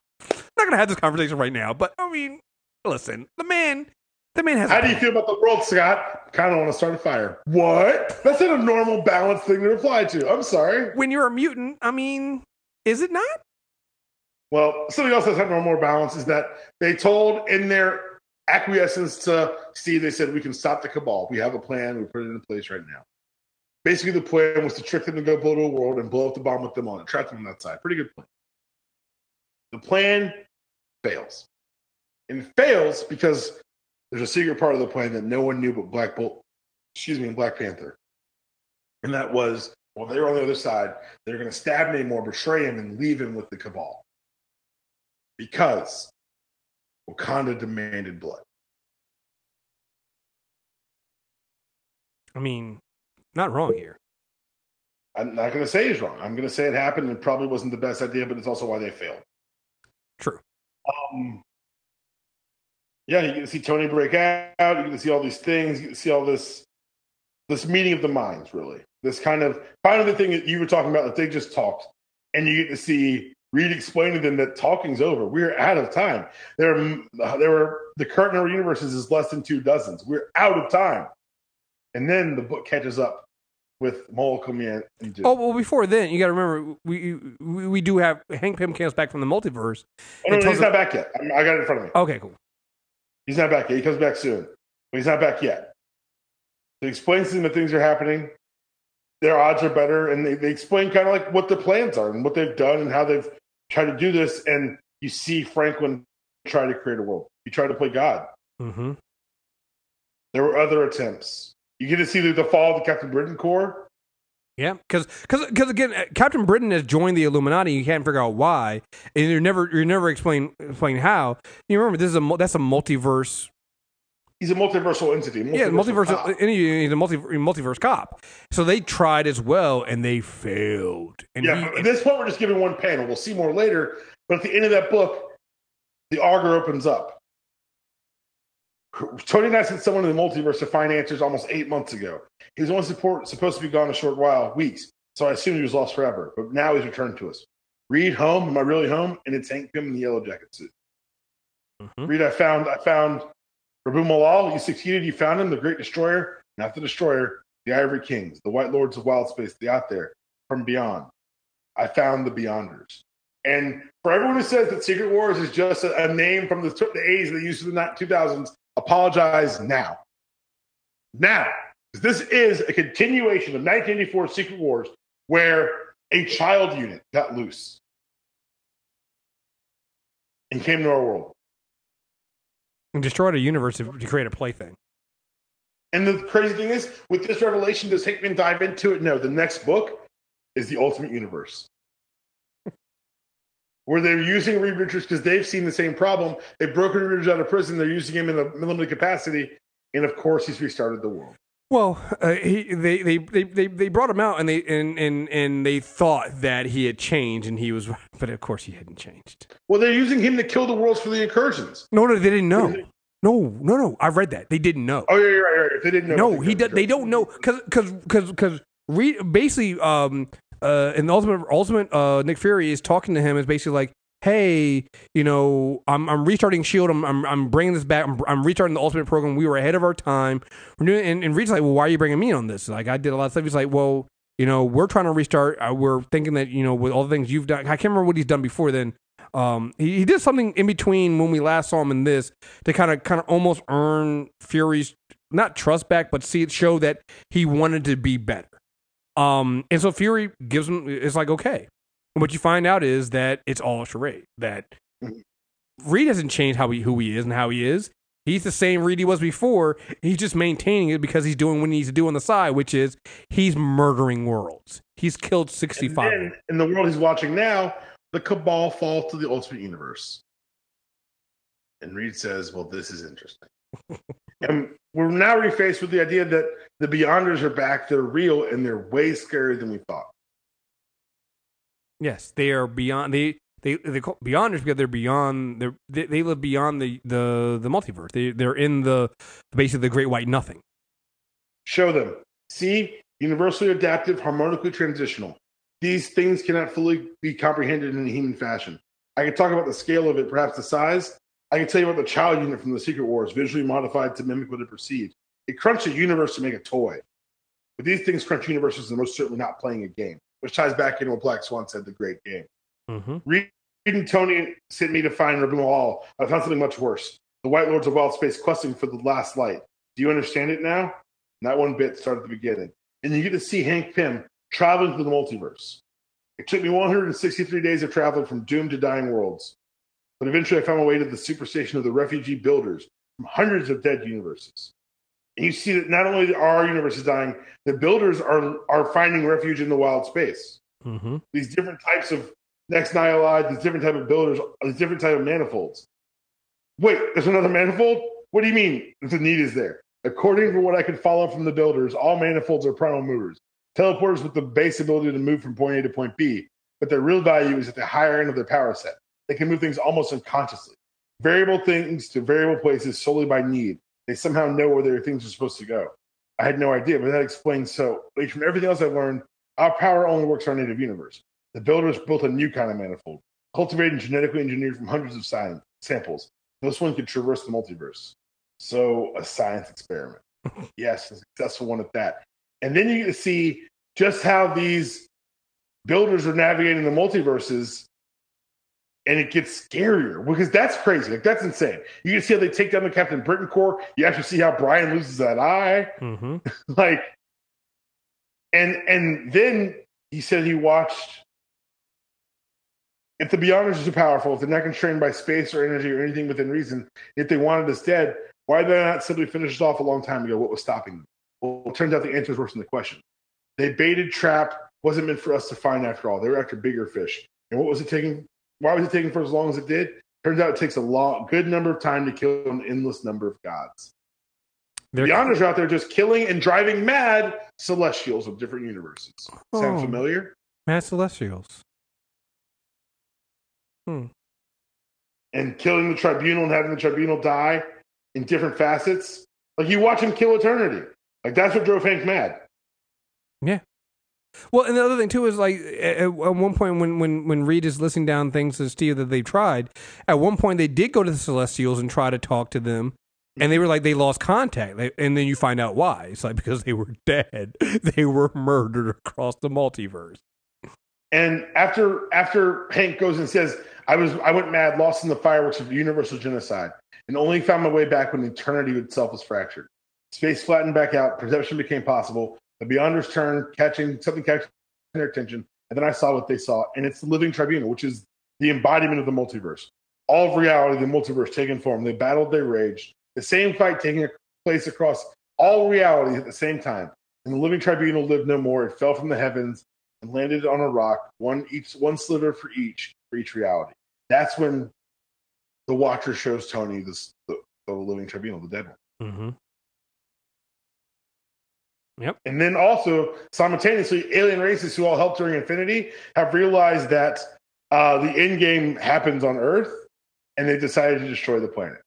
Speaker 2: not gonna have this conversation right now, but I mean, listen, the man, the man has.
Speaker 1: How do you feel about the world, Scott? Kind of want to start a fire. What? That's not a normal balanced thing to reply to. I'm sorry.
Speaker 2: when you're a mutant? I mean, is it not?
Speaker 1: Well, something else that's normal or balanced is that they told in their acquiescence to Steve, they said, we can stop the cabal. We have a plan. We put it in place right now. Basically, the plan was to trick them to go blow to a world and blow up the bomb with them on it, trap them on that side. Pretty good plan. The plan fails. And fails because there's a secret part of the plan that no one knew but Black Bolt, excuse me, and Black Panther. And that was, well, they were on the other side. They're going to stab Namor, betray him, and leave him with the cabal because Wakanda demanded blood.
Speaker 2: I mean, not wrong here.
Speaker 1: I'm not going to say he's wrong. I'm going to say it happened and probably wasn't the best idea, but it's also why they failed.
Speaker 2: True.
Speaker 1: Um, yeah, you get to see Tony break out. You get to see all these things. You get to see all this this meeting of the minds, really. This kind of finally the thing that you were talking about that they just talked, and you get to see Reed explain to them that talking's over. We're out of time. There, there were the current number of universes is less than two dozens. We're out of time, and then the book catches up with Mole coming in.
Speaker 2: Oh well, before then, you got to remember we, we we do have Hank Pym comes back from the multiverse.
Speaker 1: Oh, no, no, he's not back yet. I got it in front of me.
Speaker 2: Okay, cool.
Speaker 1: He's not back yet. He comes back soon, but he's not back yet. So he explains to them that things are happening. Their odds are better, and they, they explain kind of like what the plans are and what they've done and how they've tried to do this. And you see Franklin try to create a world. You try to play God.
Speaker 2: Mm-hmm.
Speaker 1: There were other attempts. You get to see the, the fall of the Captain Britain Corps.
Speaker 2: Yeah, because because again, uh, Captain Britain has joined the Illuminati. You can't figure out why, and you're never you're never explain explain how. You remember this is a that's a multiverse.
Speaker 1: He's a multiversal entity.
Speaker 2: Multiversal yeah, multiversal. Any, he's a multi, multiverse cop. So they tried as well, and they failed. And
Speaker 1: yeah, he, at this point, we're just giving one panel. We'll see more later. But at the end of that book, the Augur opens up. Tony and I sent someone in the multiverse to find answers almost eight months ago. He was only support, supposed to be gone a short while, weeks, so I assumed he was lost forever. But now he's returned to us. Reed, home? Am I really home? And it's Hank Pym in the yellow jacket suit. Mm-hmm. Reed, I found, I found Rabum Alal. You succeeded. You found him, the Great Destroyer, not the Destroyer, the Ivory Kings, the White Lords of Wild Space, the out there from beyond. I found the Beyonders. And for everyone who says that Secret Wars is just a, a name from the, the 80s they used in the 2000s, apologize now. Now, this is a continuation of 1984 Secret Wars where a child unit got loose and came to our world.
Speaker 2: And destroyed a universe to create a plaything.
Speaker 1: And the crazy thing is, with this revelation, does Hickman dive into it? No. The next book is the Ultimate Universe where they're using Reed Richards because they've seen the same problem. They've broken Reed Richards out of prison. They're using him in a limited capacity, and of course, he's restarted the world.
Speaker 2: Well, uh, he, they, they, they, they, they brought him out and they and, and, and they thought that he had changed and he was, but of course he hadn't changed.
Speaker 1: Well, they're using him to kill the worlds for the incursions.
Speaker 2: No, no, they didn't know. No, no, no. I've read that. They didn't know.
Speaker 1: Oh, yeah, you're right. You're right. They didn't know.
Speaker 2: No, he. they don't know because because because because basically um uh in the ultimate ultimate uh Nick Fury is talking to him is basically like hey, you know, I'm, I'm restarting Shield. I'm, I'm, I'm bringing this back. I'm, I'm restarting the Ultimate program. We were ahead of our time. We're doing, and, and Reed's like, well, why are you bringing me on this? Like, I did a lot of stuff. He's like, well, you know, we're trying to restart. Uh, we're thinking that you know, with all the things you've done, I can't remember what he's done before then. Um, he, he did something in between when we last saw him in this to kind of kind of almost earn Fury's not trust back, but see it show that he wanted to be better. Um, and so Fury gives him it's like okay, what you find out is that it's all a charade. That mm-hmm. Reed hasn't changed how he who he is and how he is. He's the same Reed he was before. He's just maintaining it because he's doing what he needs to do on the side, which is he's murdering worlds. He's killed sixty five.
Speaker 1: In the world he's watching now, the Cabal fall to the Ultimate Universe. And Reed says, "Well, this is interesting." and we're now refaced with the idea that the Beyonders are back. They're real and they're way scarier than we thought.
Speaker 2: Yes, they are beyond. They they they call beyonders because they're beyond. They're, they they live beyond the the the multiverse. They they're in the basically the great white nothing.
Speaker 1: Show them. See, universally adaptive, harmonically transitional. These things cannot fully be comprehended in a human fashion. I can talk about the scale of it, perhaps the size. I can tell you about the child unit from the Secret Wars, visually modified to mimic what it perceived. It crunched a universe to make a toy. But these things crunch universes and most certainly not playing a game which ties back into what Black Swan said, the great game.
Speaker 2: Mm-hmm.
Speaker 1: Reed and Tony sent me to find Rabum Alal. I found something much worse. The White Lords of Wild Space questing for the last light. Do you understand it now? Not one bit started at the beginning. And you get to see Hank Pym traveling through the multiverse. It took me 163 days of traveling from doomed to dying worlds. But eventually I found my way to the superstation of the refugee builders from hundreds of dead universes. And you see that not only our universe is dying, the builders are are finding refuge in the wild space.
Speaker 2: Mm-hmm.
Speaker 1: These different types of next nihilide, these different type of builders, these different type of manifolds. Wait, there's another manifold? What do you mean the need is there? According to what I could follow from the builders, all manifolds are primal movers. teleporters with the base ability to move from point A to point B, but their real value is at the higher end of their power set. They can move things almost unconsciously. Variable things to variable places solely by need. They somehow know where their things are supposed to go. I had no idea, but that explains so. Like from everything else I've learned, our power only works our native universe. The builders built a new kind of manifold, cultivated and genetically engineered from hundreds of science, samples. This one could traverse the multiverse. So, a science experiment. yes, a successful one at that. And then you get to see just how these builders are navigating the multiverses and it gets scarier because that's crazy. Like that's insane. You can see how they take down the Captain Britain Corps. You actually see how Brian loses that eye.
Speaker 2: Mm-hmm.
Speaker 1: like, and and then he said he watched. If the Beyonders are too powerful, if they're not constrained by space or energy or anything within reason, if they wanted us dead, why did they not simply finish us off a long time ago? What was stopping them? Well, it turns out the answer is worse than the question. They baited trap wasn't meant for us to find after all. They were after bigger fish. And what was it taking? Why was it taking for as long as it did? Turns out it takes a long, good number of time to kill an endless number of gods.
Speaker 2: They're-
Speaker 1: Beyonders are out there just killing and driving mad celestials of different universes. Sound
Speaker 2: Oh.
Speaker 1: familiar?
Speaker 2: Mass Celestials. Hmm.
Speaker 1: And killing the tribunal and having the tribunal die in different facets. Like you watch him kill eternity. Like that's what drove Hank mad.
Speaker 2: Well, and the other thing too is like at, at one point when when when Reed is listing down things to Steve that they've tried, at one point they did go to the Celestials and try to talk to them, and they were like they lost contact, and then you find out why. It's like because they were dead, they were murdered across the multiverse.
Speaker 1: And after after Hank goes and says, "I was I went mad, lost in the fireworks of universal genocide, and only found my way back when eternity itself was fractured. Space flattened back out, perception became possible. The Beyonders turn, catching something catching their attention, and then I saw what they saw, and it's the living tribunal, which is the embodiment of the multiverse. All of reality, the multiverse taken form. They battled, they raged. The same fight taking place across all realities at the same time. And the living tribunal lived no more. It fell from the heavens and landed on a rock, one each one sliver for each for each reality. That's when the Watcher shows Tony this the, the living tribunal, the dead one.
Speaker 2: Mm-hmm.
Speaker 1: And then also simultaneously, alien races who all helped during Infinity have realized that uh, the end game happens on Earth, and they decided to destroy the planet.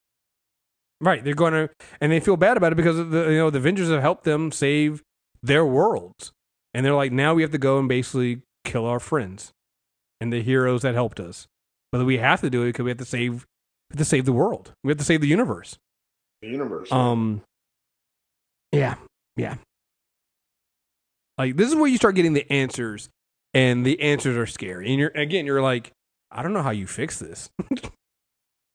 Speaker 2: Right, they're going to, and they feel bad about it because the you know the Avengers have helped them save their worlds, and they're like now we have to go and basically kill our friends and the heroes that helped us, but we have to do it because we have to save have to save the world, we have to save the universe.
Speaker 1: The universe.
Speaker 2: Um, yeah, yeah. Like this is where you start getting the answers, and the answers are scary. And you're again, you're like, I don't know how you fix this.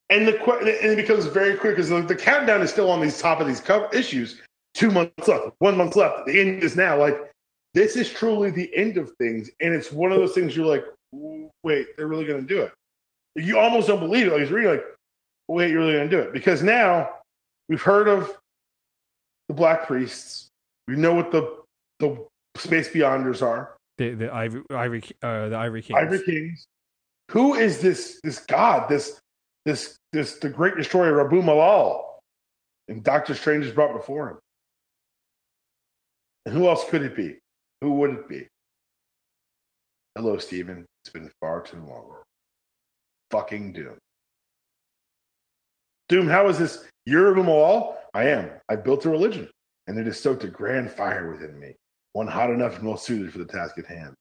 Speaker 1: and the and it becomes very quick because the, the countdown is still on these top of these cover issues. Two months left, one month left. The end is now. Like this is truly the end of things, and it's one of those things you're like, wait, they're really going to do it. You almost don't believe it. Like it's really like, wait, you're really going to do it because now we've heard of the Black Priests. We know what the the Space Beyonders are.
Speaker 2: the the ivory, ivory uh, the ivory kings.
Speaker 1: Ivory Kings. Who is this this god? This this this the great destroyer Rabum Alal. And Doctor Strange is brought before him. And who else could it be? Who would it be? Hello, Stephen. It's been far too long. Fucking Doom. Doom, how is this? You're Rabum Alal? I am. I built a religion, and it has stoked a grand fire within me, one hot enough and well suited for the task at hand.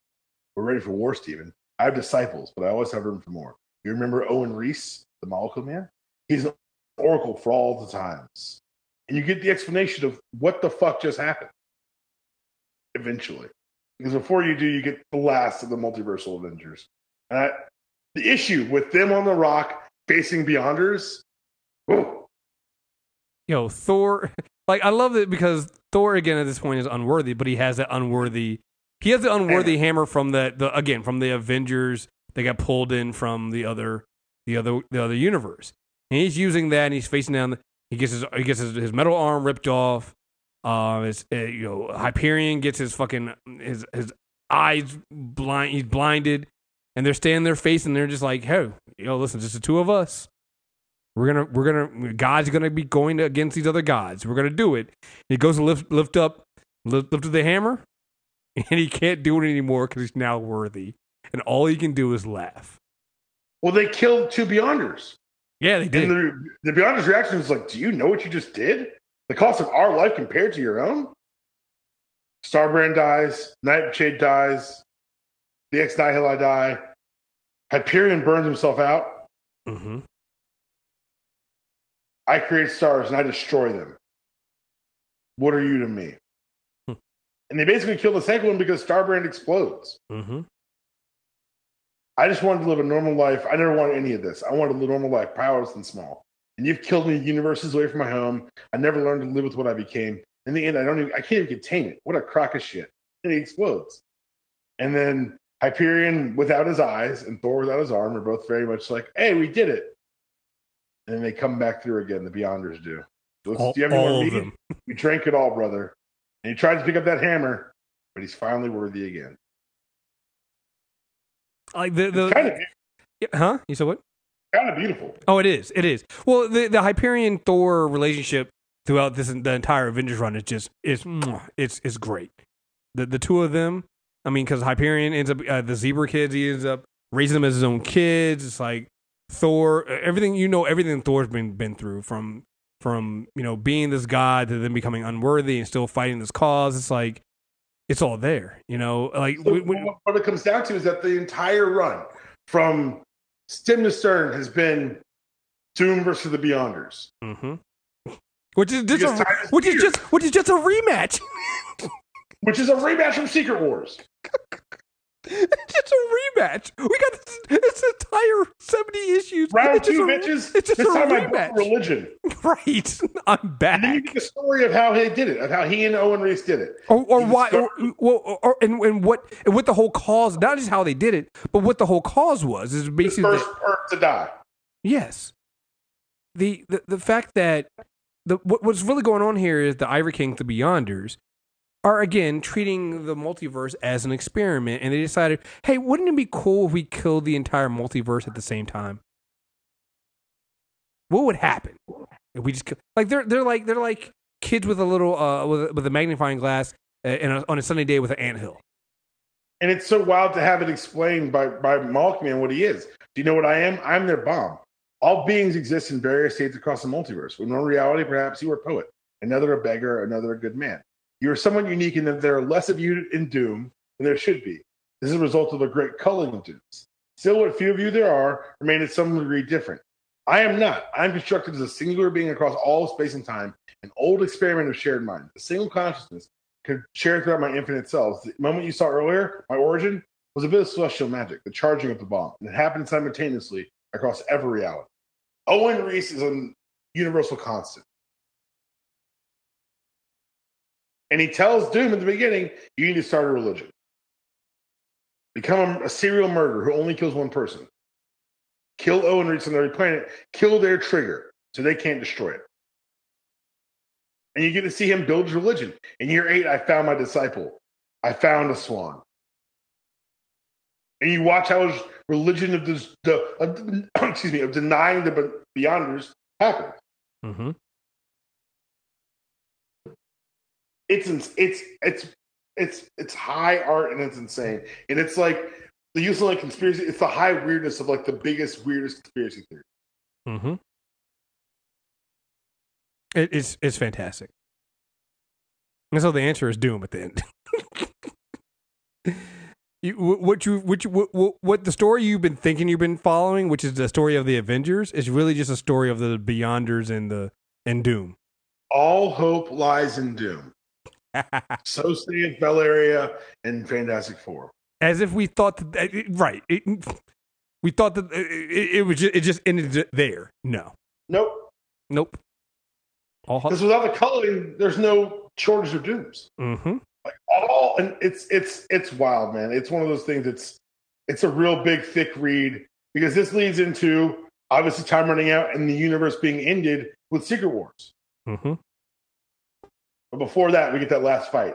Speaker 1: We're ready for war, Stephen. I have disciples, but I always have room for more. You remember Owen Reece, the molecule man? He's an oracle for all the times. And you get the explanation of what the fuck just happened eventually. Because before you do, you get the last of the multiversal Avengers. And I, the issue with them on the rock facing Beyonders, oh,
Speaker 2: Yo, Thor. Like I love it because Thor again at this point is unworthy, but he has that unworthy. He has the unworthy hammer from the, the again from the Avengers. They got pulled in from the other the other the other universe, and he's using that. and He's facing down. The, he gets his he gets his, his metal arm ripped off. Um, his, uh, you know, Hyperion gets his fucking his his eyes blind. He's blinded, and they're standing there facing. They're just like, "Hey, yo, listen, just the two of us. We're gonna, we're gonna, God's gonna be going against these other gods. We're gonna do it. He goes to lift, lift up, lift, lift up the hammer, and he can't do it anymore because he's now worthy, and all he can do is laugh.
Speaker 1: Well, they killed two Beyonders.
Speaker 2: Yeah, they did.
Speaker 1: And the, the Beyonders' reaction was like, Do you know what you just did? The cost of our life compared to your own? Starbrand dies, Nightshade dies, the ex Nihili die, Hyperion burns himself out.
Speaker 2: hmm
Speaker 1: I create stars and I destroy them. What are you to me?
Speaker 2: Hmm.
Speaker 1: and they basically kill the second one because Starbrand explodes.
Speaker 2: hmm
Speaker 1: I just wanted to live a normal life. I never wanted any of this. I wanted to live a normal life, powerless and small. And you've killed me universes away from my home. I never learned to live with what I became. In the end, I don't even I can't even contain it. What a crock of shit. And he explodes. And then Hyperion without his eyes and Thor without his arm are both very much like, hey, we did it. And then they come back through again, the Beyonders do. Looks,
Speaker 2: All,
Speaker 1: do you have
Speaker 2: all of
Speaker 1: meat?
Speaker 2: them.
Speaker 1: We drank it all, brother. And he tried to pick up that hammer, but he's finally worthy again.
Speaker 2: Like the, the
Speaker 1: kind of
Speaker 2: Yeah, huh? You said what?
Speaker 1: kind of beautiful.
Speaker 2: Oh, it is. It is. Well, the the Hyperion Thor relationship throughout this the entire Avengers run is just is it's it's great. The the two of them. I mean, because Hyperion ends up uh, the Zebra kids. He ends up raising them as his own kids. It's like Thor. Everything you know, everything Thor's been been through from from you know being this god to then becoming unworthy and still fighting this cause. It's like it's all there. You know, like
Speaker 1: So
Speaker 2: we-
Speaker 1: what- it comes down to is that the entire run from stem to stern has been Doom versus the Beyonders.
Speaker 2: Mm-hmm. Which is just a,
Speaker 1: is
Speaker 2: which is just which is just a rematch.
Speaker 1: which is a rematch from Secret Wars.
Speaker 2: It's just a rematch. We got this, this entire seventy issues.
Speaker 1: Round
Speaker 2: It's just
Speaker 1: two,
Speaker 2: a-
Speaker 1: bitches.
Speaker 2: It's just
Speaker 1: this
Speaker 2: a
Speaker 1: time
Speaker 2: rematch,
Speaker 1: religion.
Speaker 2: right? I'm back.
Speaker 1: And then you get the story of how he did it, of how he and Owen Reece did it.
Speaker 2: Or, or why? Or, or, or, and, and what? And what the whole cause? Not just how they did it, but what the whole cause was is
Speaker 1: The
Speaker 2: basically
Speaker 1: first Earth to die.
Speaker 2: Yes. The, the the fact that the what, what's really going on here is the Ivory King, the Beyonders, are again treating the multiverse as an experiment, and they decided, hey, wouldn't it be cool if we killed the entire multiverse at the same time? What would happen if we just like they're they're like they're like kids with a little uh with with a magnifying glass uh, in a, on a sunny day with an anthill.
Speaker 1: And it's so wild to have it explained by, by Molecule Man what he is. Do you know what I am? I'm their bomb. All beings exist in various states across the multiverse. In one reality, perhaps you are a poet, another a beggar, another a good man. You are somewhat unique in that there are less of you in Doom than there should be. This is a result of the great culling of Dooms. Still, what few of you there are remain to some degree different. I am not. I am constructed as a singular being across all space and time, an old experiment of shared mind, a single consciousness could share throughout my infinite selves. The moment you saw earlier, my origin was a bit of celestial magic, the charging of the bomb, and it happened simultaneously across every reality. Owen Reece is a universal constant. And he tells Doom at the beginning, you need to start a religion. Become a, serial murderer who only kills one person. Kill Owen Reece on every planet, kill their trigger so they can't destroy it. And you get to see him build his religion. In year eight, I found my disciple. I found a swan. And you watch how his religion of this, the of, excuse me of denying the beyonders happened.
Speaker 2: Mm-hmm.
Speaker 1: It's it's it's it's it's high art and it's insane. And it's like the use of like conspiracy. It's the high weirdness of like the biggest weirdest conspiracy theory.
Speaker 2: Mm-hmm. It, it's it's fantastic. And so the answer is Doom at the end. you, what you which what, what what the story you've been thinking you've been following, which is the story of the Avengers, is really just a story of the Beyonders and the and Doom.
Speaker 1: All hope lies in doom. So saith Valeria and Fantastic Four.
Speaker 2: As if we thought that, that- it- right. It, we thought that it, it was just, it just ended there. No.
Speaker 1: Nope.
Speaker 2: Nope.
Speaker 1: Because without the coloring, there's no shortage of dooms.
Speaker 2: mm-hmm.
Speaker 1: like at all and it's it's it's wild man it's one of those things it's it's a real big thick read because this leads into obviously time running out and the universe being ended with secret wars
Speaker 2: Mm-hmm.
Speaker 1: But before that we get that last fight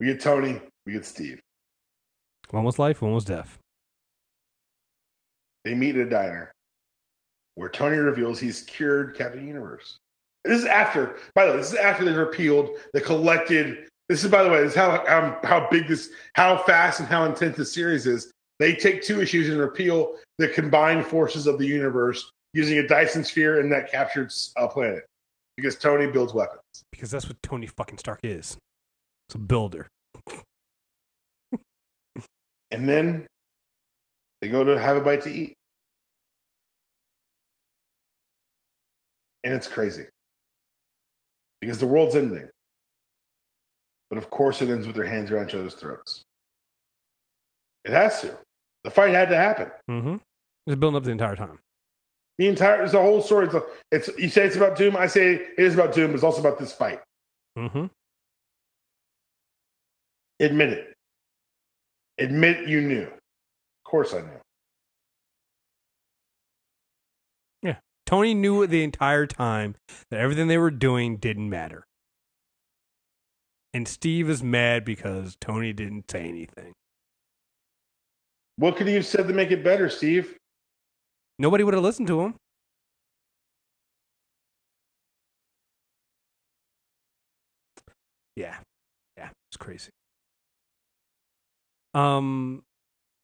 Speaker 1: we get tony we get steve
Speaker 2: One was life, one was death.
Speaker 1: they meet at a diner where tony reveals he's cured captain universe this is after by the way this is after they repealed the collected This is, by the way, this is how um, how big this, how fast and how intense this series is. They take two issues and repeal the combined forces of the universe using a Dyson sphere and that captured uh, planet because Tony builds weapons.
Speaker 2: Because that's what Tony fucking Stark is. It's a builder.
Speaker 1: and then they go to have a bite to eat. And it's crazy because the world's ending. But of course, it ends with their hands around each other's throats. It has to. The fight had to happen.
Speaker 2: Mm-hmm. It's building up the entire time.
Speaker 1: The entire, it's the whole story. It's, a, it's you say it's about Doom. I say it is about Doom, but it's also about this fight.
Speaker 2: Mm-hmm.
Speaker 1: Admit it. Admit you knew. Of course, I knew.
Speaker 2: Yeah, Tony knew the entire time that everything they were doing didn't matter. And Steve is mad because Tony didn't say anything.
Speaker 1: What could he have said to make it better, Steve?
Speaker 2: Nobody would have listened to him. Yeah. Yeah. It's crazy. Um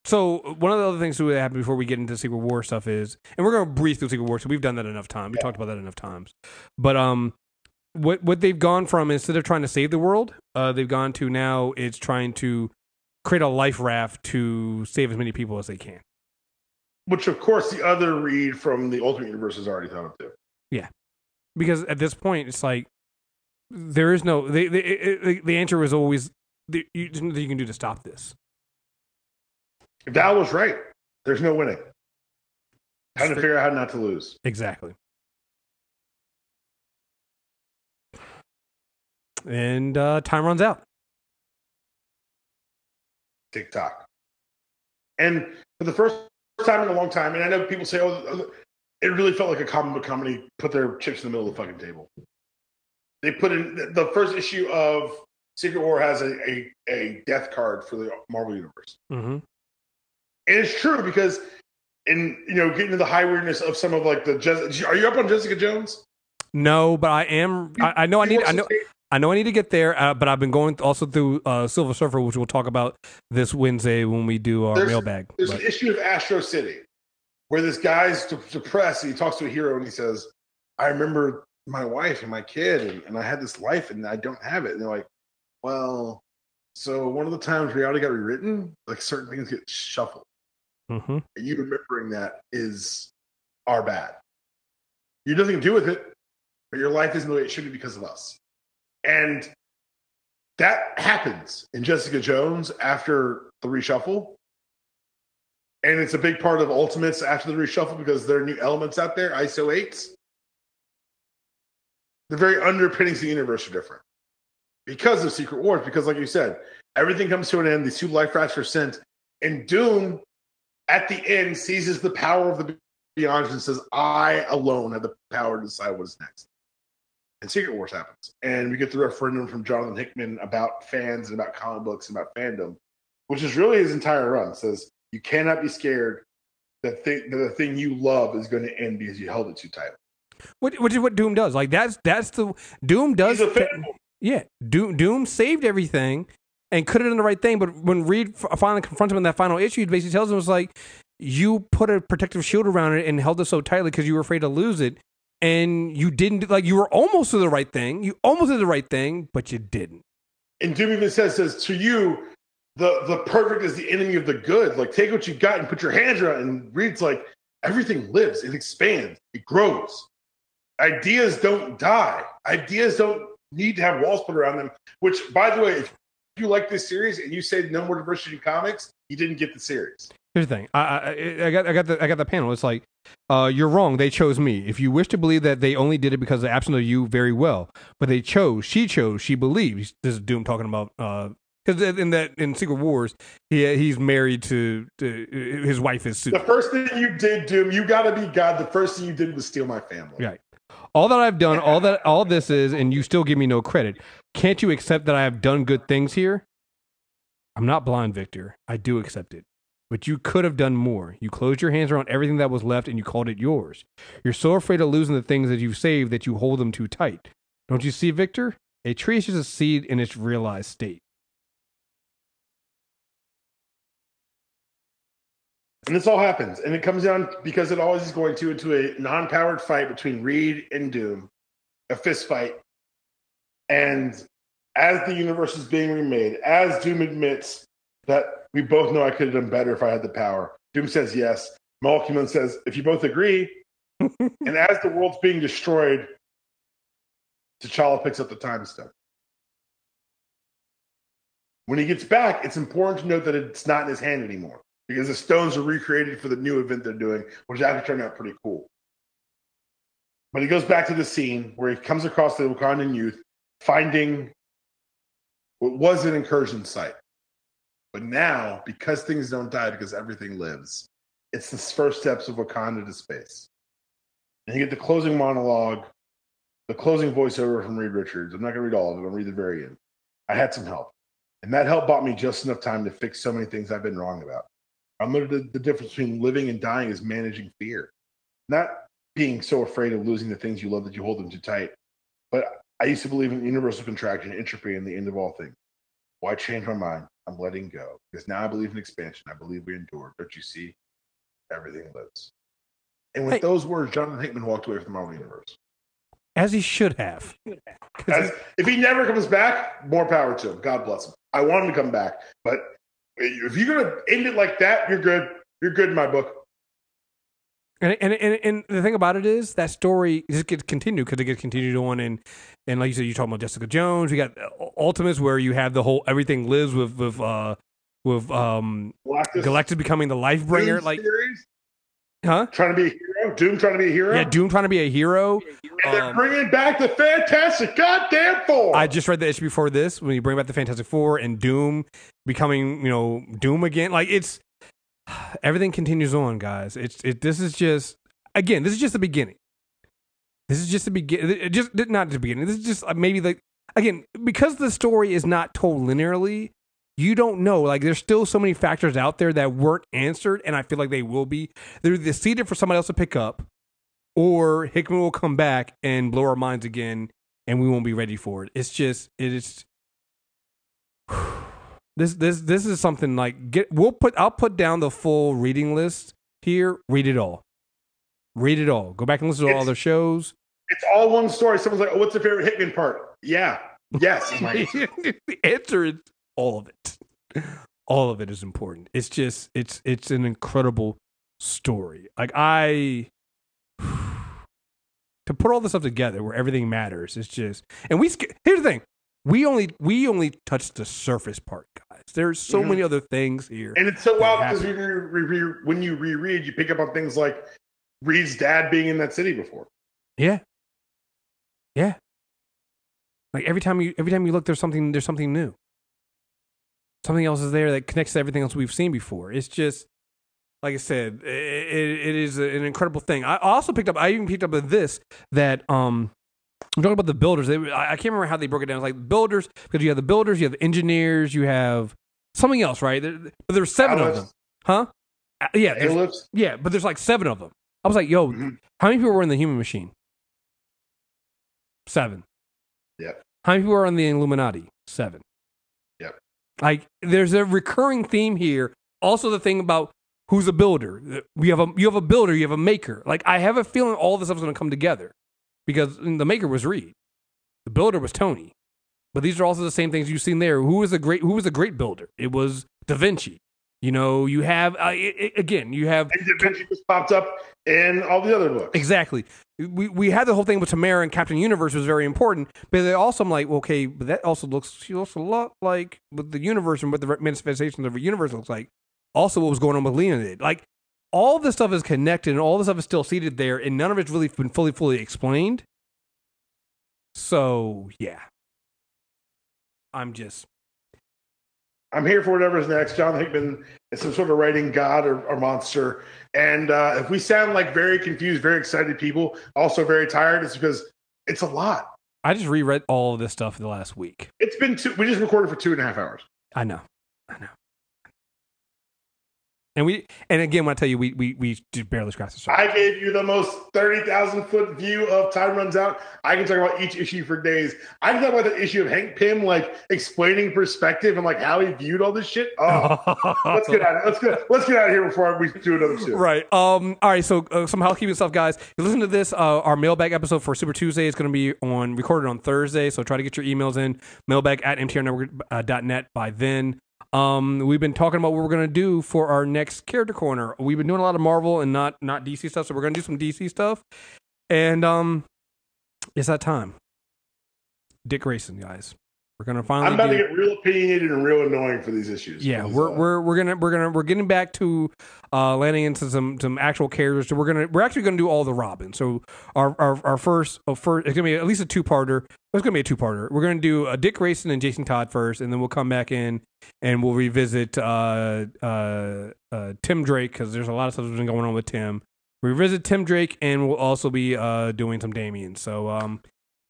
Speaker 2: so one of the other things that happened before we get into Secret War stuff is, and we're going to breeze through Secret War, so we've done that enough times. We yeah. talked about that enough times. But um, what what they've gone from instead of trying to save the world, uh, they've gone to now it's trying to create a life raft to save as many people as they can.
Speaker 1: Which, of course, the other Reed from the Ultimate Universe has already thought of too.
Speaker 2: Yeah, because at this point, it's like there is no the the, the answer was always the, you, you can do to stop this.
Speaker 1: If Val was right, there's no winning. Trying to figure out how not to lose.
Speaker 2: Exactly. And uh, time runs out.
Speaker 1: TikTok. And for the first time in a long time, and I know people say, oh, it really felt like a comic book company put their chips in the middle of the fucking table. They put in the first issue of Secret War has a, a, a death card for the Marvel Universe.
Speaker 2: Mm-hmm. And
Speaker 1: it's true because in you know getting to the high weirdness of some of like the are you up on Jessica Jones?
Speaker 2: No, but I am. I, I know I need. I know. I know I need to get there, uh, but I've been going also through uh, Silver Surfer, which we'll talk about this Wednesday when we do our
Speaker 1: there's,
Speaker 2: mailbag.
Speaker 1: There's
Speaker 2: but.
Speaker 1: an issue of Astro City where this guy's depressed and he talks to a hero and he says, I remember my wife and my kid and, and I had this life and I don't have it. And they're like, well, so one of the times reality got rewritten, like certain things get shuffled.
Speaker 2: Mm-hmm.
Speaker 1: And you remembering that is our bad. You're nothing to do with it, but your life isn't the way it should be because of us. And that happens in Jessica Jones after the reshuffle. And it's a big part of Ultimates after the reshuffle because there are new elements out there, ISO 8s. The very underpinnings of the universe are different because of Secret Wars. Because, like you said, everything comes to an end. These two life rafts are sent. And Doom, at the end, seizes the power of the Beyond and says, I alone have the power to decide what is next and Secret Wars happens. And we get the referendum from Jonathan Hickman about fans and about comic books and about fandom, which is really his entire run. It says you cannot be scared that, th- that the thing you love is going to end because you held it too tight.
Speaker 2: Which, which is what Doom does. Like that's that's the Doom does. yeah, Doom Doom saved everything and could have done the right thing. But when Reed finally confronts him in that final issue, he basically tells him, "It's like you put a protective shield around it and held it so tightly because you were afraid to lose it." And you didn't like you were almost to the right thing. You almost did the right thing, but you didn't.
Speaker 1: And Doom even says to you, the the perfect is the enemy of the good. Like take what you got and put your hands around. And Reed's like everything lives, it expands, it grows. Ideas don't die. Ideas don't need to have walls put around them. Which, by the way, if you like this series and you say no more diversity in comics, you didn't get the series.
Speaker 2: Here's the thing. I, I, I got I got the I got the panel. It's like, uh, you're wrong. They chose me. If you wish to believe that they only did it because of the absence of you, very well. But they chose. She chose. She believes. This is Doom talking about. Because uh, in that in Secret Wars, he he's married to, to his wife is Sue.
Speaker 1: The first thing you did, Doom, you got to be God. The first thing you did was steal my family.
Speaker 2: Right. All that I've done, all that all this is, and you still give me no credit. Can't you accept that I have done good things here? I'm not blind, Victor. I do accept it. But you could have done more. You closed your hands around everything that was left and you called it yours. You're so afraid of losing the things that you've saved that you hold them too tight. Don't you see, Victor? A tree is just a seed in its realized state.
Speaker 1: And this all happens, and it comes down because it always is going to into a non-powered fight between Reed and Doom, a fist fight. And as the universe is being remade, as Doom admits that we both know I could have done better if I had the power, Doom says yes. Molecule Man says, if you both agree, and as the world's being destroyed, T'Challa picks up the time stone. When he gets back, it's important to note that it's not in his hand anymore because the stones are recreated for the new event they're doing, which actually turned out pretty cool. But he goes back to the scene where he comes across the Wakandan youth, finding what was an incursion site. But now, because things don't die, because everything lives, it's the first steps of Wakanda to space. And you get the closing monologue, the closing voiceover from Reed Richards. I'm not going to read all of it. I'll read the very end. I had some help. And that help bought me just enough time to fix so many things I've been wrong about. I learned the, the difference between living and dying is managing fear, not being so afraid of losing the things you love that you hold them too tight. But I used to believe in universal contraction, entropy, and the end of all things. Why change my mind? I'm letting go because now I believe in expansion. I believe we endure. Don't you see? Everything lives. And with
Speaker 2: Hey.
Speaker 1: those words, Jonathan Hickman walked away from the Marvel Universe.
Speaker 2: As he should have.
Speaker 1: As, if he never comes back, more power to him. God bless him. I want him to come back, but if you're gonna end it like that, you're good. You're good in my book.
Speaker 2: And, and and and the thing about it is that story just gets continued because it gets continued on and and like you said, you're talking about Jessica Jones. We got Ultimates where you have the whole everything lives with with uh with um
Speaker 1: Galactus,
Speaker 2: Galactus becoming the life bringer.
Speaker 1: Doom
Speaker 2: Like,
Speaker 1: series,
Speaker 2: huh?
Speaker 1: trying to be a hero. Doom trying to be a hero.
Speaker 2: Yeah, Doom trying to be a hero.
Speaker 1: and they're
Speaker 2: Um,
Speaker 1: bringing back the Fantastic Goddamn Four.
Speaker 2: I just read the issue before this when you bring back the Fantastic Four and Doom becoming, you know, Doom again. Like it's everything continues on, guys. It's it. This is just again. This is just the beginning. This is just the beginning. Just not the beginning. This is just maybe like again because the story is not told linearly. You don't know. Like there's still so many factors out there that weren't answered, and I feel like they will be. They're either seated for somebody else to pick up, or Hickman will come back and blow our minds again, and we won't be ready for it. It's just it is. This this this is something like get. We'll put. I'll put down the full reading list here. Read it all. Read it all. Go back and listen to all
Speaker 1: It's-
Speaker 2: their shows.
Speaker 1: it's all one story. Someone's like, "Oh, what's your favorite Hickman part?" Yeah, yes. is my answer.
Speaker 2: the answer is all of it. All of it is important. It's just it's it's an incredible story. Like I to put all this stuff together where everything matters. It's just and we here's the thing. We only we only touched the surface part, guys. There's so
Speaker 1: Mhm.
Speaker 2: many other things here.
Speaker 1: And it's so wild because when you, re- when you reread, you pick up on things like Reed's dad being in that city before.
Speaker 2: Yeah. Yeah. Like every time you every time you look there's something there's something new. Something else is there that connects to everything else we've seen before. It's just like I said, it, it, it is an incredible thing. I also picked up I even picked up this that um I'm talking about the builders. They, I, can't remember how they broke it down. It's like builders because you have the builders, you have the engineers, you have something else, right? There, but there's seven of them, huh? Uh, yeah, there's- yeah, but there's like seven of them. I was like, yo,
Speaker 1: Mhm.
Speaker 2: how many people were in the human machine? Seven.
Speaker 1: Yep.
Speaker 2: How many people are on the Illuminati? Seven.
Speaker 1: Yep.
Speaker 2: Like there's a recurring theme here. Also the thing about who's a builder. We have a you have a builder, you have a maker. Like I have a feeling all this stuff is gonna come together. Because the maker was Reed. The builder was Tony. But these are also the same things you've seen there. Who was a great who was a great builder? It was Da Vinci. You know, you have uh, i i again, you have
Speaker 1: And Da Vinci just popped up in all the other books.
Speaker 2: Exactly. We we had the whole thing with Tamara and Captain Universe was very important, but they also I'm like, okay, but that also looks she looks a lot like with the universe and what the manifestation of the universe looks like. Also, what was going on with Leonid? Like all this stuff is connected, and all this stuff is still seated there, and none of it's really been fully fully explained. So yeah, I'm just
Speaker 1: I'm here for whatever's next. John Hickman is some sort of writing god or, or monster. And uh, if we sound like very confused, very excited people, also very tired, it's because it's a lot.
Speaker 2: I just reread all of this stuff in the last week.
Speaker 1: It's been two, we just recorded for two and a half hours.
Speaker 2: I know, I know. And we and again, when I tell you, we we we just barely scratched the surface.
Speaker 1: I gave you the most thirty thousand foot view of Time Runs Out. I can talk about each issue for days. I can talk about the issue of Hank Pym like explaining perspective and like how he viewed all this shit. Oh, let's get out. Of, let's get let's get out of here before we do another show.
Speaker 2: Right. Um. All right. So uh, some housekeeping stuff, guys. If you listen to this, uh, our mailbag episode for Super Tuesday is going to be on recorded on Thursday. So try to get your emails in mailbag at mtrnetwork.net by then. Um, we've been talking about what we're gonna do for our next character corner. We've been doing a lot of Marvel and not not DC stuff, so we're gonna do some DC stuff. And um, it's that time. Dick Grayson, guys. We're gonna finally.
Speaker 1: I'm about
Speaker 2: do-
Speaker 1: to get real opinionated and real annoying for these issues.
Speaker 2: yeah, we're
Speaker 1: uh,
Speaker 2: we're we're gonna we're gonna we're getting back to uh landing into some some actual characters. So we're gonna we're actually gonna do all the Robin. So our our, our first oh, first it's gonna be at least a two parter. It's gonna be a two parter. We're gonna do a Dick Grayson and Jason Todd first, and then we'll come back in and we'll revisit uh uh, uh Tim Drake because there's a lot of stuff that's been going on with Tim. We revisit Tim Drake, and we'll also be uh doing some Damian. So um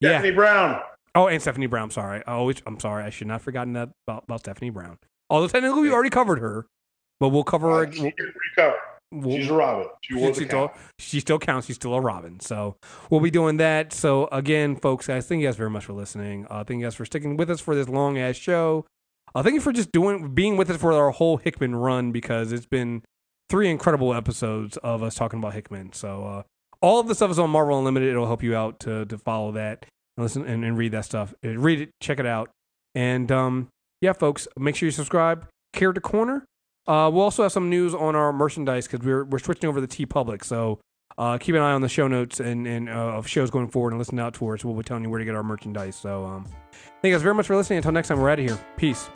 Speaker 2: yeah.
Speaker 1: Stephanie Brown.
Speaker 2: Oh, and Stephanie Brown. Sorry. I always. I'm sorry. I should not have forgotten that about, about Stephanie Brown. Although technically we already covered her, but we'll cover her.
Speaker 1: Uh, she did recover.
Speaker 2: we'll-
Speaker 1: She's a Robin. She
Speaker 2: she, she still, she still counts. She's still a Robin. So we'll be doing that. So again, folks, guys, thank you guys very much for listening. Uh, thank you guys for sticking with us for this long ass show. Uh, thank you for just doing being with us for our whole Hickman run because it's been three incredible episodes of us talking about Hickman. So uh, all of the stuff is on Marvel Unlimited. It'll help you out to to follow that and listen and, and read that stuff. Uh, Read it, check it out, and um, yeah, folks, make sure you subscribe. Character Corner. Uh, we'll also have some news on our merchandise because we're we're switching over to TeePublic. So uh, keep an eye on the show notes and and uh, of shows going forward and listen out us. We'll be telling you where to get our merchandise. So um, thank you guys very much for listening. Until next time, we're out of here. Peace.